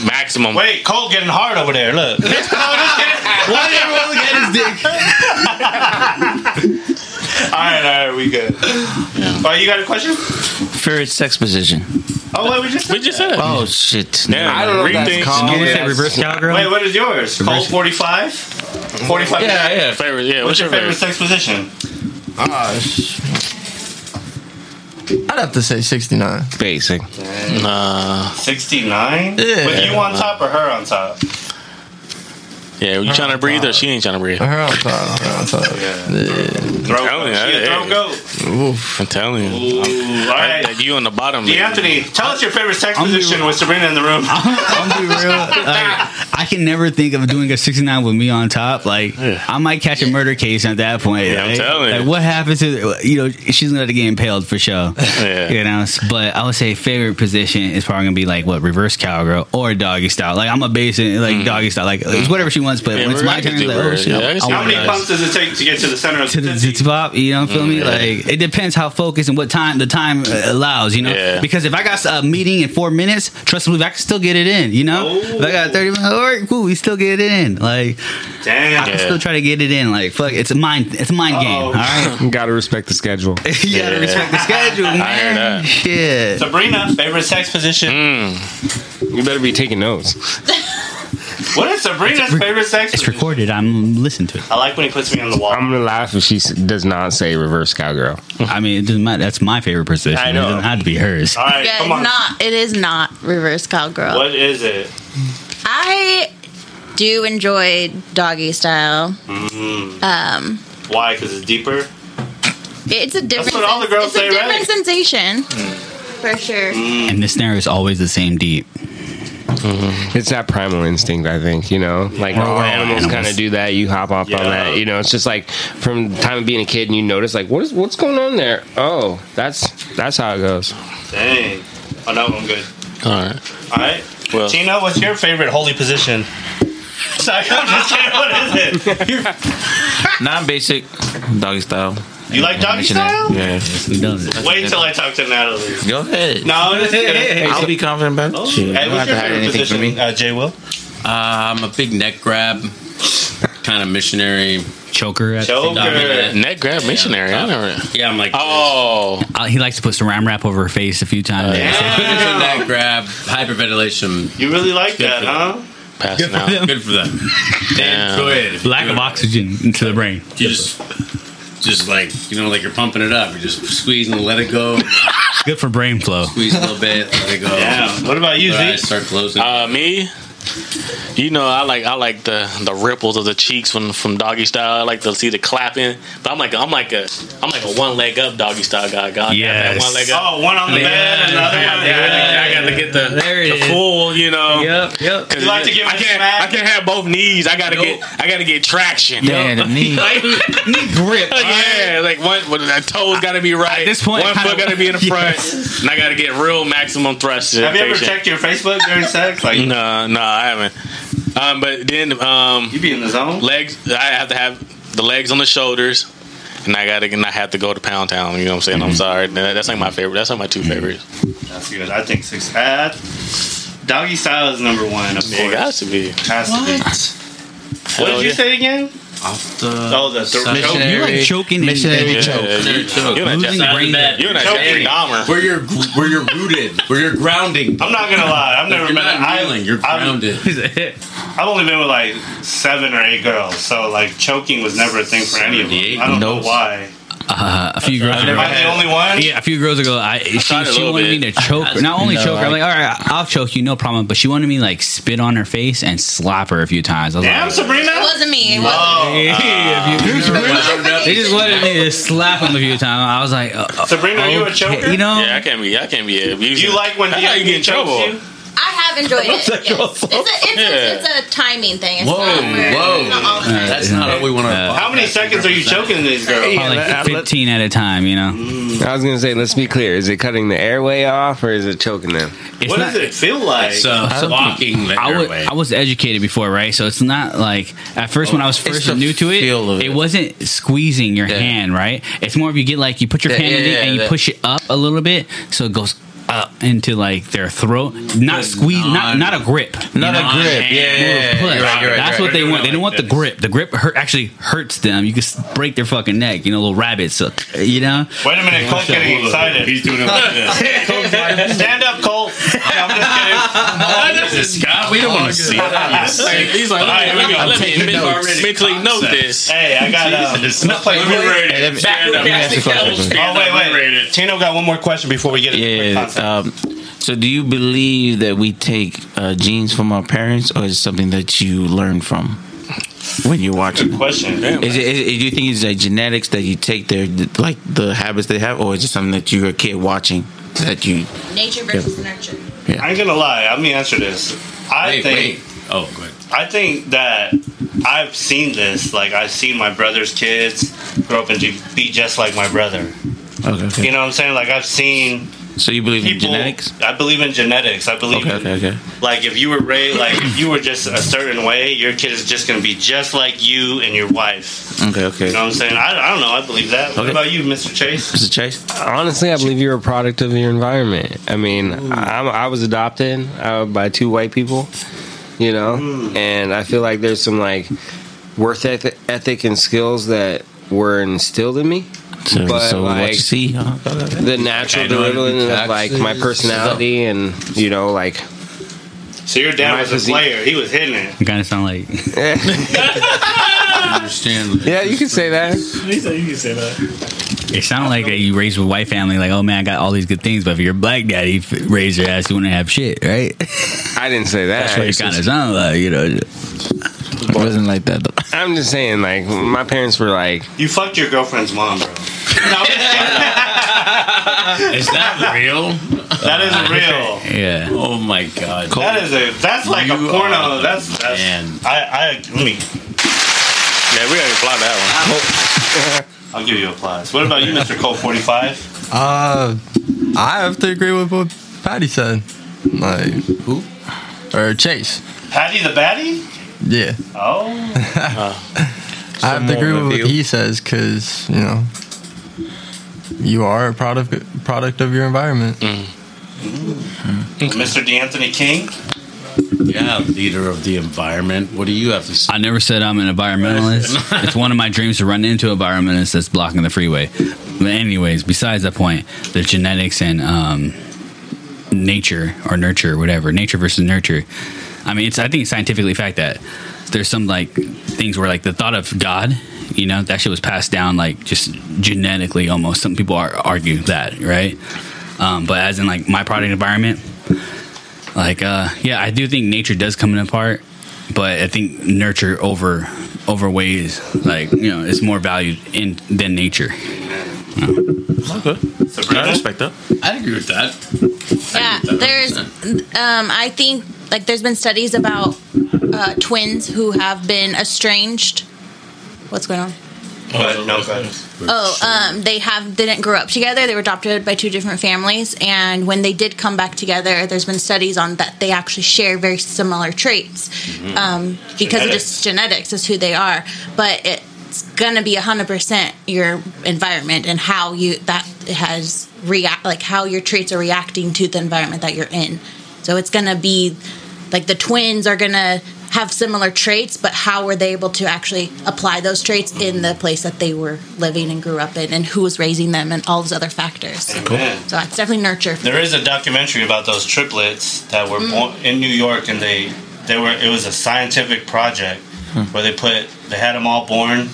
Maximum. Wait, Colt getting hard over there. Look. No, just kidding. Why did everyone look at his dick? all right, all right, we good. Oh, you got a question? Favorite sex position. Oh, what we just We just said. Oh shit! Yeah, I don't know if that's rethink. called. No, we Yes. reverse cowgirl. Wait, what is yours? Colt 45? 45 Yeah, yeah. Favorite. Yeah. What's What's your your favorite favorite? sex position? Ah, sh- I'd have to say 69. Basic. Nah. 69? Yeah. With you on top or her on top? Yeah. You trying to breathe or she ain't trying to breathe? Her on top. Her on top. Throat telling you, goat. She a hey. throat goat. Oof. I'm telling you. Ooh, all right. You on the bottom. Deanthonee, tell us your favorite sex I'm position with Sabrina in the room. I'm gonna be real. Like, I can never think of doing a 69 with me on top. Like, Yeah. I might catch a murder case at that point. Yeah, I'm like, telling you. Like, what happens to you know? She's gonna get impaled for sure. Yeah. You know, but I would say favorite position is probably gonna be like what reverse cowgirl or doggy style. Like I'm a basic like mm-hmm. doggy style. Like it's whatever she wants. But Mm-hmm. Yeah, when it's my gonna turn, do it's like oh her. shit. Yeah, I I can see want How many that. pumps does it take to get to the center of to the the titty? zit pop, you know, feel me? yeah. Like it depends how focused and what time the time uh, allows, you know. Yeah. Because if I got a meeting in four minutes, trust me, I can still get it in, you know. If I got thirty minutes, all right, cool, we still get it in. Like I Damn. can Yeah. still try to get it in. Like fuck, it's a mind, it's a mind game. Uh-oh. All right, You gotta respect the schedule. you gotta respect the schedule, hear man. that. Shit. Sabrina, favorite sex position? Mm. You better be taking notes. What is Sabrina's favorite sex It's position? recorded. I'm listening to it. I like when he puts me on the wall. I'm gonna laugh if she s- does not say reverse cowgirl. I mean, it doesn't matter. That's my favorite position. I It know. doesn't have to be hers. All right, Yeah, come it's on. not. It is not reverse cowgirl. What is it? I do enjoy doggy style. Mm. Um, Why? Because it's deeper? it's a different. what all the girls it's say, a different right? sensation, for sure. And this snare is always the same deep. Mm-hmm. It's that primal instinct, I think. You know, like We're all all animals animals. kind of do that. You hop off Yeah. on that. You know, it's just like from the time of being a kid, and you notice like what is what's going on there. Oh, that's that's how it goes. Dang. Oh no, I'm good. All right. All right. Well- Tino, what's your favorite holy position? Sorry, I'm just kidding. What is it? Non-basic doggy style. You like doggy Missionary. style? Yeah. He does it. Wait till I talk to Natalie. Go ahead. No, I'm just kidding. I'll be confident about it. Shit, you Hey, don't what's have your to hide favorite anything from position, me. uh, J.Will? Uh, I'm a big neck grab, kind of missionary. Choker. At Choker. dominant. Neck grab missionary. I never. Yeah, I'm like. Oh. Uh, he likes to put some ram wrap over her face a few times. Signature neck grab, hyperventilation. You really like that, for huh? Passing out. Good for them. Damn. Enjoy it. Lack of oxygen into the brain. You just, just like you know, like you're pumping it up. You're just squeezing, let it go, Good for brain flow. squeeze a little bit, let it go. Yeah. What about you, Your eyes Z? start closing. Uh, me. You know, I like I like the the ripples of the cheeks from from doggy style. I like to see the clapping, but I'm like I'm like a I'm like a one leg up doggy style guy. God, Yes. one leg up. Oh, one on the bed and the other I one. got, I, I got to get the, There it the full, you know. Yep, Yep. You like to give I can't. I can't have both knees. I gotta Nope. get. I gotta get traction. Yeah, the knee. Knee grip. yeah, like one. Well, that toe's got to be right. At this point, one kinda- foot got to be in the front, Yes. and I got to get real maximum thrust. Have you ever checked your Facebook during sex? Like, No, no, I haven't. Um, but then um, you be in the zone? legs. I have to have the legs on the shoulders, and I gotta and I have to go to Pound Town. You know what I'm saying? Mm-hmm. I'm sorry. That's like my favorite. That's like my two favorites. That's good. I think six. Uh, doggy style is number one, of Yeah, it got course. to be. Has to be. What Hell did you yeah. say again? Off the. Oh, the th- Side. choke. You like choking Missionary and, choke. Yeah, you, choke. you're not Losing Jeffrey- brain- You're not Choking. Jeffrey Dahmer. Where you're where you're rooted, where you're grounding. I'm not gonna lie. I've never You're been. not kneeling. You're I've, grounded. I've only been with like seven or eight girls, so like choking was never a thing for any of them. I don't know why. Uh, a few girls Am ago. I the only one? Yeah, a few girls ago, I she, she wanted bit. me to choke her. Not only No, choke her, I'm like, all right, I'll choke you, no problem. But she wanted me like spit on her face and slap her a few times. I was Damn, like, Sabrina. It wasn't me. It wasn't. Hey, you- Grounded. they just wanted me to slap him a few times. I was like, uh, uh, Sabrina, are you a choker? You know, Yeah, I can't be. I can't be abusive. Do you like when That's how you get in trouble? you? I have enjoyed it. Yes. It's, a, it's, Yeah. a, it's a timing thing. It's Whoa, not for- whoa. not all. That's not how we want to. Uh, How many seconds are you choking these girls? probably like 15 at a time. You know, I was gonna say, let's be clear: is it cutting the airway off, or is it choking them? it's What not. does it feel like? It's uh, blocking the I was, airway. I was educated before, right? So it's not like at first when I was first new to it, it it. wasn't squeezing your Yeah. hand, right? It's more of you get like you put your Yeah, hand in yeah, it and yeah, you push it up a little bit, so it goes uh, into like their throat, not squeeze, not not a grip, Not a grip. Yeah, yeah, yeah. Push. You're right, you're right, That's what they want. They don't want the grip. The grip hurt, actually hurts them. You can break their fucking neck. You know, little rabbits. So, you know. Wait a minute, Colt's getting excited. He's doing it like this. Stand up, Cole. I'm just kidding. Scott, we don't want to see that. He's like, All right, here we go. let me taking men- notes. mentally note this. Hey, I got. Um, let's play. Let me rate it. me- Stand let up. me ask you a. Oh wait, wait. Rated. Tino got one more question before we get into the Yeah. Concept. Um, so, do you believe that we take uh, genes from our parents, or is it something that you learn from when you're watching? Good question. Is it, is it, do you think it's like genetics that you take their like the habits they have, or is it something that you're a kid watching that you? Nature versus nurture. I ain't gonna lie. Let me answer this. I Wait, think. wait. Oh, good. I think that I've seen this. Like I've seen my brother's kids grow up and be just like my brother. Okay, okay. You know what I'm saying? Like I've seen So you believe in genetics? I believe in genetics. I believe Okay, in okay, okay. like if you were raised like if you were just a certain way, your kid is just gonna be just like you and your wife. Okay, okay. You know what I'm saying? I, I don't know. I believe that. What about you, Mr. Chase? Mr. Chase? Honestly, I believe you're a product of your environment. I mean, I'm, I was adopted uh, by two white people, you know, and I feel like there's some like worth ethic, ethic and skills that were instilled in me. So, But, so what like, you see? Huh? The natural I know it'd be derivative of like my taxes. personality and you know like So your dad My was a physique. player. He was hitting it. You kind of sound like Understand. yeah, you can say that. You can say that. It sounded like that you raised a white family. Like, oh man, I got all these good things, but if you're a black daddy, f- raise your ass, you wouldn't have shit, right? I didn't say that. That's what it kind of sounded like, you know. It wasn't like that though. I'm just saying, like my parents were like, You fucked your girlfriend's mom, bro. No, Is that real? that is real. Yeah. Oh my god. That is a. That's like a You porno. are That's. that's man. I. I. Let me. Yeah, we gotta apply that one. I'll give you applause. What about you, Mr. Colt Forty Five? Uh, I have to agree with what Patty said. Like Who? or Chase. Patty the Batty? Yeah, Oh. I have to agree with what he says because you know you are a product product of your environment. Mr. Deanthonee King? Yeah, leader of the environment. What do you have to say? I never said I'm an environmentalist. it's one of my dreams to run into an environmentalist that's blocking the freeway. But anyways, besides that point, the genetics and um, nature or nurture, whatever, nature versus nurture. I mean, it's I think it's scientifically fact that there's some like things where like the thought of God, you know, that shit was passed down like just genetically almost. Some people are, argue that, right? Um, but as in like my product environment, like uh yeah i do think nature does come in part but i think nurture over overweighs like you know it's more valued in than nature one. I respect that. I'd agree with that. Yeah, there's. Um, I think like there's been studies about uh, twins who have been estranged. What's going on? But no. Oh, um, they have didn't grow up together. They were adopted by two different families, and when they did come back together, there's been studies on that they actually share very similar traits um, because of just genetics is who they are. But it's gonna be hundred percent your environment and how you that has react like how your traits are reacting to the environment that you're in. So it's gonna be like the twins are gonna have similar traits, but how were they able to actually apply those traits in the place that they were living and grew up in, and who was raising them, and all those other factors. Amen. So it's definitely nurture. There is a documentary about those triplets that were mm. born in New York, and they they were it was a scientific project hmm. where they put they had them all born,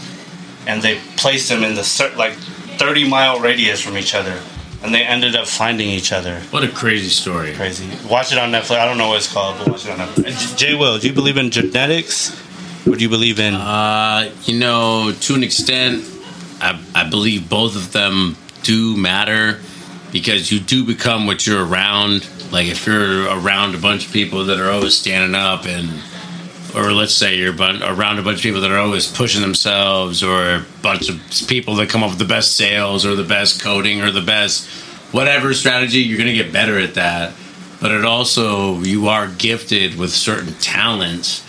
and they placed them in the like thirty mile radius from each other, and they ended up finding each other. What a crazy story. Crazy. Watch it on Netflix. I don't know what it's called, but watch it on Netflix. J- J.Will, do you believe in genetics, What do you believe in? Uh, you know, to an extent, I, I believe both of them do matter because you do become what you're around. Like if you're around a bunch of people that are always standing up and or let's say you're around a bunch of people that are always pushing themselves or a bunch of people that come up with the best sales or the best coding or the best whatever strategy you're going to get better at that. But it also you are gifted with certain talents.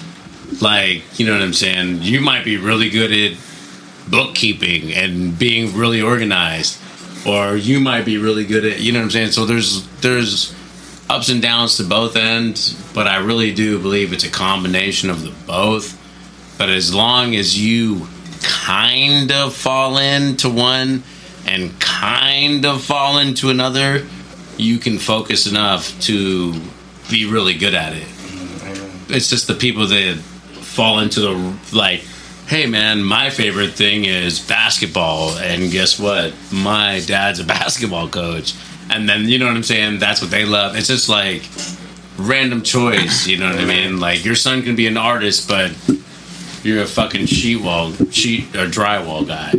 Like you know what i'm saying? You might be really good at bookkeeping and being really organized or you might be really good at you know what I'm saying. So there's there's ups and downs to both ends, but I really do believe it's a combination of the both. But as long as you kind of fall into one and kind of fall into another, you can focus enough to be really good at it. Mm-hmm. It's just the people that fall into the like, hey man, my favorite thing is basketball, and guess what? My dad's a basketball coach, and then you know what I'm saying. That's what they love. It's just like random choice. You know what I mean? Like your son can be an artist, but you're a fucking sheet wall, sheet or drywall guy.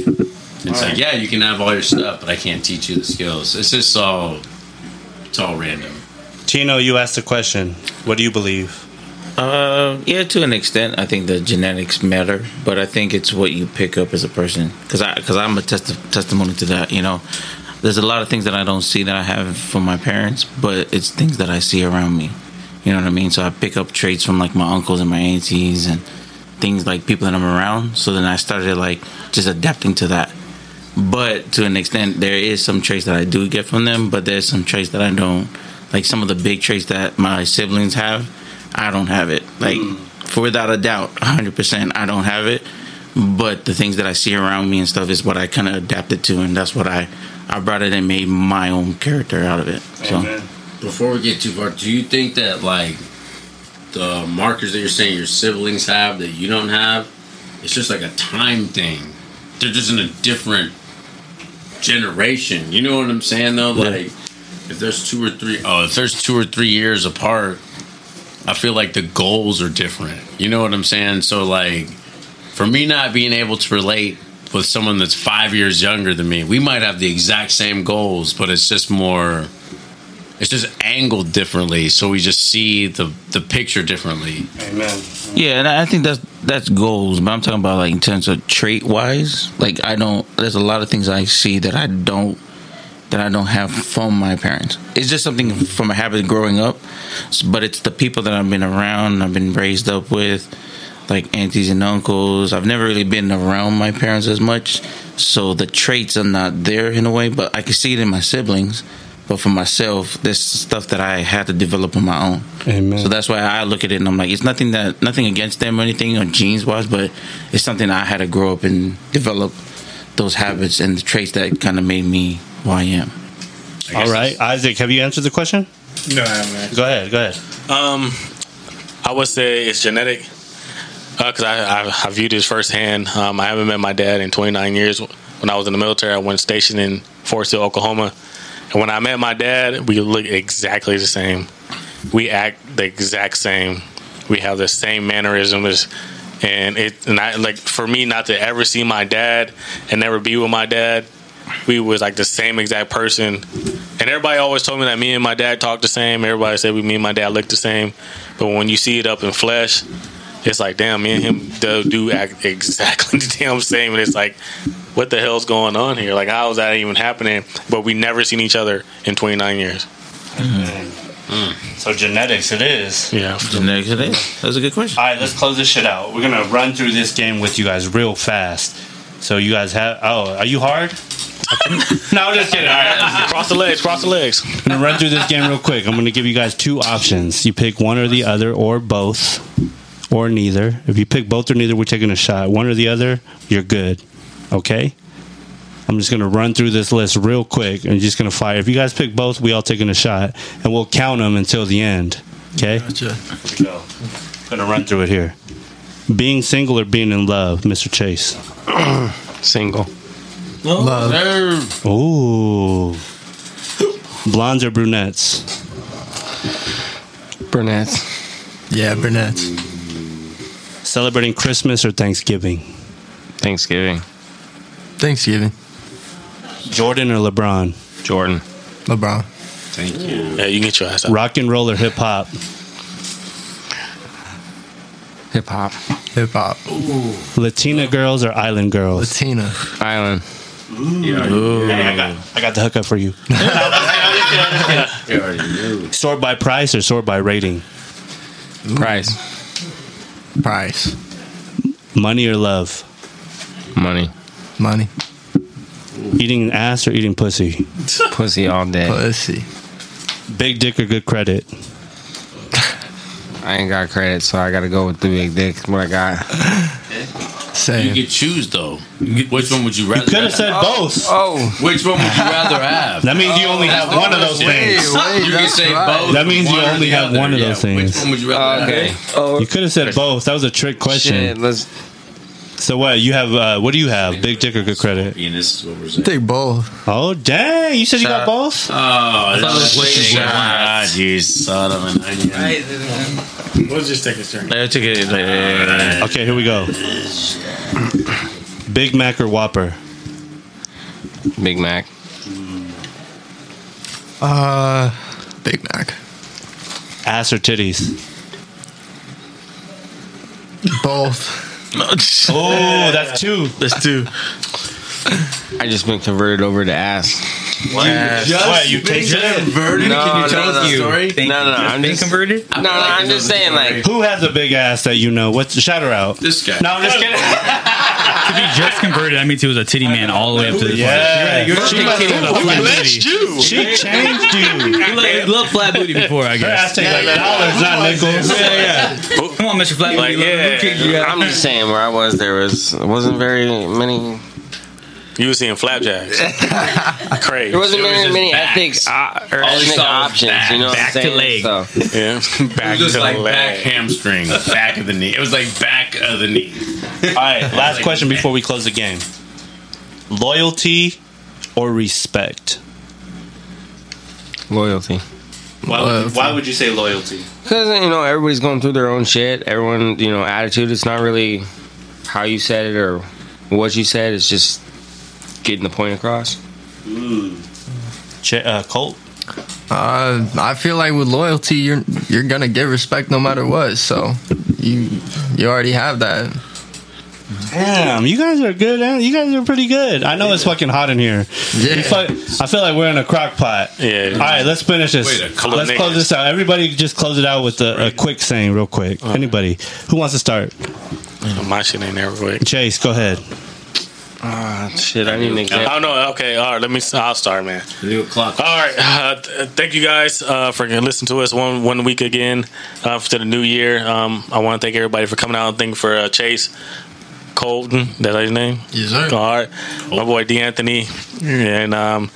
It's like, yeah, you can have all your stuff, but I can't teach you the skills. It's just all, it's all random. Tino, you asked a question. What do you believe? Uh, yeah, to an extent, I think the genetics matter, but I think it's what you pick up as a person. Because I, because I'm a testi- testimony to that. You know, there's a lot of things that I don't see that I have from my parents, but it's things that I see around me. You know what I mean? So I pick up traits from like my uncles and my aunties and things like people that I'm around. So then I started like just adapting to that. But to an extent, there is some traits that I do get from them, but there's some traits that I don't. Like some of the big traits that my siblings have, I don't have it. Like mm. for without a doubt, 100%, I don't have it. But the things that I see around me and stuff is what I kind of adapted to, and that's what I I brought it and made my own character out of it. So. Before we get too far, do you think that like the markers that you're saying your siblings have that you don't have, it's just like a time thing? They're just in a different generation. You know what I'm saying though? Like if there's two or three oh, if there's two or three years apart, I feel like the goals are different. You know what I'm saying? So like for me not being able to relate with someone that's five years younger than me, we might have the exact same goals, but it's just more it's just angled differently, so we just see the the picture differently. Amen. Yeah, and I think that's that's goals, but I'm talking about like in terms of trait wise. Like I don't. There's a lot of things I see that I don't that I don't have from my parents. It's just something from a habit of growing up, but it's the people that I've been around, I've been raised up with, like aunties and uncles. I've never really been around my parents as much, so the traits are not there in a way. But I can see it in my siblings. But for myself, this stuff that I had to develop on my own. Amen. So that's why I look at it and I'm like, it's nothing that nothing against them or anything or genes wise, but it's something I had to grow up and develop those habits and the traits that kind of made me who I am. All right, Isaac, have you answered the question? No, I haven't. Go ahead. Go ahead. Um, I would say it's genetic because I, I I view this firsthand. Um, I haven't met my dad in 29 years. When I was in the military, I went stationed in Fort Sill, Oklahoma, and when I met my dad, we look exactly the same. We act the exact same. We have the same mannerisms, and it and I like for me not to ever see my dad and never be with my dad. We was like the same exact person, and everybody always told me that me and my dad talked the same. Everybody said we, me and my dad looked the same, but when you see it up in flesh, it's like damn, me and him do, do act exactly the damn same, and it's like, what the hell's going on here? Like, how is that even happening? But we never seen each other in 29 years. Mm. So genetics, it is. Yeah, genetics it is. That's a good question. All right, let's close this shit out. We're gonna run through this game with you guys real fast. So you guys have. Oh, are you hard? no, I'm just kidding. All right, cross the legs, cross the legs. I'm gonna run through this game real quick. I'm gonna give you guys two options. You pick one or the other, or both, or neither. If you pick both or neither, we're taking a shot. One or the other, you're good. Okay. I'm just gonna run through this list real quick and just gonna fire. If you guys pick both, we all taking a shot, and we'll count them until the end. Okay. Gotcha. Here we go. Gonna run through it here. Being single or being in love, Mr. Chase. Single. Love. Ooh. Blondes or brunettes? Brunettes. Yeah, brunettes. Celebrating Christmas or Thanksgiving? Thanksgiving. Thanksgiving. Jordan or LeBron? Jordan. LeBron. Thank you. Yeah, you can get your ass out. Rock and roll or hip hop? Hip hop. Hip hop. Latina girls or island girls? Latina. Island. Hey, I got, I got the hookup for you. You already knew. Sort by price or sort by rating? Price. Price. Money or love? Money. Money. Eating ass or eating pussy? Pussy all day. Pussy. Big dick or good credit? I ain't got credit, so I gotta go with the big dick. What I got? You could choose though. Which one would you rather? You could have have? said both. Oh, Which one would you rather have? That means you only oh, have one of those things. you can say both. That means you only have other. one of Yeah, those things. Which one would you rather okay. have? Oh You could have said both. That was a trick question. shit. Let's. So what? You have? Uh, what do you have? Big dick or good credit? And this is what we're saying. Take both. Oh dang! You said you got both. Oh, I thought it was this waiting. God, you son of an onion. We'll just take a turn. I took it. uh, Okay, here we go. Big Mac or Whopper? Big Mac. Uh, Big Mac. Ass or titties? Both. Oh, that's two. That's two. I just been converted over to ass. What? You tasted it? Converted? No, Can you tell no, us the no. story? No, no, no. I'm Being just. converted? No, no, I'm just saying, like, Who has a big ass that you know? What's the shout her out? This guy. No, I'm just kidding. If he just converted, that means he was a titty man all the way up to this Yeah, point. she, must- she changed you. He loved, he loved flat booty before, I Her ass guess. take like dollars, not nickels. Yeah, yeah. Come on, Mr. Flat Booty. yeah. Who kicked you out? I'm just saying where I was. There was wasn't very many. You were seeing flapjacks. Crazy. There wasn't It was very just many back. ethnic uh, or All he ethnic saw was options. back. You know what Back I'm to saying? leg. So, Yeah. Back It was just to like the back leg. hamstring, back of the knee. It was like back of the knee. All right, last question before we close the game. Loyalty or respect? loyalty. Why would, why would you say loyalty? Because you know everybody's going through their own shit. Everyone, you know, attitude. It's not really how you said it or what you said. It's just getting the point across. Ch- uh, Colt? Uh, I feel like with loyalty, you're you're gonna get respect no matter what. So you you already have that. Damn, you guys are good. huh? You guys are pretty good. I know it's fucking hot in here. Yeah. You fu- I feel like we're in a crock pot. Yeah. All right, let's finish this. Wait, let's niggas. close this out. Everybody, just close it out with a, a quick saying, real quick. Anybody who wants to start? My shit ain't there quick. Chase, go ahead. Ah, shit. I need an example. Oh no. Okay. All right. Let me. I'll start, man. New clock. All right. Uh, th- thank you guys uh, for listening to us one one week again uh, to the new year. Um, I want to thank everybody for coming out. And thank you for uh, Chase Colton. That's his name. Yes, sir. All right, my boy Deanthonee, and um,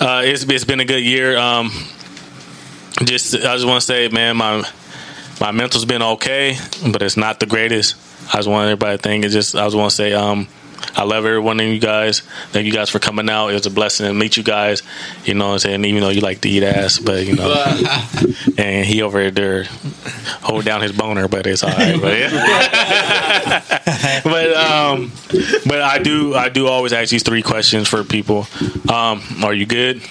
uh, it's it's been a good year. Um, just I just want to say, man, my my mental's been okay, but it's not the greatest. I just want everybody to think. It's just I just want to say, um, I love every one of you guys. Thank you guys for coming out. It was a blessing to meet you guys. You know what I'm saying? Even though you like to eat ass, but you know, and he over there hold down his boner, but it's all right. But, but um, but I do I do always ask these three questions for people. Um, are you good,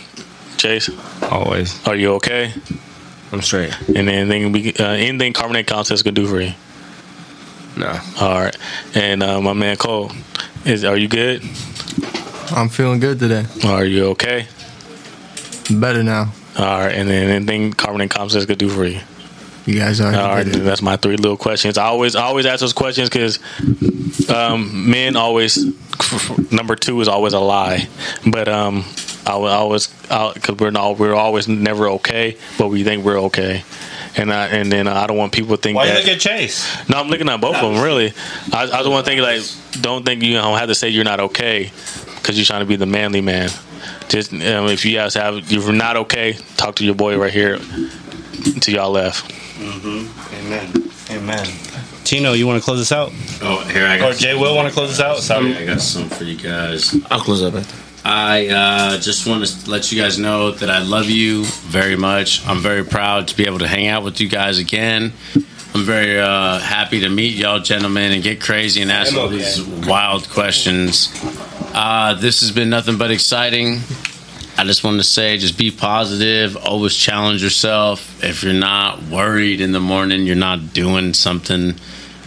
Chase? Always. Are you okay? I'm straight. And then anything we uh, anything Carbonated Concepts can do for you. No. All right. And uh, my man Colt, is are you good? I'm feeling good today. Are you okay? Better now. All right. And then anything Carbonated Concepts could do for you. You guys are All right, that's my three little questions. I always, I always ask those questions because um, men always number two is always a lie, but um, I always because we're not, we're always never okay, but we think we're okay, and I and then I don't want people to think Why you that. look at Chase? no, I'm looking at both of them. Really, I, I don't want to think like don't think you don't have to say you're not okay because you're trying to be the manly man. Just um, if you guys have if you're not okay, talk to your boy right here. To y'all left. Amen. Amen. Tino, you want to close this out? Oh, here I got. Or J.Will want to close this out? Sorry. I got some for you guys. I'll close up. I uh, just want to let you guys know that I love you very much. I'm very proud to be able to hang out with you guys again. I'm very uh, happy to meet y'all gentlemen and get crazy and ask all these wild questions. Uh, this has been nothing but exciting. I just want to say, just be positive. Always challenge yourself. If you're not worried in the morning, you're not doing something.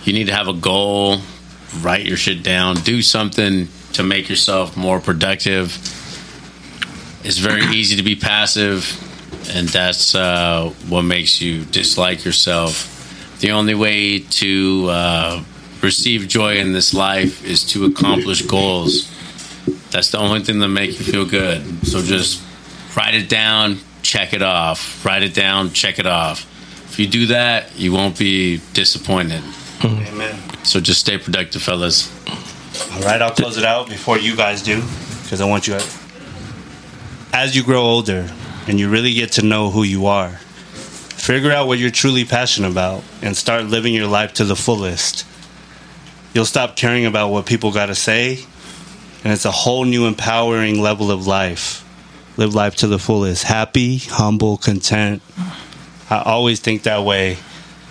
You need to have a goal. Write your shit down. Do something to make yourself more productive. It's very easy to be passive, and that's uh, what makes you dislike yourself. The only way to uh, receive joy in this life is to accomplish goals. That's the only thing that make you feel good. So just write it down, check it off. Write it down, check it off. If you do that, you won't be disappointed. Amen. So just stay productive, fellas. All right, I'll close it out before you guys do, because I want you. As you grow older and you really get to know who you are, figure out what you're truly passionate about and start living your life to the fullest. You'll stop caring about what people got to say, and it's a whole new empowering level of life. Live life to the fullest. Happy, humble, content. I always think that way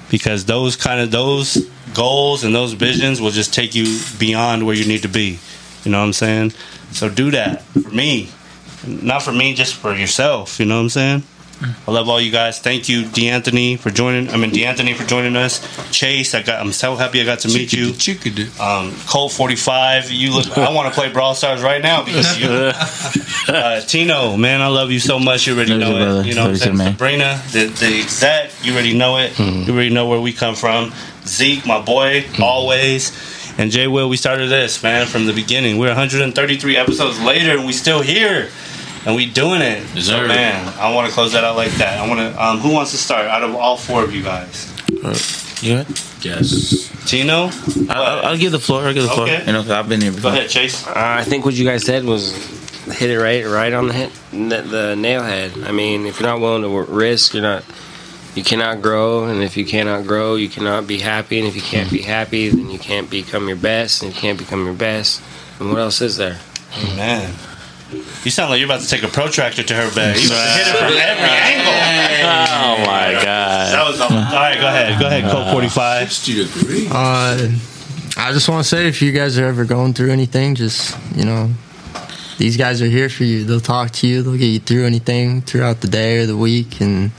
because those kind of those goals and those visions will just take you beyond where you need to be. You know what I'm saying? So do that for me, not for me, just for yourself. You know what I'm saying? I love all you guys. Thank you, Deanthonee, for joining. I mean, Deanthonee for joining us. Chase, I got. I'm so happy I got to meet you. Um, Colt 45. You look. I want to play Brawl Stars right now because you. Uh, Tino, man, I love you so much. You already Love you, know brother. it. You know what I'm saying? Sabrina, the, the exec, you already know it. You already know where we come from. Zeke, my boy, always. And J.Will, we started this, man, from the beginning. We're 133 episodes later and we still here. And we doing it. So, man, I want to close that out like that. I want to, um, who wants to start out of all four of you guys? You good? Yes. Tino? I'll, I'll give the floor. I'll give the floor. Okay. You know, I've been here Go before. ahead, Chase. Uh, I think what you guys said was hit it right, right on the hit, the, the nail head. I mean, if you're not willing to risk, you're not, you cannot grow, and if you cannot grow, you cannot be happy, and if you can't be happy, then you can't become your best, and you can't become your best, and what else is there? Man. You sound like you're about to take a protractor to her bag. You about to hit it from every angle. Oh my god. That was all right. Go ahead. Go ahead. Code 45. Do you agree? Uh, I just want to say, if you guys are ever going through anything, just you know, these guys are here for you. They'll talk to you. They'll get you through anything throughout the day or the week, and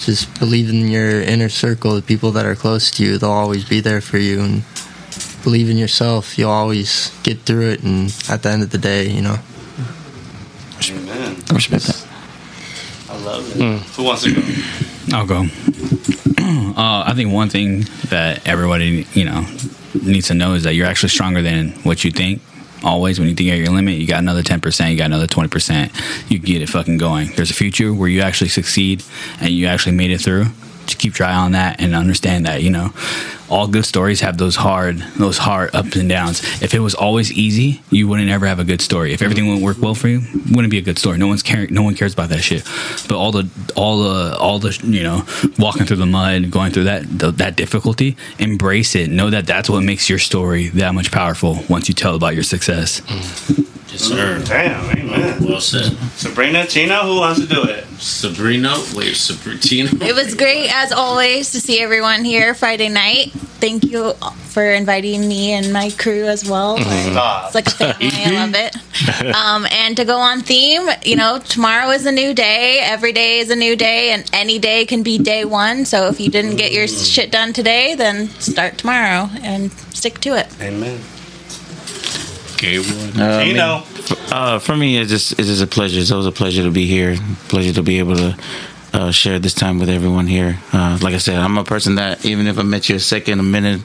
just believe in your inner circle, the people that are close to you. They'll always be there for you, and believe in yourself. You'll always get through it, and at the end of the day, you know. Amen. I respect that. I love it. Who wants to go? I'll go. uh, I think one thing that everybody, you know, needs to know is that you're actually stronger than what you think. Always, when you think you're at your limit, you got another 10%, you got another 20%. You get it fucking going. There's a future where you actually succeed and you actually made it through. Just keep try on that and understand that, you know, all good stories have those hard, those hard ups and downs. If it was always easy, you wouldn't ever have a good story. If everything wouldn't work well for you, wouldn't be a good story. No one's caring. No one cares about that shit. But all the, all the, all the, you know, walking through the mud, going through that, the, that difficulty, embrace it. Know that that's what makes your story that much powerful. Once you tell about your success. Mm. Yes, sir. Mm, damn. Amen. Well said. Sabrina, Tina, who wants to do it? Sabrina, wait, Sabrina. It was great as always to see everyone here Friday night. Thank you for inviting me and my crew as well. Mm-hmm. Stop. It's like a family. I love it. Um, and to go on theme, you know, tomorrow is a new day. Every day is a new day, and any day can be day one. So if you didn't get your mm. shit done today, then start tomorrow and stick to it. Amen. Okay. Uh, Tino. Uh, for me, it's just it's just a pleasure. It's always a pleasure to be here. Pleasure to be able to uh, share this time with everyone here. Uh, like I said, I'm a person that even if I met you a second, a minute,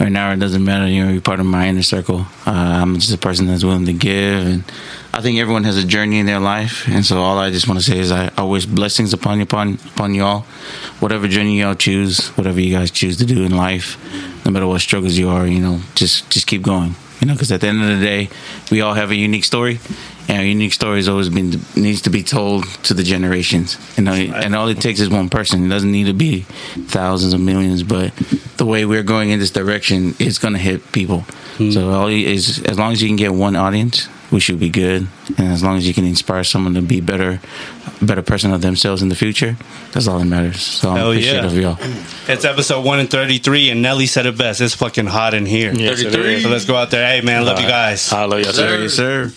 or an hour, it doesn't matter. You know, you're part of my inner circle. Uh, I'm just a person that's willing to give, and I think everyone has a journey in their life. And so, all I just want to say is, I, I wish blessings upon you, upon upon you all. Whatever journey y'all choose, whatever you guys choose to do in life, no matter what struggles you are, you know, just just keep going you know because at the end of the day we all have a unique story and our unique story has always been needs to be told to the generations. You know and all it takes is one person. It doesn't need to be thousands of millions but the way we're going in this direction is going to hit people. Hmm. So all is as long as you can get one audience we should be good and as long as you can inspire someone to be better a better person of themselves in the future that's all that matters so i'm Hell yeah. appreciative of y'all It's episode 1 and 33, and Nelly said it best. It's fucking hot in here. Yes, it is. So let's go out there. Hey, man, love you guys. Hello, yes, sir. yes sir